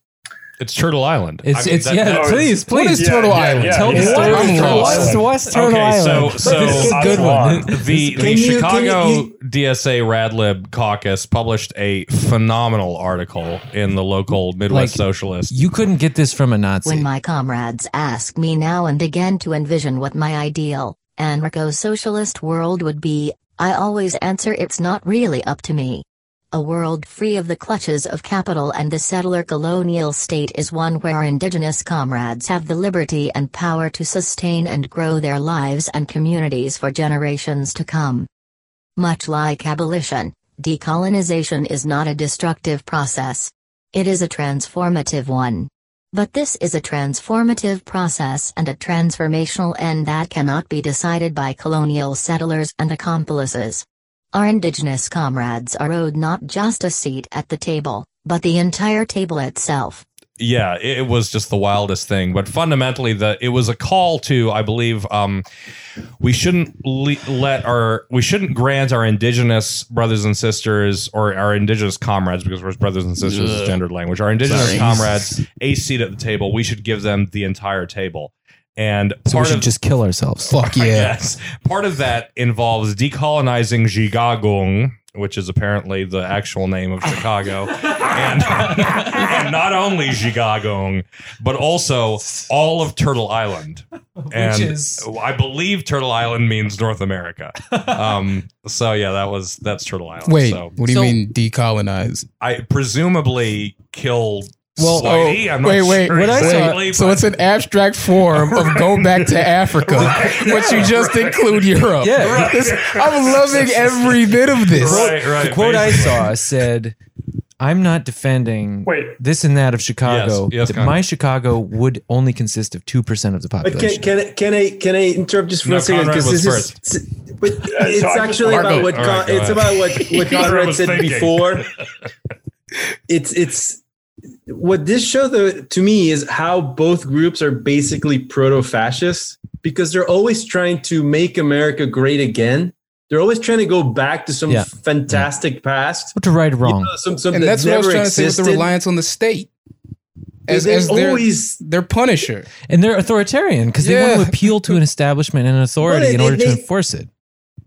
It's Turtle Island. It's, I mean, it's that- yeah, that was- please, What please. is Turtle yeah, Island? yeah, Tell the yeah. story. I'm Turtle lost. what's, Island. what's Turtle okay, so Island? so This is a good one. the the Can you- can Chicago you- DSA Radlib caucus published a phenomenal article in the local Midwest Like, Socialist. You couldn't get this from a Nazi. When my comrades ask me now and again to envision what my ideal, anarcho-socialist world would be, I always answer it's not really up to me. A world free of the clutches of capital and the settler colonial state is one where indigenous comrades have the liberty and power to sustain and grow their lives and communities for generations to come. Much like abolition, decolonization is not a destructive process. It is a transformative one. But this is a transformative process and a transformational end that cannot be decided by colonial settlers and accomplices. Our indigenous comrades are owed not just a seat at the table, but the entire table itself. yeah, it, it was just the wildest thing. But fundamentally, the it was a call to, I believe, um, we shouldn't le- let our we shouldn't grant our indigenous brothers and sisters or our indigenous comrades because we're brothers and sisters is gendered language. Our indigenous Sorry. comrades a seat at the table. We should give them the entire table. And so we should of just kill ourselves. Fuck yeah. Yes. Part of that involves decolonizing Chicago, which is apparently the actual name of Chicago. and, and not only Chicago, but also all of Turtle Island. And is- I believe Turtle Island means North America. Um, so yeah, that was that's Turtle Island. Wait, so what do you So- mean decolonize? I presumably kill Well, Whitey. Oh, I'm wait, wait, sure what I exactly, So it's an abstract form of go back to Africa, but you just include Europe. Yeah. This- I'm loving every bit of this. right, right. the quote I saw said, "I'm not defending Wait. this and that of Chicago. Yes, yes, my Chicago would only consist of two percent of the But population." can, can, I- can I can I interrupt just for No, a second Conrad was this is but it's so actually about what all right, Con, go it's ahead. about what what Conrad Conrad said thinking. before. It's it's what this show though to me is how both groups are basically proto-fascist because they're always trying to make America great again. They're always trying to go back to some Yeah. fantastic past. What to right or You wrong? know, some, some And that that's what I was never trying to say with the reliance on the state. They- As, they as their, always their punisher. and they're authoritarian because they want to appeal to an establishment and an authority Well, in they- order to enforce it.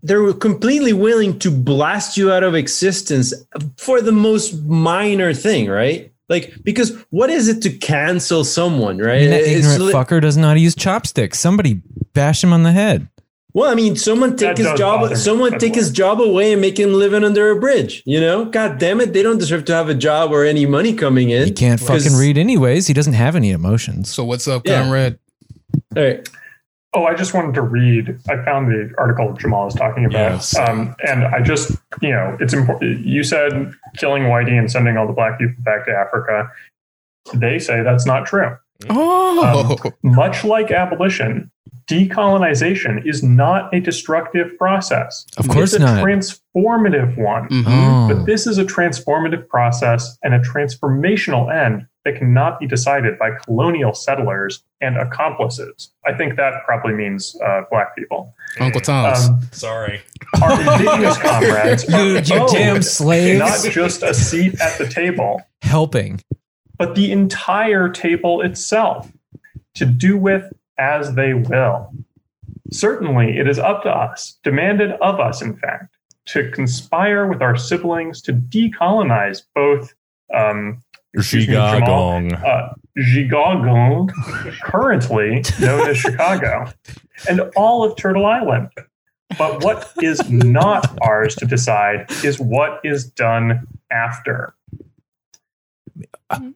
they're completely willing to blast you out of existence for the most minor thing, right? Like, because what is it to cancel someone, I right? mean, that It's ignorant li- fucker doesn't know how to use chopsticks. Somebody bash him on the head. well, I mean, someone take That his job, someone That's take his job away and make him living under a bridge. You know, God damn it, they don't deserve to have a job or any money coming in. He can't fucking read anyways. He doesn't have any emotions. So what's up, Yeah. comrade? All right. Oh, I just wanted to read. I found the article Jamal is talking about, Yes. um, and I just, you know, it's important. You said killing Whitey and sending all the black people back to Africa. They say that's not true. Oh, Much like abolition, decolonization is not a destructive process. Of course it's a not. transformative one. Mhm. Oh. But this is a transformative process and a transformational end that cannot be decided by colonial settlers and accomplices. I think that probably means uh, black people. Uncle Tom's. Um, Sorry. our indigenous comrades are You- you damn slaves. not just a seat at the table, Helping. but the entire table itself to do with as they will. Certainly, it is up to us, demanded of us, in fact, to conspire with our siblings to decolonize both um, excuse me, Shigagong. uh, Zhigagon, currently known as Chicago, and all of Turtle Island. But what is not ours to decide is what is done after.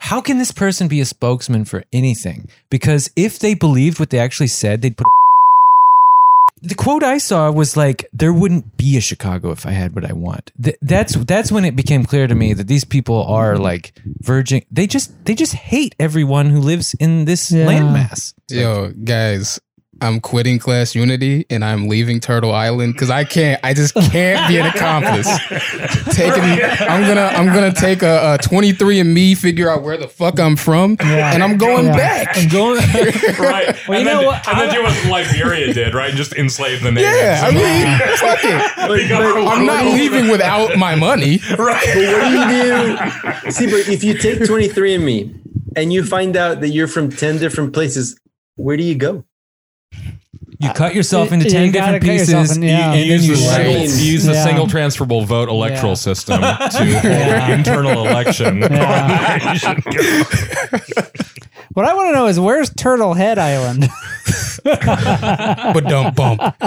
How can this person be a spokesman for anything? Because if they believed what they actually said, they'd put. The quote I saw was like, "There wouldn't be a Chicago if I had what I want." Th- that's that's when it became clear to me that these people are like verging. They just they just hate everyone who lives in this Yeah. landmass. Yo, guys, I'm quitting class unity and I'm leaving Turtle Island because I can't. I just can't be an accomplice. Taking, I'm gonna, I'm gonna take a, a 23 and Me, figure out where the fuck I'm from, Yeah. and I'm going Yeah. back. I'm going. right. Well, you and know what? And then do what Liberia did, right? Just enslave the natives. Yeah, I mean, fuck it. I'm not leaving without my money. right. But what do you do? See, but if you take 23 and Me and you find out that you're from 10 different places, where do you go? You uh, cut yourself into You ten gotta different cut yourself pieces, in- yeah. and You then use you the single, you use the Yeah. single transferable vote electoral Yeah. system to hold Yeah. internal election. Yeah. You should go. What I want to know is where's Turtle Head Island? But don't bump.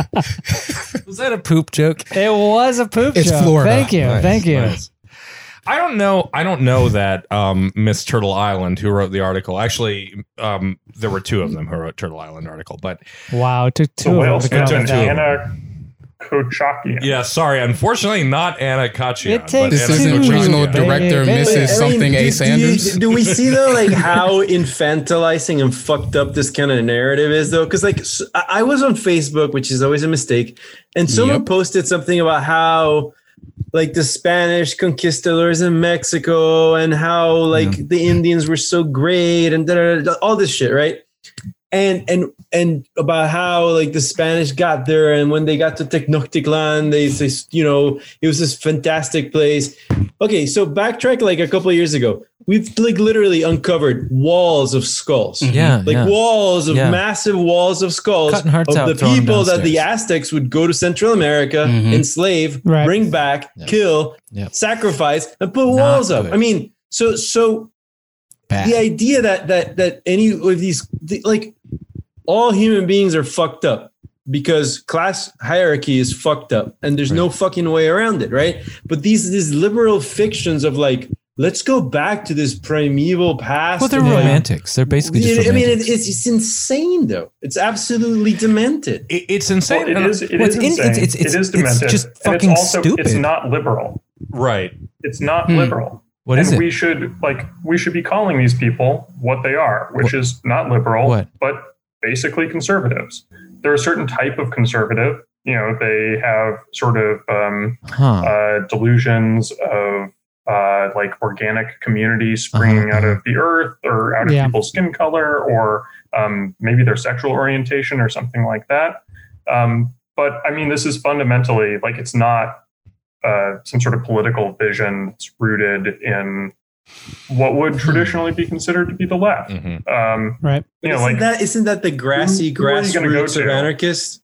Was that a poop joke? It was a poop It's joke. Florida. Thank you. Nice, Thank you. nice. I don't know. I don't know that um, Miss Turtle Island, who wrote the article, actually, um, there were two of them who wrote Turtle Island article. But Wow. It took The two of whale them to come smith up and with that. Anna Kochakian. yeah, sorry, unfortunately, not Anna Kachian. It takes This but isn't Anna two, regional Kochakian. director baby. Mrs. I mean, something do- A Sanders. Do, we see though, like how infantilizing and fucked up this kind of narrative is, though? Because like I was on Facebook, which is always a mistake, and someone Yep. posted something about how like the Spanish conquistadors in Mexico and how like the Indians were so great and da, da, da, da, all this shit, right? And and and about how like the Spanish got there and when they got to Tenochtitlan, they, they you know it was this fantastic place. Okay, so backtrack like a couple of years ago, we've like literally uncovered walls of skulls Yeah, like yeah. walls of Yeah. massive walls of skulls of the throwing them people that the. Aztecs would go to Central America, Mhm. enslave, Right. bring back, Yep. kill, Yep. sacrifice, and put Not walls up. good. I mean, so so Bad. the idea that that that any of these the, like all human beings are fucked up because class hierarchy is fucked up and there's no fucking way around it right but these these liberal fictions of like let's go back to this primeval past Well, they're of, like, romantics. They're basically just yeah, I mean, it, it's, it's insane, though. It's absolutely demented. It- it's insane. Well, it And- is. It Well, is it's insane. it's- it's- it is it's demented. just fucking it's also, It's not liberal. right. It's not Hmm. liberal. What is and it? we should like we should be calling these people what they are, which What? is not liberal, What? but basically conservatives. They're a certain type of conservative. You know, they have sort of um, Huh. uh, delusions of uh, like organic communities springing Uh-huh, out of the earth or out of Yeah. people's skin color or um, maybe their sexual orientation or something like that. Um, but I mean, this is fundamentally like it's not uh, some sort of political vision that's rooted in what would traditionally be considered to be the left. Mhm. Um, Right. you know, isn't like that isn't that the grassy Who- who are you gonna go grassroots of anarchists?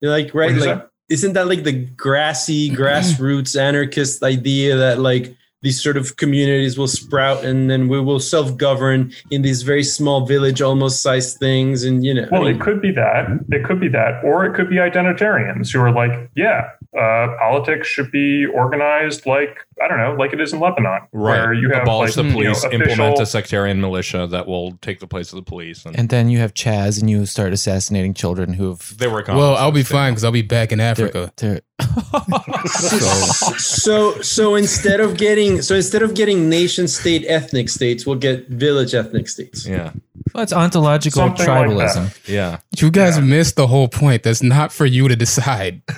You're like right, What'd like isn't that like the grassy grassroots anarchist idea that like these sort of communities will sprout and then we will self-govern in these very small village almost sized things and you know I Well, mean, it could be that. It could be that, or it could be identitarians who are like, yeah, uh, politics should be organized like I don't know, like it is in Lebanon, where you have abolish like, the you know, police, implement official- a sectarian militia that will take the place of the police. And, And then you have Chaz, and you start assassinating children who've. they were Well, I'll be fine because I'll be back in Africa. They're, So so instead of getting so instead of getting nation state ethnic states, we'll get village ethnic states. yeah, well, it's ontological Something like tribalism. yeah. You guys missed the whole point. That's not for you to decide.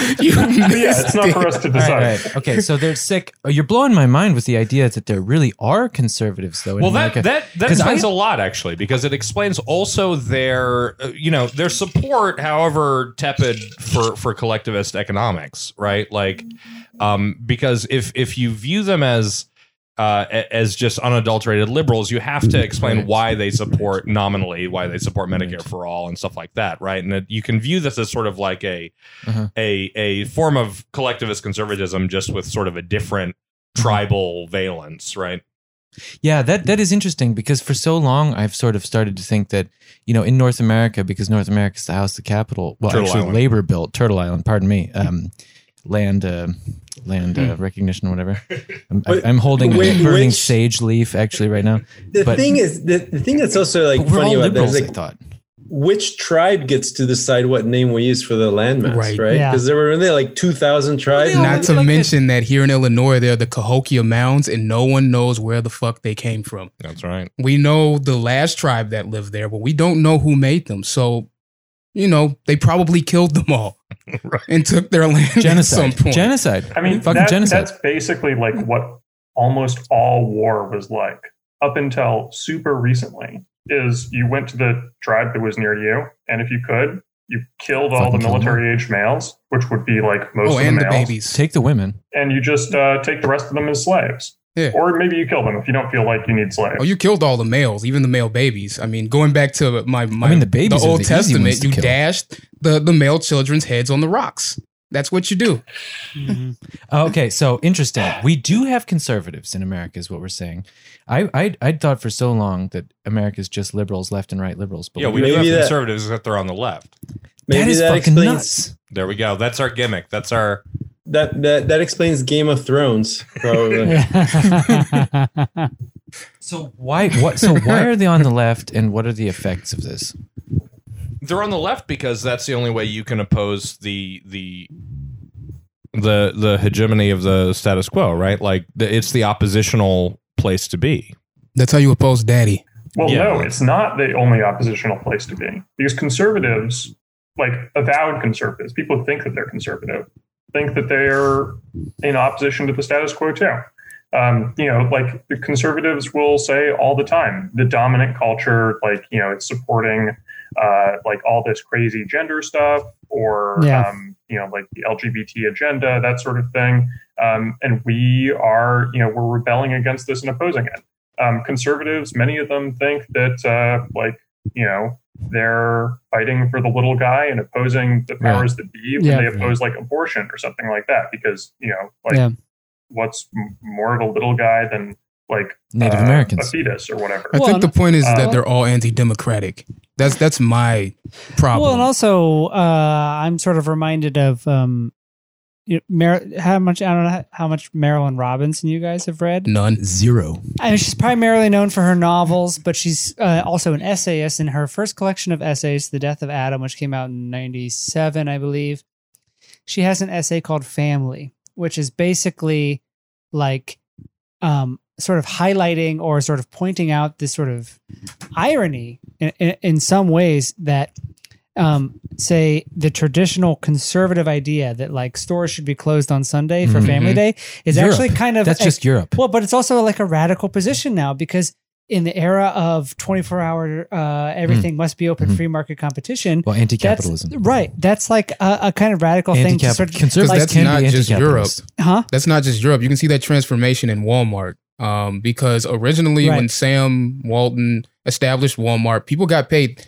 you yeah, it's not for us to decide. right, right. Okay, so they're sick. Oh, You're blowing my mind with the idea that there really are conservatives, though. Well, that America. that that I- explains a lot actually, because it explains also their uh, you know their support, however tepid, for for collectivist economics, right? Like, um, because if if you view them as uh, as just unadulterated liberals, you have to explain why they support nominally, why they support Medicare for all and stuff like that, right? And you can view this as sort of like a Uh-huh. a a form of collectivist conservatism, just with sort of a different Mm-hmm. tribal valence, right? Yeah, that that is interesting because for so long I've sort of started to think that you know in North America because North America is the house, the capital. Well, Turtle actually, Island. labor built Turtle Island. Pardon me. Um, land, uh, land uh, Hmm. recognition, or whatever. I'm, But I'm holding whi- a burning which- sage leaf actually right now. The But- thing is the, the thing that's also like funny about that liberals, is I like thought. which tribe gets to decide what name we use for the landmass, Right. right? Yeah. Because there were there like two thousand tribes. Not to mention that here in Illinois, there are the Cahokia Mounds, and no one knows where the fuck they came from. That's right. We know the last tribe that lived there, but we don't know who made them. So, you know, they probably killed them all Right. and took their land at some Genocide. point. Genocide. I mean, fucking that, genocide. that's basically like what almost all war was like up until super recently. Is you went to the tribe that was near you, and if you could, you killed all the Fucking kill them. military age males, which would be like most oh, of and the the babies. Take the women. and you just uh, take the rest of them as slaves. Yeah. Or maybe you kill them if you don't feel like you need slaves. Oh, you killed all the males, even the male babies. I mean, going back to my, my mean, the babies the Old the Testament, you kill. dashed the, the male children's heads on the rocks. That's what you do. Oh, okay, so interesting. We do have conservatives in America, is what we're saying. I I I thought for so long that America's just liberals, left and right liberals. But Yeah, we do Maybe have that- conservatives except they're on the left. Maybe that is that fucking explains nuts. There we go. That's our gimmick. That's our that that that explains Game of Thrones probably. So why what? So why are they on the left, and what are the effects of this? they're on the left because that's the only way you can oppose the the the the hegemony of the status quo, right? Like the, it's the oppositional place to be. That's how you oppose daddy. Well, Yeah. no, it's not the only oppositional place to be because conservatives, like avowed conservatives, people who think that they're conservative, think that they're in opposition to the status quo too. Um, you know, like the conservatives will say all the time, the dominant culture, like you know, it's supporting uh, like all this crazy gender stuff, or Yeah. um, you know, like the LGBT agenda, that sort of thing. Um, and we are, you know, we're rebelling against this and opposing it um, conservatives, many of them think that, uh, like, you know, they're fighting for the little guy and opposing the Right. powers that be when Yeah. they oppose like abortion or something like that. Because you know, like, Yeah. what's m- more of a little guy than like Native uh, Americans. a fetus or whatever? I Well, think the point is uh, that they're all anti-democratic. That's that's my problem. Well, and also, uh, I'm sort of reminded of um, you Mar- how much I don't know how much Marilynne Robinson you guys have read. None. Zero. I mean, she's primarily known for her novels, but she's uh, also an essayist. In her first collection of essays, "The Death of Adam," which came out in '97, I believe, she has an essay called "Family," which is basically like um, sort of highlighting or sort of pointing out this sort of irony in, in, in some ways that um, say the traditional conservative idea that like stores should be closed on Sunday for Mhm. Family Day is Europe. actually kind of That's a- just Europe. well, but it's also like a radical position now because in the era of 24 hour, uh, everything must be open, Mhm. free market competition. Well, anti-capitalism. right. That's like a, a kind of radical thing to Anti-cap- sort of, conservatives Because that's can not be just anti-capitalist. huh? That's not just Europe. You can see that transformation in Walmart. Um, because originally Right. when Sam Walton established Walmart, people got paid.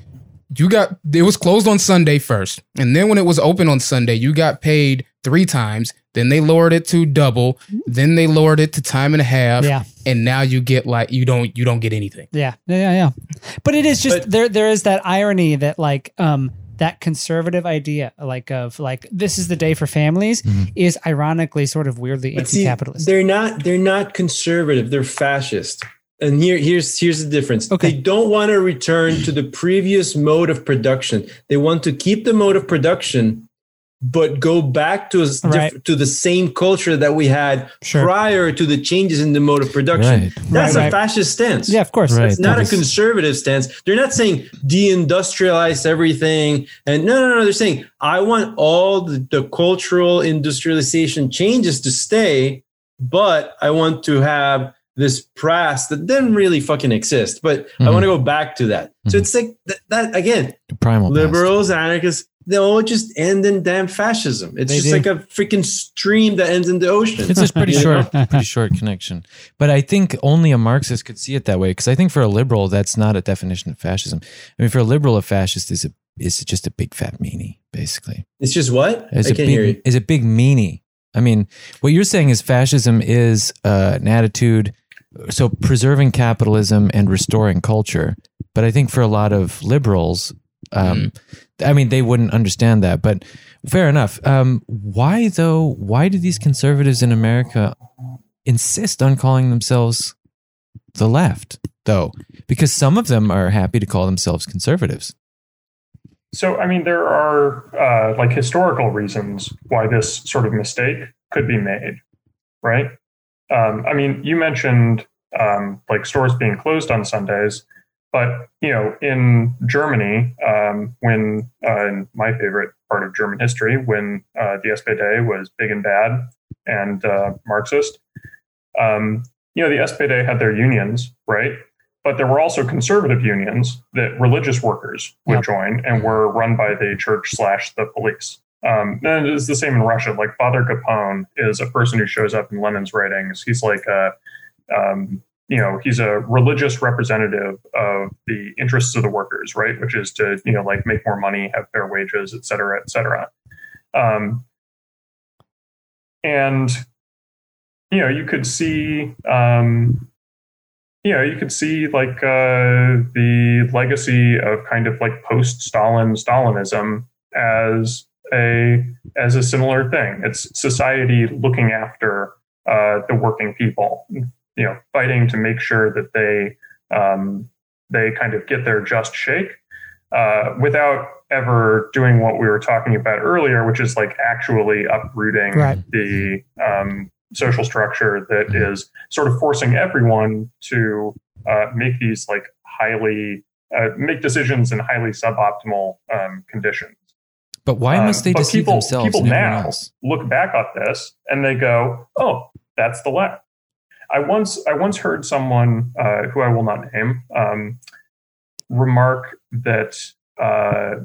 You got it was closed on Sunday first, and then when it was open on Sunday, you got paid three times. Then they lowered it to double. Then they lowered it to time and a half. Yeah. and now you get like you don't you don't get anything. Yeah, yeah, yeah, yeah. But it is just But- there. There is that irony that like um that conservative idea, like of like this is the day for families, Mhm. is ironically sort of weirdly But anti-capitalist. they're not they're not conservative. They're fascist. And here here's here's the difference. Okay. They don't want to return to the previous mode of production. They want to keep the mode of production, but go back to a s- diff- Right. to the same culture that we had Sure. prior to the changes in the mode of production. Right. That's Right, a right. fascist stance. yeah, of course. Right. It's not that a is- conservative stance. They're not saying deindustrialize everything. And no, no, no. They're saying, I want all the, the cultural industrialization changes to stay, but I want to have this press that didn't really fucking exist. But I Mhm. want to go back to that. So Mhm. it's like that, that again, Primal past. liberals, anarchists, they all just end in damn fascism. It's They just do. like a freaking stream that ends in the ocean. It's a pretty short, pretty short connection. But I think only a Marxist could see it that way because I think for a liberal, that's not a definition of fascism. I mean, for a liberal, a fascist is a is just a big fat meanie, basically. It's just what? Is I a can't big, hear you. Is a big meanie. I mean, what you're saying is fascism is uh, an attitude. So preserving capitalism and restoring culture. But I think for a lot of liberals, um, I mean, they wouldn't understand that. But fair enough. Um, why though? Why do these conservatives in America insist on calling themselves the left? Though, because some of them are happy to call themselves conservatives. So, I mean, there are uh, like historical reasons why this sort of mistake could be made, right? Um, I mean, you mentioned um, like stores being closed on Sundays, but you know, in Germany, um, when uh, in my favorite part of German history, when uh, the SPD was big and bad and uh, Marxist, um, you know, the SPD had their unions, right? But there were also conservative unions that religious workers would Yep. join and were run by the church slash the police. Um, and it's the same in Russia. Like Father Gapon is a person who shows up in Lenin's writings. He's like a, um, you know, he's a religious representative of the interests of the workers, right? Which is to, you know, like make more money, have fair wages, et cetera, et cetera. Um, and, you know, you could see, um, you know, you could see like uh, the legacy of kind of like post-Stalin Stalinism as a as a similar thing. It's society looking after uh, the working people, you know, fighting to make sure that they um, they kind of get their just shake uh, without ever doing what we were talking about earlier, which is like actually uprooting Right. the um, social structure that is sort of forcing everyone to uh, make these like highly uh, make decisions in highly suboptimal um, conditions. But why Um, must they deceive people, themselves People now else? look back at this and they go, "Oh, that's the left." I once I once heard someone uh, who I will not name um, remark that uh,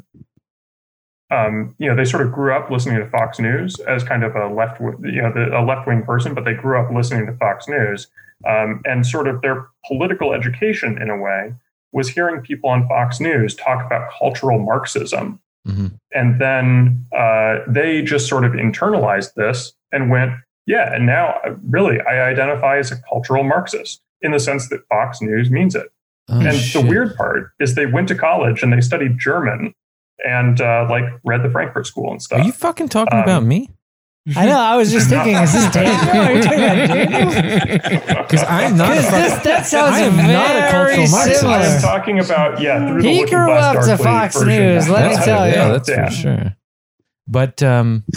um, you know they sort of grew up listening to Fox News as kind of a left you know the, a left wing person, but they grew up listening to Fox News um, and sort of their political education in a way was hearing people on Fox News talk about cultural Marxism Mhm. and then uh, they just sort of internalized this and went, yeah, and now uh, really I identify as a cultural Marxist in the sense that Fox News means it. Oh, and shit. the weird part is they went to college and they studied German and uh, like read the Frankfurt School and stuff. Are you fucking talking Um, about me? I know. I was just thinking, is this Daniel? Are you talking about Daniel? Because I'm not. a Because fucking- this, that sounds I am very not a cultural Marxist. I am similar. talking about yeah. Through He Looking grew Glass up to Fox version. News, let me That's tell it. you. Yeah, that's Yeah. for sure. But um,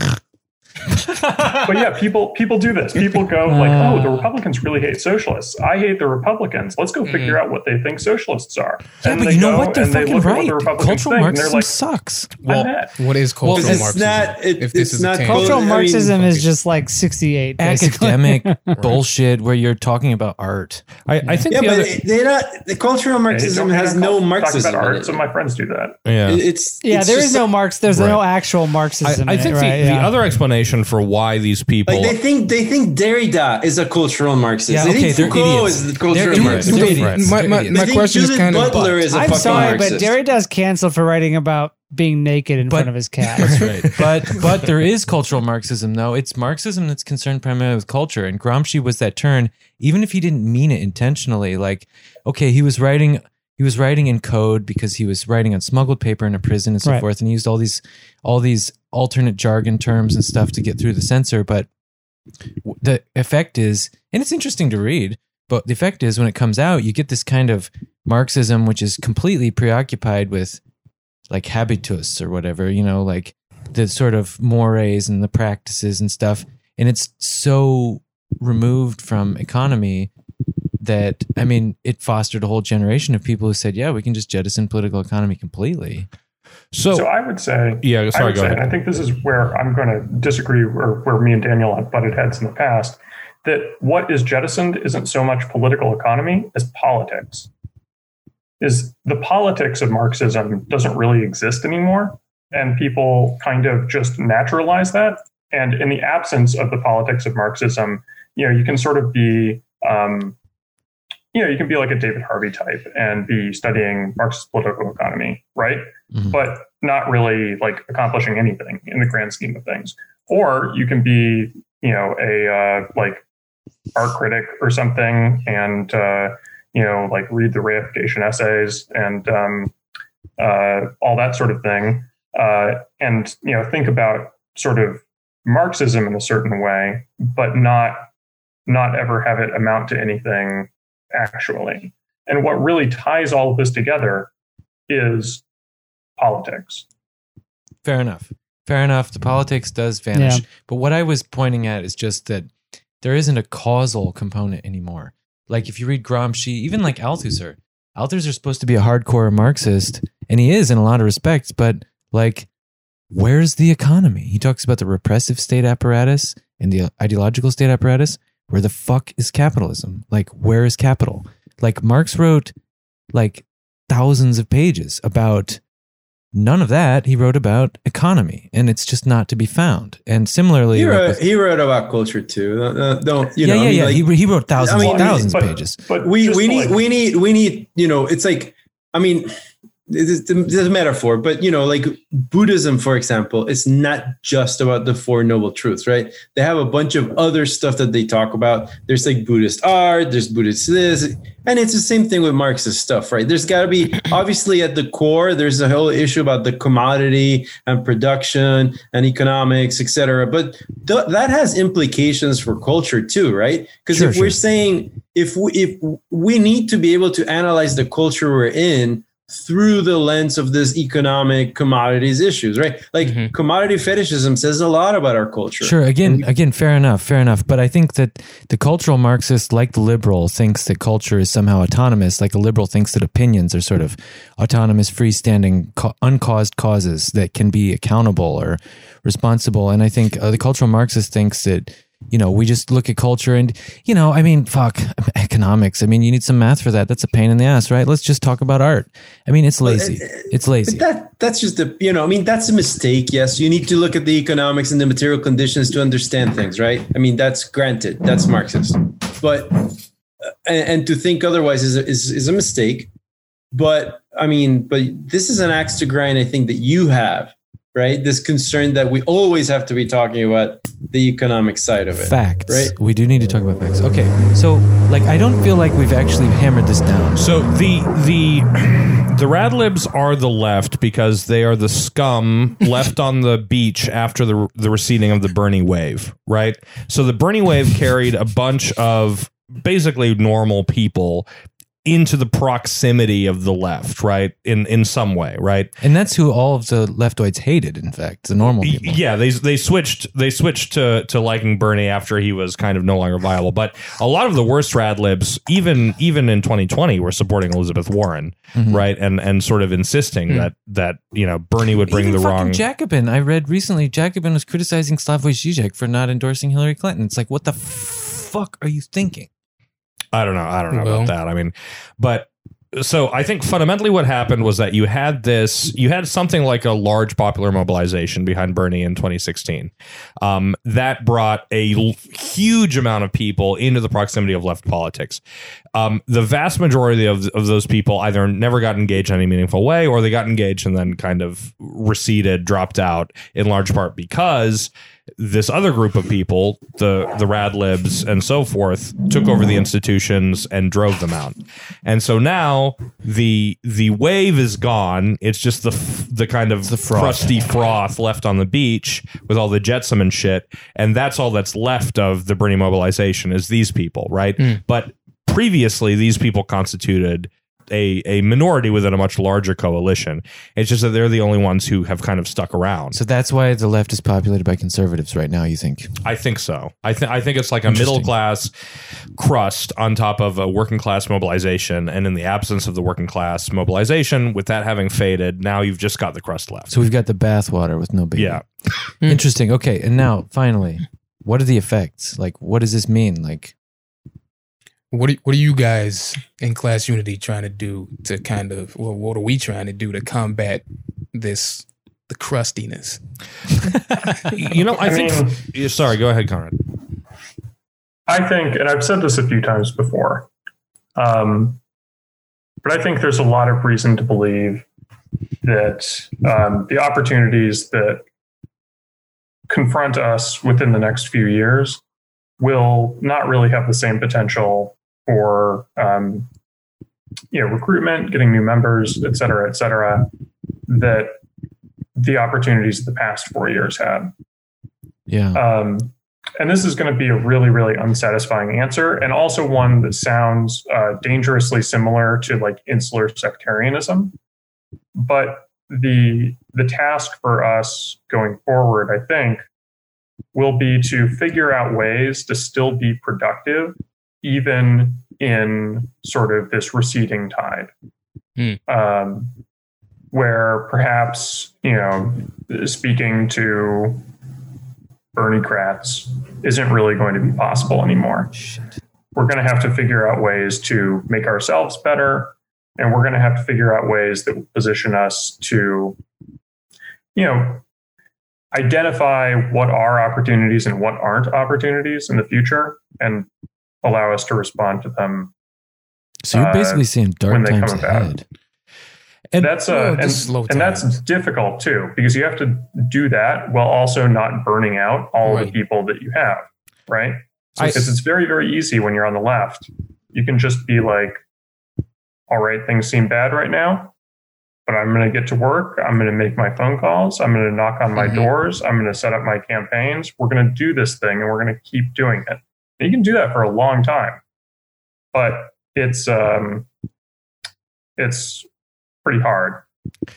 but yeah, people people do this. People go like, "Oh, the ah. Republicans really hate socialists. I hate the Republicans. Let's go figure mm-hmm. out what they think socialists are." yeah, And but they you know what? They're and they fucking look at what right. the Republicans Cultural think, Marxism like, sucks. Well, what is cultural Because it's Marxism? not. It, if this it's is not tangent? Cultural I mean, Marxism is just like 68. Academic bullshit where you're talking about art. I, I think Yeah, the but other, they're not. The cultural Marxism don't- has no talk Marxism. about art. it. Some of my friends do that. yeah. It's Yeah, there is no Marx. There's no actual I, Marxism. I think the, right? the yeah. other explanation for why these people Like they think they think Derrida is a cultural Marxist. Yeah, they okay, think they're Foucault idiots. is the They're cultural idiots. Marxist. They're Well, idiots. my- They're my- idiots. my They think question is Judith kind of- Butler is a I'm fucking sorry, Marxist. but Derrida's canceled for writing about being naked in But- front of his cat. That's right. But but there is cultural Marxism though. It's Marxism that's concerned primarily with culture. And Gramsci was that turn, even if he didn't mean it intentionally. Like, okay, he was writing he was writing in code because he was writing on smuggled paper in a prison and so Right. forth, and he used all these all these alternate jargon terms and stuff to get through the censor. But the effect is, and it's interesting to read, but the effect is when it comes out, you get this kind of Marxism, which is completely preoccupied with like habitus or whatever, you know, like the sort of mores and the practices and stuff. And it's so removed from economy that, I mean, it fostered a whole generation of people who said, yeah, we can just jettison political economy completely. So, So I would say, yeah, I sorry, would go say, ahead. and I think this is where I'm going to disagree, or where me and Daniel have butted heads in the past. That what is jettisoned isn't so much political economy as politics. Is the politics of Marxism doesn't really exist anymore, and people kind of just naturalize that. And in the absence of the politics of Marxism, you know, you can sort of be, um, you know, you can be like a David Harvey type and be studying Marxist political economy, right? Mhm. but not really like accomplishing anything in the grand scheme of things. Or you can be, you know, a uh, like art critic or something, and uh, you know, like read the reification essays and um, uh, all that sort of thing, uh, and you know, think about sort of Marxism in a certain way, but not not ever have it amount to anything actually. And what really ties all of this together is politics. Fair enough. Fair enough. The politics does vanish. Yeah. But what I was pointing at is just that there isn't a causal component anymore. Like if you read Gramsci, even like Althusser, Althusser is supposed to be a hardcore Marxist, and he is in a lot of respects, but like, where's the economy? He talks about the repressive state apparatus and the ideological state apparatus. Where the fuck is capitalism? Like, where is capital? Like, Marx wrote like thousands of pages about none of that he wrote about economy and it's just not to be found and similarly He wrote, with- he wrote about culture too. Uh, uh, don't you yeah know? I yeah mean, yeah like, he, he wrote thousands I mean, thousands but- of pages But we we need like- we need we need you know it's like i mean it's, it's a metaphor but you know like buddhism for example is not just about the four noble truths right? They have a bunch of other stuff that they talk about. There's like buddhist art there's buddhist this and it's the same thing with marxist stuff right? There's got to be obviously at the core there's a whole issue about the commodity and production and economics etc but th- that has implications for culture too right? Because Sure, if we're saying if we, if we need to be able to analyze the culture we're in through the lens of this economic commodities issues, right? Like Mhm. commodity fetishism says a lot about our culture. sure again again fair enough fair enough but i think that the cultural marxist like the liberal thinks that culture is somehow autonomous like a liberal thinks that opinions are sort of autonomous freestanding ca- uncaused causes that can be accountable or responsible and i think uh, the cultural marxist thinks that you know we just look at culture and you know i mean fuck economics i mean you need some math for that that's a pain in the ass right let's just talk about art i mean it's lazy it's lazy But that that's just a you know I mean that's a mistake. Yes, you need to look at the economics and the material conditions to understand things, right? I mean that's granted. That's Marxist, but uh, and, and to think otherwise is a, is is a mistake. But I mean, but this is an axe to grind. I think that you have right this concern that we always have to be talking about the economic side of it. facts right? we do need to talk about facts okay so like i don't feel like we've actually hammered this down So the the the Radlibs are the left because they are the scum left on the beach after the the receding of the Bernie wave, right? So the Bernie wave carried a bunch of basically normal people into the proximity of the left, right? In in some way, right? And that's who all of the leftoids hated, in fact, the normal people. Yeah, they they switched they switched to to liking Bernie after he was kind of no longer viable. But a lot of the worst radlibs, even even in 2020, were supporting Elizabeth Warren, Mhm. right? And and sort of insisting that that you know Bernie would bring Even the wrong. Jacobin. I read recently Jacobin was criticizing Slavoj Žižek for not endorsing Hillary Clinton. It's like, what the fuck are you thinking? I don't know. I don't know Well. about that. I mean, but so I think fundamentally what happened was that you had this, you had something like a large popular mobilization behind Bernie in 2016. Um, that brought a l- huge amount of people into the proximity of left politics. Um, the vast majority of, of those people either never got engaged in any meaningful way or they got engaged and then kind of receded, dropped out in large part because this other group of people, the the rad libs and so forth, took over the institutions and drove them out. And so now the the wave is gone. It's just the f- the kind of crusty froth left on the beach with all the jetsam and shit. And that's all that's left of the Bernie mobilization is these people, right? Hmm. But previously, these people constituted a, a minority within a much larger coalition. It's just that they're the only ones who have kind of stuck around. So that's why the left is populated by conservatives right now. You think? I think so. I think I think it's like a middle class crust on top of a working class mobilization, and in the absence of the working class mobilization, with that having faded, now you've just got the crust left. So we've got the bathwater with no baby. Yeah. Interesting. Okay, and now finally, what are the effects? Like, what does this mean? Like, What are, what are you guys in class unity trying to do to kind of well, what are we trying to do to combat this the crustiness? you know, I, I think. mean- sorry, go ahead, Conrad. I think, and I've said this a few times before, um, but I think there's a lot of reason to believe that um, the opportunities that confront us within the next few years will not really have the same potential for um, you know recruitment, getting new members, et cetera, et cetera, that the opportunities the past four years had. yeah, Um, and this is going to be a really, really unsatisfying answer, and also one that sounds uh, dangerously similar to like insular sectarianism. But the the task for us going forward, I think, will be to figure out ways to still be productive, even in sort of this receding tide. Hmm. Um, where perhaps you know, speaking to Bernicrats isn't really going to be possible anymore. We're going to have to figure out ways to make ourselves better, and we're going to have to figure out ways that will position us to, you know, identify what are opportunities and what aren't opportunities in the future, and allow us to respond to them. so you're uh, basically saying when dark they times about. ahead. And that's uh, Well, and, and that's difficult too because you have to do that while also not burning out all Right. the people that you have, right? So, I- because it's very very easy when you're on the left, you can just be like, "All right, things seem bad right now, but I'm going to get to work. I'm going to make my phone calls. I'm going to knock on my Mhm. doors. I'm going to set up my campaigns. We're going to do this thing, and we're going to keep doing it. And you can do that for a long time, but it's um, it's pretty hard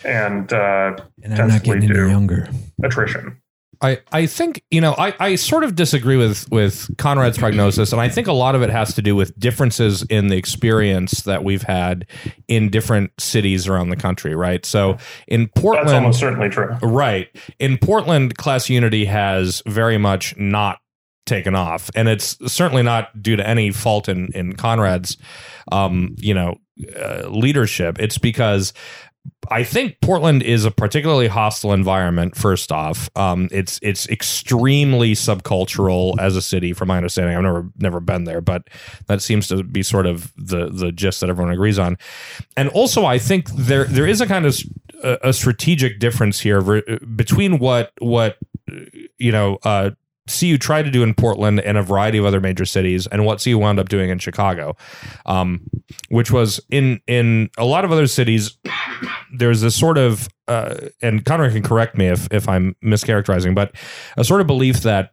and uh, And I'm not getting any do. younger. attrition. I, I think you know I, I sort of disagree with with Conrad's prognosis, and I think a lot of it has to do with differences in the experience that we've had in different cities around the country. Right. So in Portland, That's almost certainly true. Right. In Portland, class unity has very much not taken off. And it's certainly not due to any fault in, in Conrad's, um, you know, uh, leadership. It's because I think Portland is a particularly hostile environment. First off, um, it's it's extremely subcultural as a city, from my understanding. I've never never been there, but that seems to be sort of the the gist that everyone agrees on. And also, I think there there is a kind of a, strategic difference here between what what you know uh, CU tried to do in Portland and a variety of other major cities, and what CU wound up doing in Chicago, um, which was in in a lot of other cities. There's this sort of, uh, and Conrad can correct me if if I'm mischaracterizing, but a sort of belief that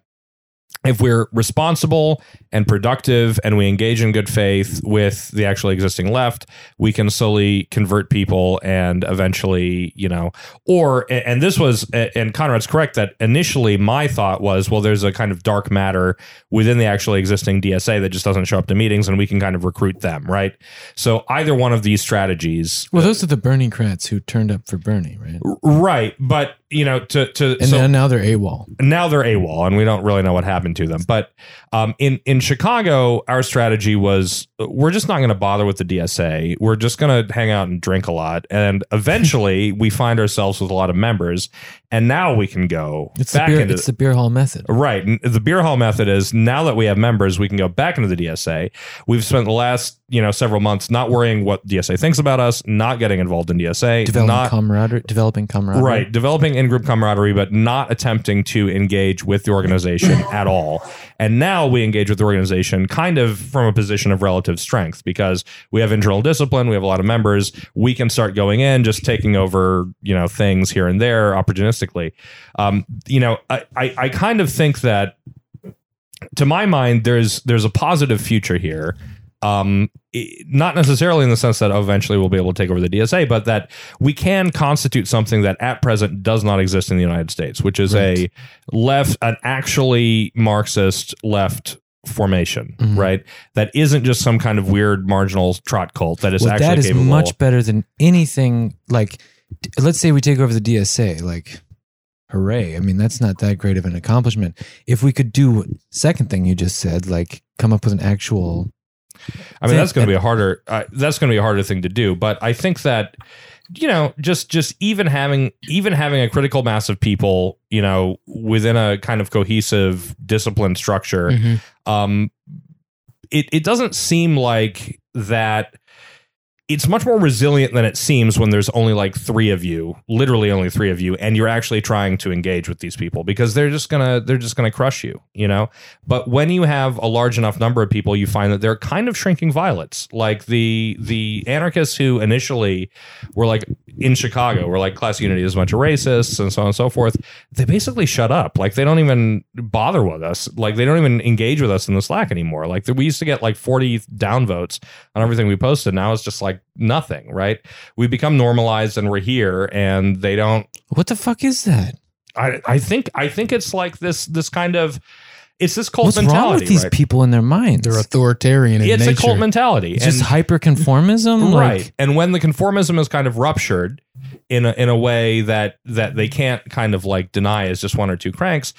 if we're responsible and productive and we engage in good faith with the actually existing left, we can slowly convert people and eventually, you know, or, and this was, and Conrad's correct that initially my thought was, well, there's a kind of dark matter within the actually existing DSA that just doesn't show up to meetings and we can kind of recruit them, right? So either one of these strategies. Well, those are the Bernicrats who turned up for Bernie, right? Right. But, you know, to, to, And so, then now they're AWOL. now they're AWOL, and we don't really know what happened to them. But um, in in Chicago, our strategy was we're just not going to bother with the DSA. We're just going to hang out and drink a lot, and eventually we find ourselves with a lot of members, and now we can go It's the back beer. into It's the beer hall method. Right. The beer hall method is now that we have members, we can go back into the DSA. We've spent the last you know several months not worrying what DSA thinks about us, not getting involved in DSA, Developing not camaraderie, developing camaraderie. Right, developing in-group camaraderie, but not attempting to engage with the organization at all. And now we engage with the organization kind of from a position of relative strength because we have internal discipline, we have a lot of members. We can start going in, just taking over, you know, things here and there opportunistically. Um, you know, I, I, I kind of think that, to my mind, there's there's a positive future here um, not necessarily in the sense that eventually we'll be able to take over the DSA, but that we can constitute something that at present does not exist in the United States, which is a left, an actually Marxist left formation, Mhm. right? That isn't just some kind of weird marginal trot cult that is well, actually that is capable. much better than anything. Like, let's say we take over the DSA. Like, hooray! I mean, that's not that great of an accomplishment. If we could do second thing you just said, like come up with an actual. I mean, that's going to be a harder. Uh, that's going to be a harder thing to do. But I think that you know, just just even having even having a critical mass of people, you know, within a kind of cohesive discipline structure, Mhm. um, it it doesn't seem like that. It's much more resilient than it seems when there's only like three of you, literally only three of you, and you're actually trying to engage with these people because they're just gonna they're just gonna crush you, you know. But when you have a large enough number of people, you find that they're kind of shrinking violets. Like the the anarchists who initially were like in Chicago, were like class unity is a bunch of racists and so on and so forth. They basically shut up. Like they don't even bother with us. Like they don't even engage with us in the Slack anymore. Like we used to get like 40 downvotes on everything we posted. Now it's just like nothing, right? We become normalized and we're here and they don't What the fuck is that? I, I think I think it's like this this kind of it's this cult What's mentality. wrong with these right? people in their minds? They're authoritarian in It's nature. a cult mentality. It's just and- hyper conformism, right. and when the conformism is kind of ruptured in a, in a way that that they can't kind of like deny as just one or two cranks,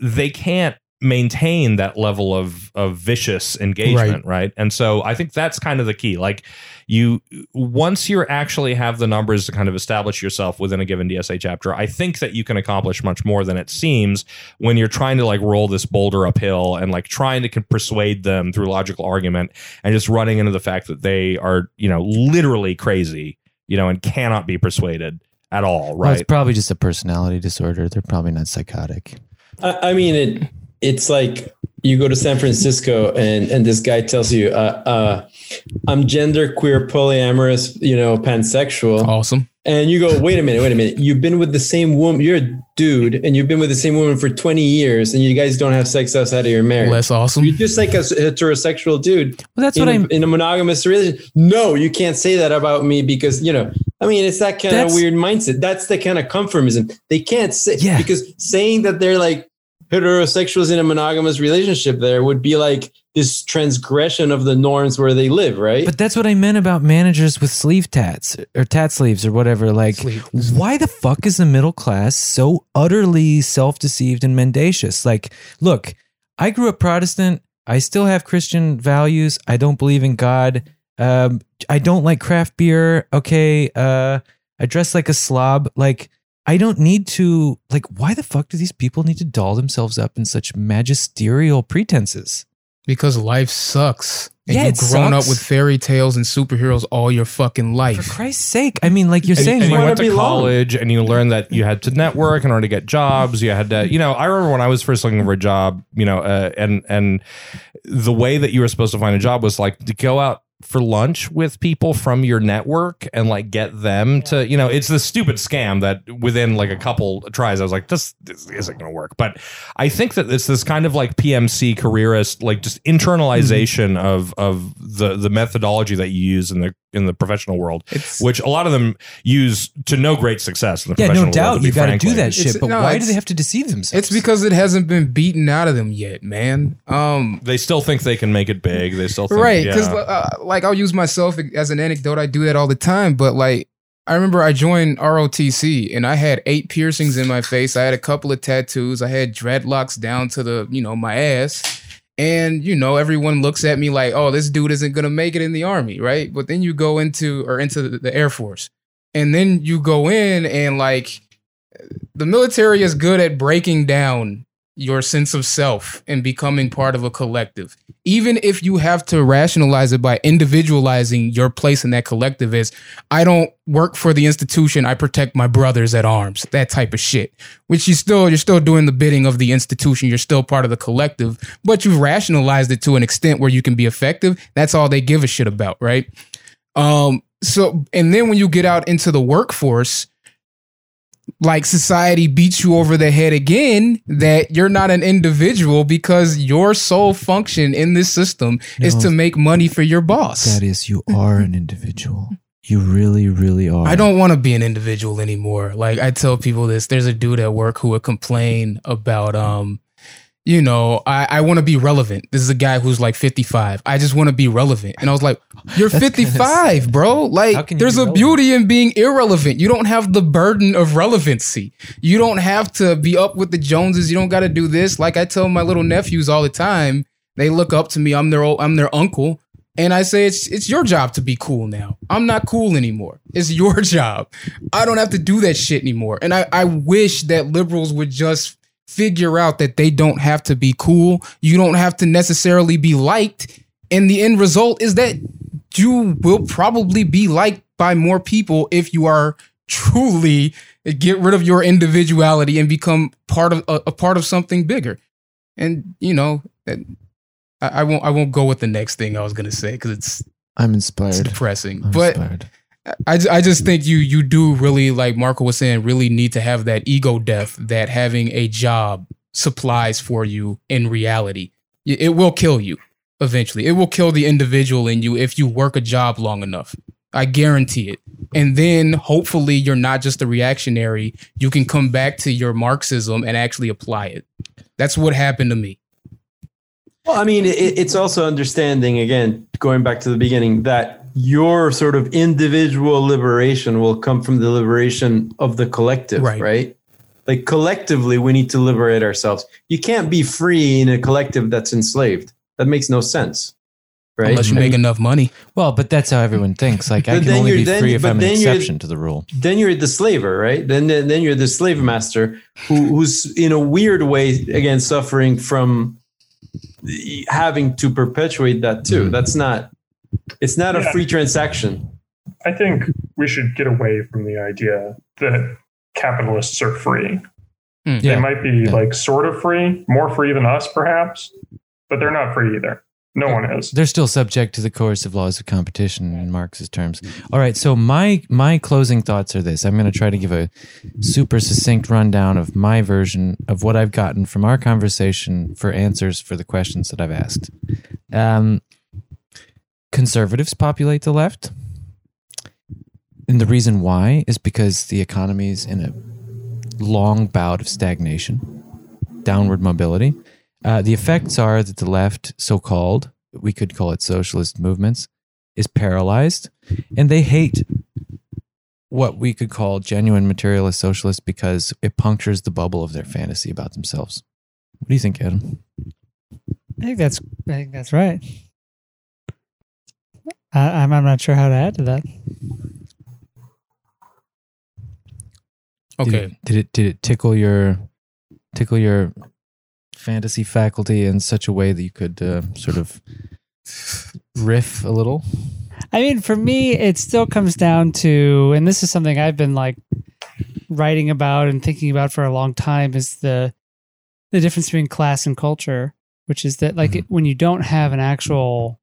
they can't maintain that level of of vicious engagement, right. And so I think that's kind of the key. Like you once you actually have the numbers to kind of establish yourself within a given DSA chapter, I think that you can accomplish much more than it seems when you're trying to like roll this boulder uphill and like trying to persuade them through logical argument and just running into the fact that they are, you know, literally crazy, you know, and cannot be persuaded at all, right? Well, it's probably just a personality disorder. They're probably not psychotic. I, I mean, it. It's like you go to San Francisco and and this guy tells you, uh, uh, "I'm gender queer, polyamorous, you know, pansexual," Awesome. and you go, "Wait a minute, wait a minute. You've been with the same woman. You're a dude, and you've been with the same woman for 20 years, and you guys don't have sex outside of your marriage. Less awesome. You're just like a heterosexual dude Well, that's in, what a, I'm. in a monogamous relationship. No, you can't say that about me because you know. I mean, it's that kind of weird mindset. That's the kind of conformism. They can't say Yeah. because saying that they're like heterosexuals in a monogamous relationship there would be like this transgression of the norms where they live, right? But that's what I meant about managers with sleeve tats or tat sleeves or whatever. Like, Sleeve. why the fuck is the middle class so utterly self deceived and mendacious? Like, look, I grew up Protestant. I still have Christian values. I don't believe in God. Um, I don't like craft beer. Okay. Uh, I dress like a slob. Like, I don't need to, like, why the fuck do these people need to doll themselves up in such magisterial pretenses? because life sucks. And Yeah, you've it grown sucks. up with fairy tales and superheroes all your fucking life. For. Christ's sake. I mean, like you're and, saying, and you went to belong. college and you learned that you had to network in order to get jobs. You had to, you know, I remember when I was first looking for a job, you know, uh, and and the way that you were supposed to find a job was like to go out for lunch with people from your network and like get them to, you know, it's the stupid scam that within like a couple tries, I was like, this, this isn't going to work. But I think that it's this kind of like PMC careerist, like just mm-hmm. internalization of of the the methodology that you use in the in the professional world It's which a lot of them use to no great success in the Yeah, professional no doubt. world, to You be got to do with. that It's- shit. But no, why do they have to deceive themselves? it's because it hasn't been beaten out of them yet, man. Um, They still think they can make it big. They still think, right? Yeah. Because uh, like I'll use myself as an anecdote. I do that all the time. But like I remember I joined ROTC and I had eight piercings in my face. I had a couple of tattoos. I had dreadlocks down to the you know my ass. And you know everyone looks at me like, oh, this dude isn't gonna make it in the army, right? But then you go into or into the, the Air Force, and then you go in and like the military is good at breaking down your sense of self and becoming part of a collective. Even if you have to rationalize it by individualizing your place in that collective is I don't work for the institution, I protect my brothers at arms. That type of shit. Which you still you're still doing the bidding of the institution, you're still part of the collective, but you've rationalized it to an extent where you can be effective. That's all they give a shit about, right? Um so and then when you get out into the workforce, like society beats you over the head again that you're not an individual because your sole function in this system is to make money for your boss. That is, you are an individual. You really, really are. I don't want to be an individual anymore. Like I tell people this, there's a dude at work who would complain about um you know, I, I want to be relevant. This is a guy who's like 55. I just want to be relevant. And I was like, You're 55, bro. Like, there's be a relevant? beauty in being irrelevant. You don't have the burden of relevancy. You don't have to be up with the Joneses. You don't got to do this. Like I tell my little nephews all the time, they look up to me. I'm their old, I'm their uncle. And I say it's it's your job to be cool now. I'm not cool anymore. It's your job. I don't have to do that shit anymore. And I, I wish that liberals would just figure out that they don't have to be cool. You don't have to necessarily be liked. And the end result is that you will probably be liked by more people if you are truly get rid of your individuality and become part of a, a part of something bigger. And you know, I, I won't I won't go with the next thing I was gonna say because it's I'm inspired. it's depressing. I'm but inspired. I, I just think you you do really like Marco was saying really need to have that ego death that having a job supplies for you in reality. It will kill you eventually. It will kill the individual in you if you work a job long enough. I guarantee it. And then hopefully you're not just a reactionary. You can come back to your Marxism and actually apply it. That's what happened to me. Well, I mean, it, it's also understanding, again, going back to the beginning, that your sort of individual liberation will come from the liberation of the collective, Right. right? Like collectively, we need to liberate ourselves. You can't be free in a collective that's enslaved. That makes no sense, right? Unless you I make mean, enough money. Well, but that's how everyone thinks. Like I can then only you're- be then- free if I'm an exception to the rule. then you're the slaver, right? Then then you're the slave master who, who's in a weird way again suffering from having to perpetuate that too. Mhm. That's not. It's not a free transaction. I think we should get away from the idea that capitalists are free. They Yeah. might be Yeah. like sort of free, more free than us, perhaps, but they're not free either. No one is. They're still subject to the coercive laws of competition in Marx's terms. All right, so my my closing thoughts are this. I'm going to try to give a super succinct rundown of my version of what I've gotten from our conversation for answers for the questions that I've asked. Um, conservatives populate the left. And the reason why is because the economy is in a long bout of stagnation, downward mobility. Uh, the effects are that the left, so called, we could call it socialist movements, is paralyzed, and they hate what we could call genuine materialist socialists because it punctures the bubble of their fantasy about themselves. What do you think, Adam? I think that's I think that's right. I, I'm I'm not sure how to add to that. Did Okay. it, did it did it tickle your tickle your fantasy faculty in such a way that you could uh, sort of riff a little? I mean, for me, it still comes down to, and this is something I've been like writing about and thinking about for a long time, is the the difference between class and culture, which is that like Mhm. it, when you don't have an actual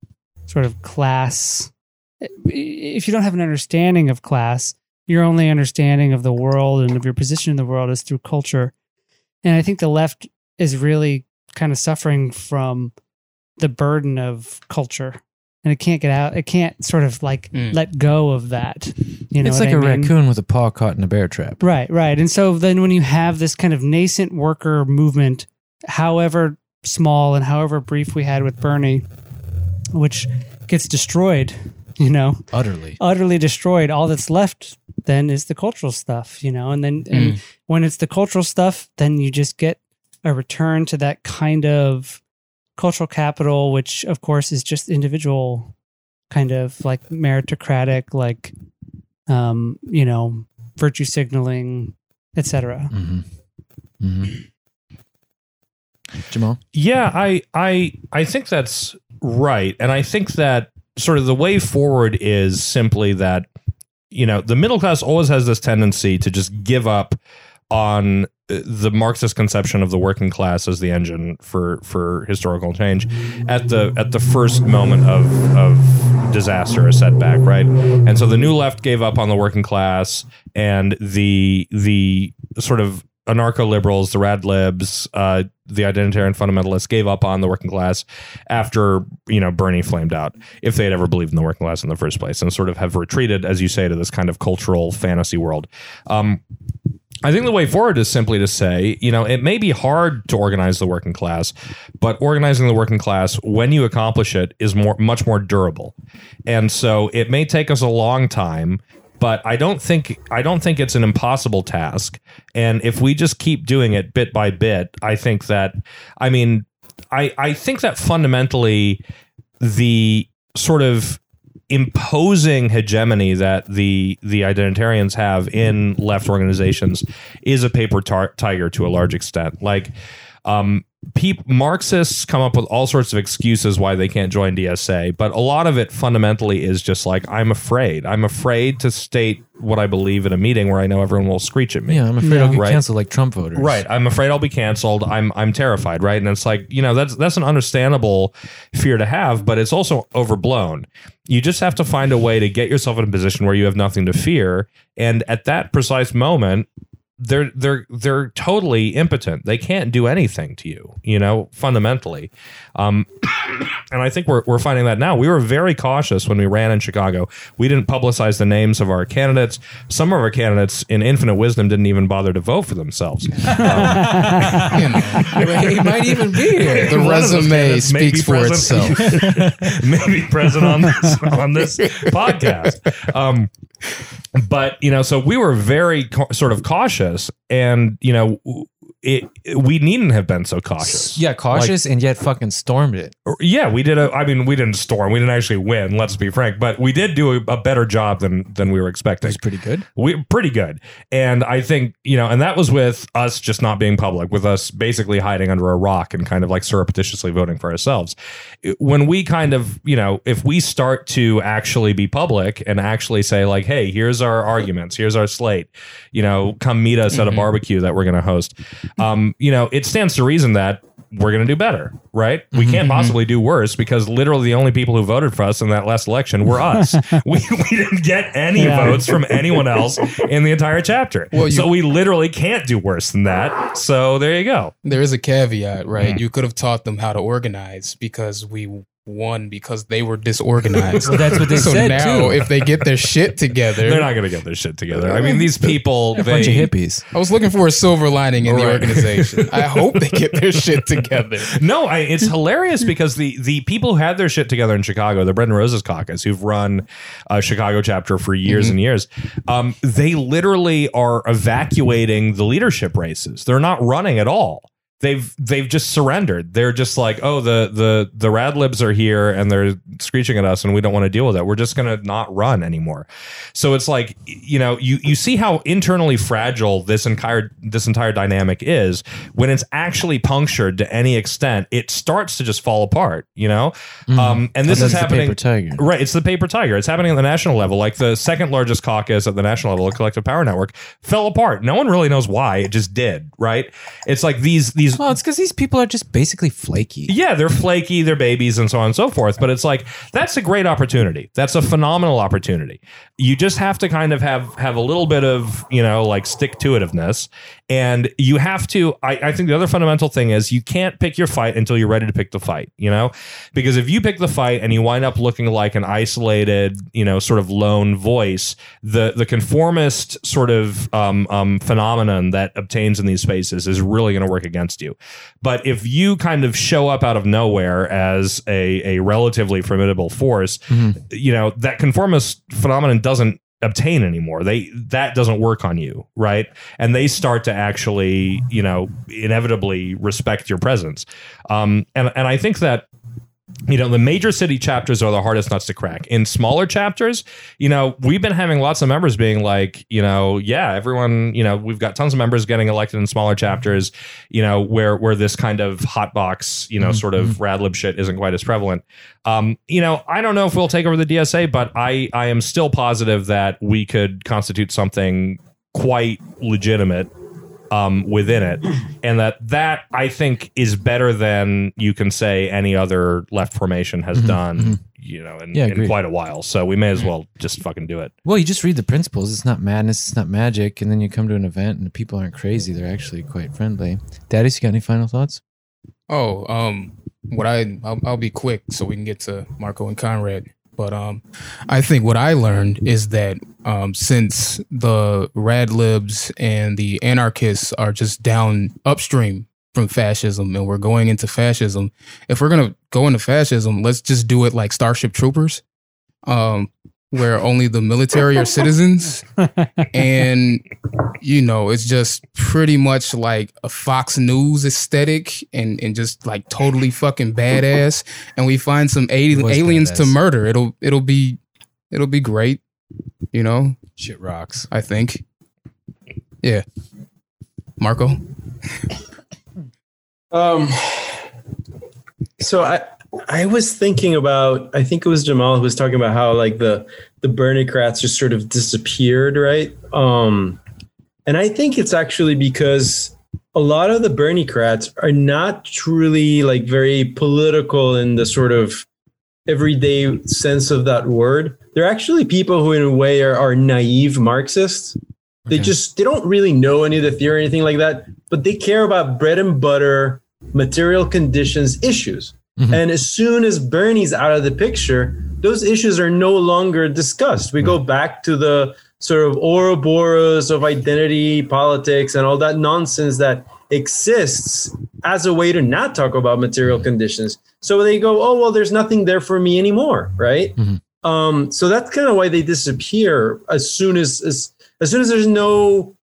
sort of class, if you don't have an understanding of class, your only understanding of the world and of your position in the world is through culture. And I think the left is really kind of suffering from the burden of culture and it can't get out. It can't sort of like Mm. let go of that. You know, it's like I a mean? raccoon with a paw caught in a bear trap. Right, right. And so then when you have this kind of nascent worker movement, however small and however brief we had with Bernie, which gets destroyed, you know, Utterly. utterly destroyed, all that's left then is the cultural stuff, you know, and then and when it's the cultural stuff, then you just get a return to that kind of cultural capital, which of course is just individual kind of like meritocratic, like um, you know, virtue signaling, etc. Mm-hmm. Mm-hmm. Jamal. Yeah, I I I think that's right, and I think that sort of the way forward is simply that you know the middle class always has this tendency to just give up on uh, the Marxist conception of the working class as the engine for for historical change at the at the first moment of of disaster or setback, right? And so the new left gave up on the working class, and the the sort of anarcho liberals, the rad libs, uh, the identitarian fundamentalists gave up on the working class after you know Bernie flamed out, if they had ever believed in the working class in the first place, and sort of have retreated, as you say, to this kind of cultural fantasy world. Um, I think the way forward is simply to say, you know, it may be hard to organize the working class, but organizing the working class when you accomplish it is more much more durable. And so it may take us a long time, but I don't think I don't think it's an impossible task. And if we just keep doing it bit by bit, I think that I mean, I I think that fundamentally the sort of imposing hegemony that the the identitarians have in left organizations is a paper tar- tiger to a large extent. Like um, peop- Marxists come up with all sorts of excuses why they can't join DSA, but a lot of it fundamentally is just like I'm afraid. I'm afraid to state what I believe at a meeting where I know everyone will screech at me. Yeah, I'm afraid I'll get Right? canceled like Trump voters. Right. I'm afraid I'll be canceled. I'm I'm terrified, right? And it's like, you know, that's that's an understandable fear to have, but it's also overblown. You just have to find a way to get yourself in a position where you have nothing to fear. And at that precise moment, they're they're they're totally impotent. They can't do anything to you, you know, fundamentally. Um, and I think we're we're finding that now. We were very cautious when we ran in Chicago. We didn't publicize the names of our candidates. Some of our candidates, in infinite wisdom, didn't even bother to vote for themselves. You know, he might even be here. the One resume candidates may be speaks for present- itself. maybe present on this on this podcast. Um, but you know, so we were very ca- sort of cautious, and you know, it, we needn't have been so cautious. Yeah, cautious and yet fucking stormed it. Yeah, we did. A, I mean, we didn't storm. We didn't actually win. Let's be frank, but we did do a, a better job than than we were expecting. It was pretty good. We pretty good, and I think you know, and that was with us just not being public, with us basically hiding under a rock and kind of like surreptitiously voting for ourselves. When we kind of, you know, if we start to actually be public and actually say like, hey, here's our arguments, here's our slate, you know, come meet us at a mm-hmm. barbecue that we're going to host. Um, you know, it stands to reason that we're going to do better, right? We can't possibly do worse because literally the only people who voted for us in that last election were us. we, we didn't get any Yeah. votes from anyone else in the entire chapter. Well, you- so we literally can't do worse than that. So there you go. There is a caveat, right? Mm. You could have taught them how to organize because we won because they were disorganized. Well, that's what they so said, now, too. if they get their shit together, They're not going to get their shit together. I mean, these people, A they, bunch of hippies. I was looking for a silver lining in the organization. I hope they get their shit together. No, I, it's hilarious because the the people who had their shit together in Chicago, the Bread and Roses Caucus, who've run a Chicago chapter for years and years, um, they literally are evacuating the leadership races. They're not running at all. They've they've just surrendered. They're just like, oh, the the the radlibs are here and they're screeching at us, and we don't want to deal with it. We're just gonna not run anymore. So it's like, you know, you you see how internally fragile this entire this entire dynamic is when it's actually punctured to any extent. It starts to just fall apart. You know, um, and this That's is the happening. paper tiger. Right, it's the paper tiger. It's happening at the national level. Like the second largest caucus at the national level, the Collective Power Network, fell apart. No one really knows why. It just did. Right? It's like these these Well, it's because these people are just basically flaky. yeah, they're flaky, they're babies, and so on and so forth. But it's like that's a great opportunity. That's a phenomenal opportunity. You just have to kind of have have a little bit of you know like stick to itiveness, and you have to. I, I think the other fundamental thing is you can't pick your fight until you're ready to pick the fight. You know, because if you pick the fight and you wind up looking like an isolated, you know, sort of lone voice, the the conformist sort of um, um, phenomenon that obtains in these spaces is really going to work against you. But if you kind of show up out of nowhere as a, a relatively formidable force, you know, that conformist phenomenon doesn't obtain anymore. They that doesn't work on you, right? And they start to actually, you know, inevitably respect your presence. Um and and I think that you know the major city chapters are the hardest nuts to crack. In smaller chapters you know we've been having lots of members being like you know yeah everyone you know we've got tons of members getting elected in smaller chapters you know where where this kind of hot box you know sort of radlib shit isn't quite as prevalent. Um you know i don't know if we'll take over the dsa but i i am still positive that we could constitute something quite legitimate um, within it, and that that I think is better than you can say any other left formation has done. You know, in, Yeah, in quite a while. So we may as well just fucking do it. Well, you just read the principles. It's not madness. It's not magic. And then you come to an event and the people aren't crazy. They're actually quite friendly. Daddy's, you got any final thoughts? Oh, um, what I I'll, I'll be quick so we can get to Marco and Conrad. But um, I think what I learned is that um, since the rad libs and the anarchists are just down upstream from fascism, and we're going into fascism. If we're gonna go into fascism, let's just do it like Starship Troopers, um, where only the military are citizens, and you know it's just pretty much like a Fox News aesthetic, and and just like totally fucking badass. And we find some ali- was aliens to murder. It'll it'll be it'll be great. You know, Shit rocks. I think. Yeah, Marco. Um, so I I was thinking about I think it was Jamal who was talking about how like the the Bernicrats just sort of disappeared, right? Um, and I think it's actually because a lot of the Bernicrats are not truly like very political in the sort of everyday sense of that word. They're actually people who, in a way, are, are naive Marxists. They Okay. just they don't really know any of the theory or anything like that, but they care about bread and butter, material conditions issues. Mhm. And as soon as Bernie's out of the picture, those issues are no longer discussed. We go back to the sort of Ouroboros of identity politics and all that nonsense that exists as a way to not talk about material conditions. So they go, oh well, there's nothing there for me anymore, right? Mhm. Um, so that's kind of why they disappear as soon as as as soon as there's no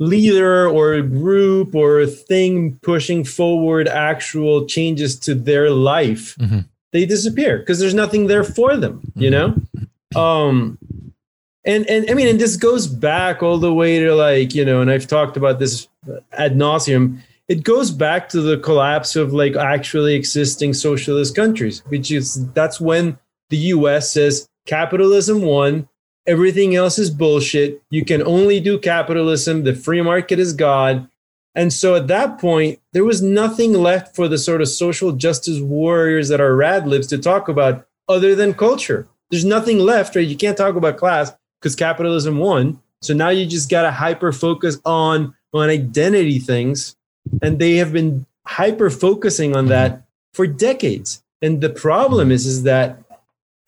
leader or group or thing pushing forward actual changes to their life Mhm. they disappear because there's nothing there for them you know? Um and and i mean and this goes back all the way to like you know and i've talked about this ad nauseum. It goes back to the collapse of like actually existing socialist countries which is that's when the us says capitalism won everything else is bullshit you can only do capitalism the free market is god and so at that point, there was nothing left for the sort of social justice warriors that are rad libs to talk about other than culture. There's nothing left, right? You can't talk about class because capitalism won. So now you just got to hyper focus on on identity things, and they have been hyper focusing on that for decades. And the problem is, is that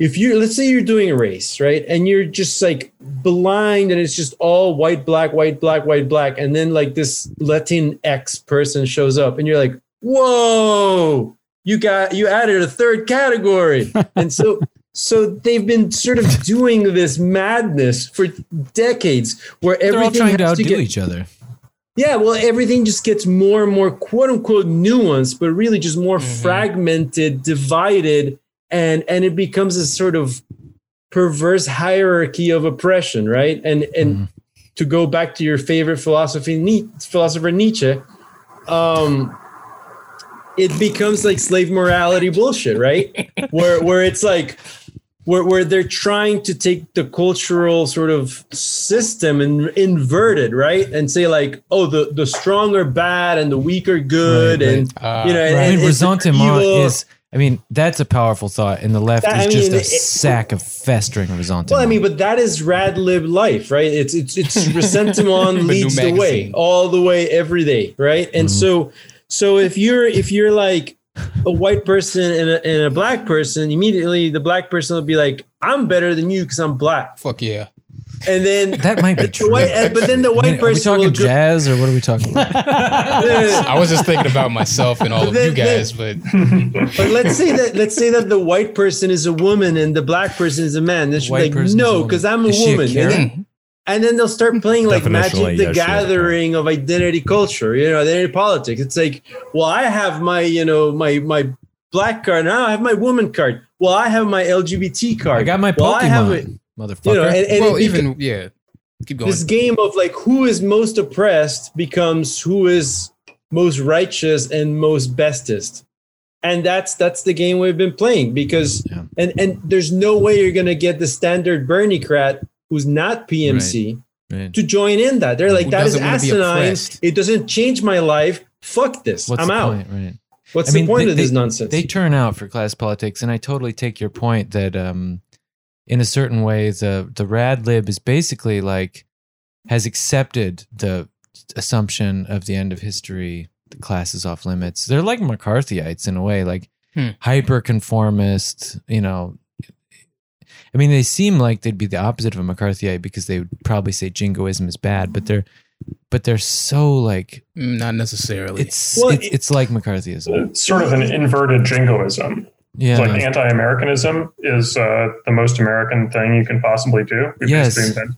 if you let's say you're doing a race, right, and you're just like blind, and it's just all white, black, white, black, white, black, and then like this Latinx person shows up, and you're like, whoa, you got you added a third category, and so. So they've been sort of doing this madness for decades, where They're all everything trying to outdo get each other. yeah, well, everything just gets more and more quote unquote nuanced, but really just more mm-hmm. fragmented, divided, and and it becomes a sort of perverse hierarchy of oppression, right? And and to go back to your favorite philosophy, philosopher Nietzsche, um, it becomes like slave morality bullshit, right? where where it's like where, where they're trying to take the cultural sort of system and invert it, right? And say like, oh, the the strong are bad and the weak are good, Right, right. and Uh, you know, I and, mean, and the ressentiment is. I mean, that's a powerful thought, and the left That- I is just mean, a it- sack of festering resentment. Well, I mean, but that is rad lib life, right? It's it's it's ressentiment leads the way all the way every day, right? And mm-hmm. so so if you're if you're like a white person and a, and a black person, immediately the black person will be like, "I'm better than you because I'm black," Fuck yeah. And then that might be the true. white, uh, but then the I white mean, are we person will go, jazz or what are we talking about? I was just thinking about myself and all of Then- you guys, but But let's say that let's say that the white person is a woman and the black person is a man. They should be like, person is a no, because I'm a Is she a woman. and, Karen? then, and then they'll start playing like Magic the yes, she is Gathering of identity culture, you know, identity politics. It's like, well, I have my, you know, my my black card. Now I have my woman card. Well, I have my LGBT card. I got my well, I have Pokemon, it. Motherfucker. You know, and, and well, it beca- even yeah, keep going. this game of like who is most oppressed becomes who is most righteous and most bestest and that's that's the game we've been playing because Yeah. and and there's no way you're gonna get the standard Bernicrat who's not pmc Right. to join in that they're like Who that is doesn't wanna be asinine it doesn't change my life fuck this What's i'm out point? Right. what's I the point they- of this they- nonsense They turn out for class politics, and I totally take your point that, um, in a certain way, the the rad lib is basically like has accepted the assumption of the end of history. The class is off limits. They're like McCarthyites in a way, like Hmm. hyper conformist. You know, I mean, they seem like they'd be the opposite of a McCarthyite because they would probably say jingoism is bad, but they're but they're so like Mm, Not necessarily. it's Well, it's, it- it's like McCarthyism. Sort of an inverted jingoism. Yeah, Like anti-Americanism is uh, the most American thing you can possibly do. We Yes. it.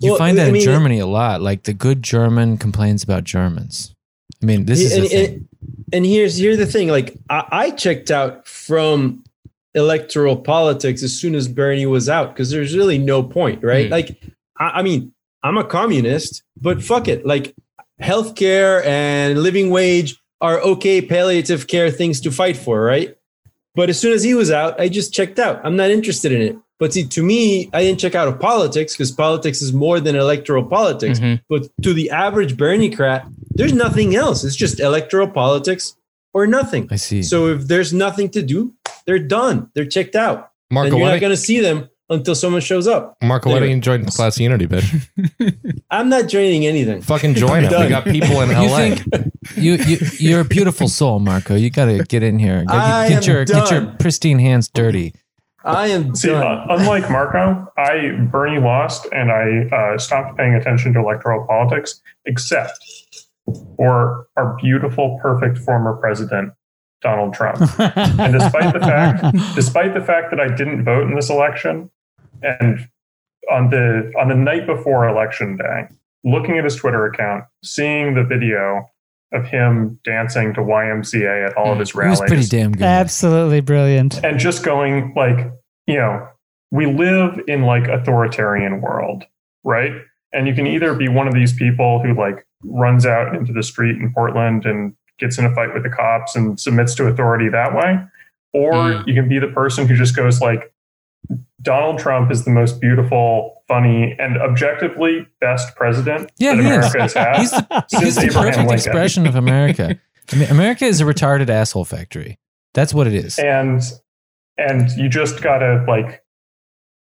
You Well, find that I in mean- Germany a lot. Like the good German complains about Germans. I mean, this is and, thing. and, and here's here's the thing like I, I checked out from electoral politics as soon as bernie was out because there's really no point right Hmm. like I, I mean i'm a communist but fuck it like healthcare and living wage are okay palliative care things to fight for right but as soon as he was out i just checked out. I'm not interested in it. But see to me i didn't check out of politics because politics is more than electoral politics. Mhm. but to the average Bernicrat there's nothing else. It's just electoral politics or nothing. I see. so if there's nothing to do they're done. They're checked out. Marco, and you're not going to see them until someone shows up Marco, why don't Anyway. you join Class Unity, bitch? i'm not joining anything Fucking join it. We got people in LA. you LA. think you you you're a beautiful soul, Marco. You got to get in here. Get, I get am your get your done. pristine hands dirty. i am See, done uh, unlike Marco, I Bernie lost and I uh, stopped paying attention to electoral politics, except for our beautiful, perfect former president, Donald Trump. and despite the fact, despite the fact that I didn't vote in this election, and on the on the night before election day, looking at his Twitter account, seeing the video of him dancing to YMCA at all of his It was rallies, pretty damn good. Absolutely brilliant. and just going like you know we live in like authoritarian world right and you can either be one of these people who like runs out into the street in portland and gets in a fight with the cops and submits to authority that way or Mm. you can be the person who just goes like donald trump is the most beautiful funny and objectively best president Yeah, that he is. america has had He's the, since he's the perfect Lincoln. expression of America. I mean, America is a retarded asshole factory. That's what it is. and and you just gotta like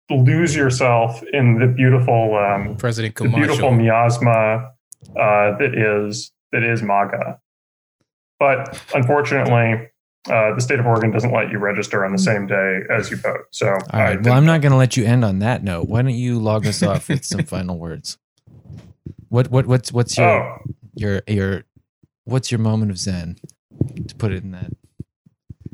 lose yourself in the beautiful um President the beautiful miasma uh that is that is maga but unfortunately uh, the state of Oregon doesn't let you register on the same day as you vote. So, All I well, I'm not going to let you end on that note. Why don't you log us off with some final words? What what what's what's your oh, your your what's your moment of zen? To put it in that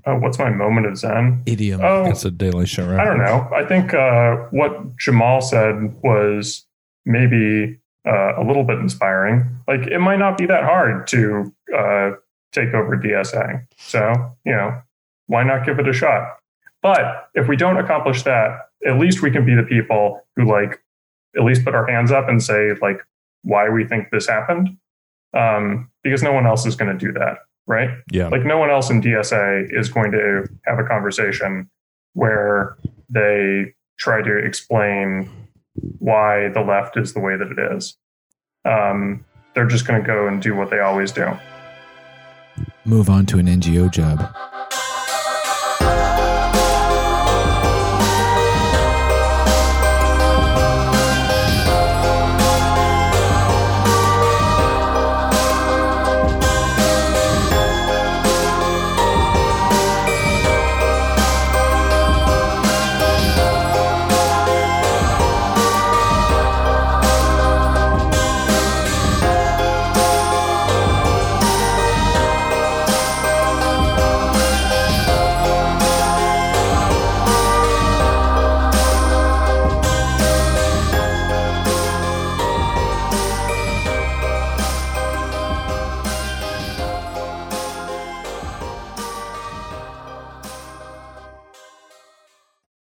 oh, what's my moment of zen? idiom. Oh, It's a Daily Show, right? I don't know. I think uh, what Jamal said was maybe uh, a little bit inspiring. Like it might not be that hard to uh, take over DSA. So, you know, why not give it a shot? But if we don't accomplish that, at least we can be the people who like at least put our hands up and say like why we think this happened. Um, because no one else is going to do that, right? Yeah. Like no one else in DSA is going to have a conversation where they try to explain why the left is the way that it is. Um, they're just going to go and do what they always do. Move on to an NGO job.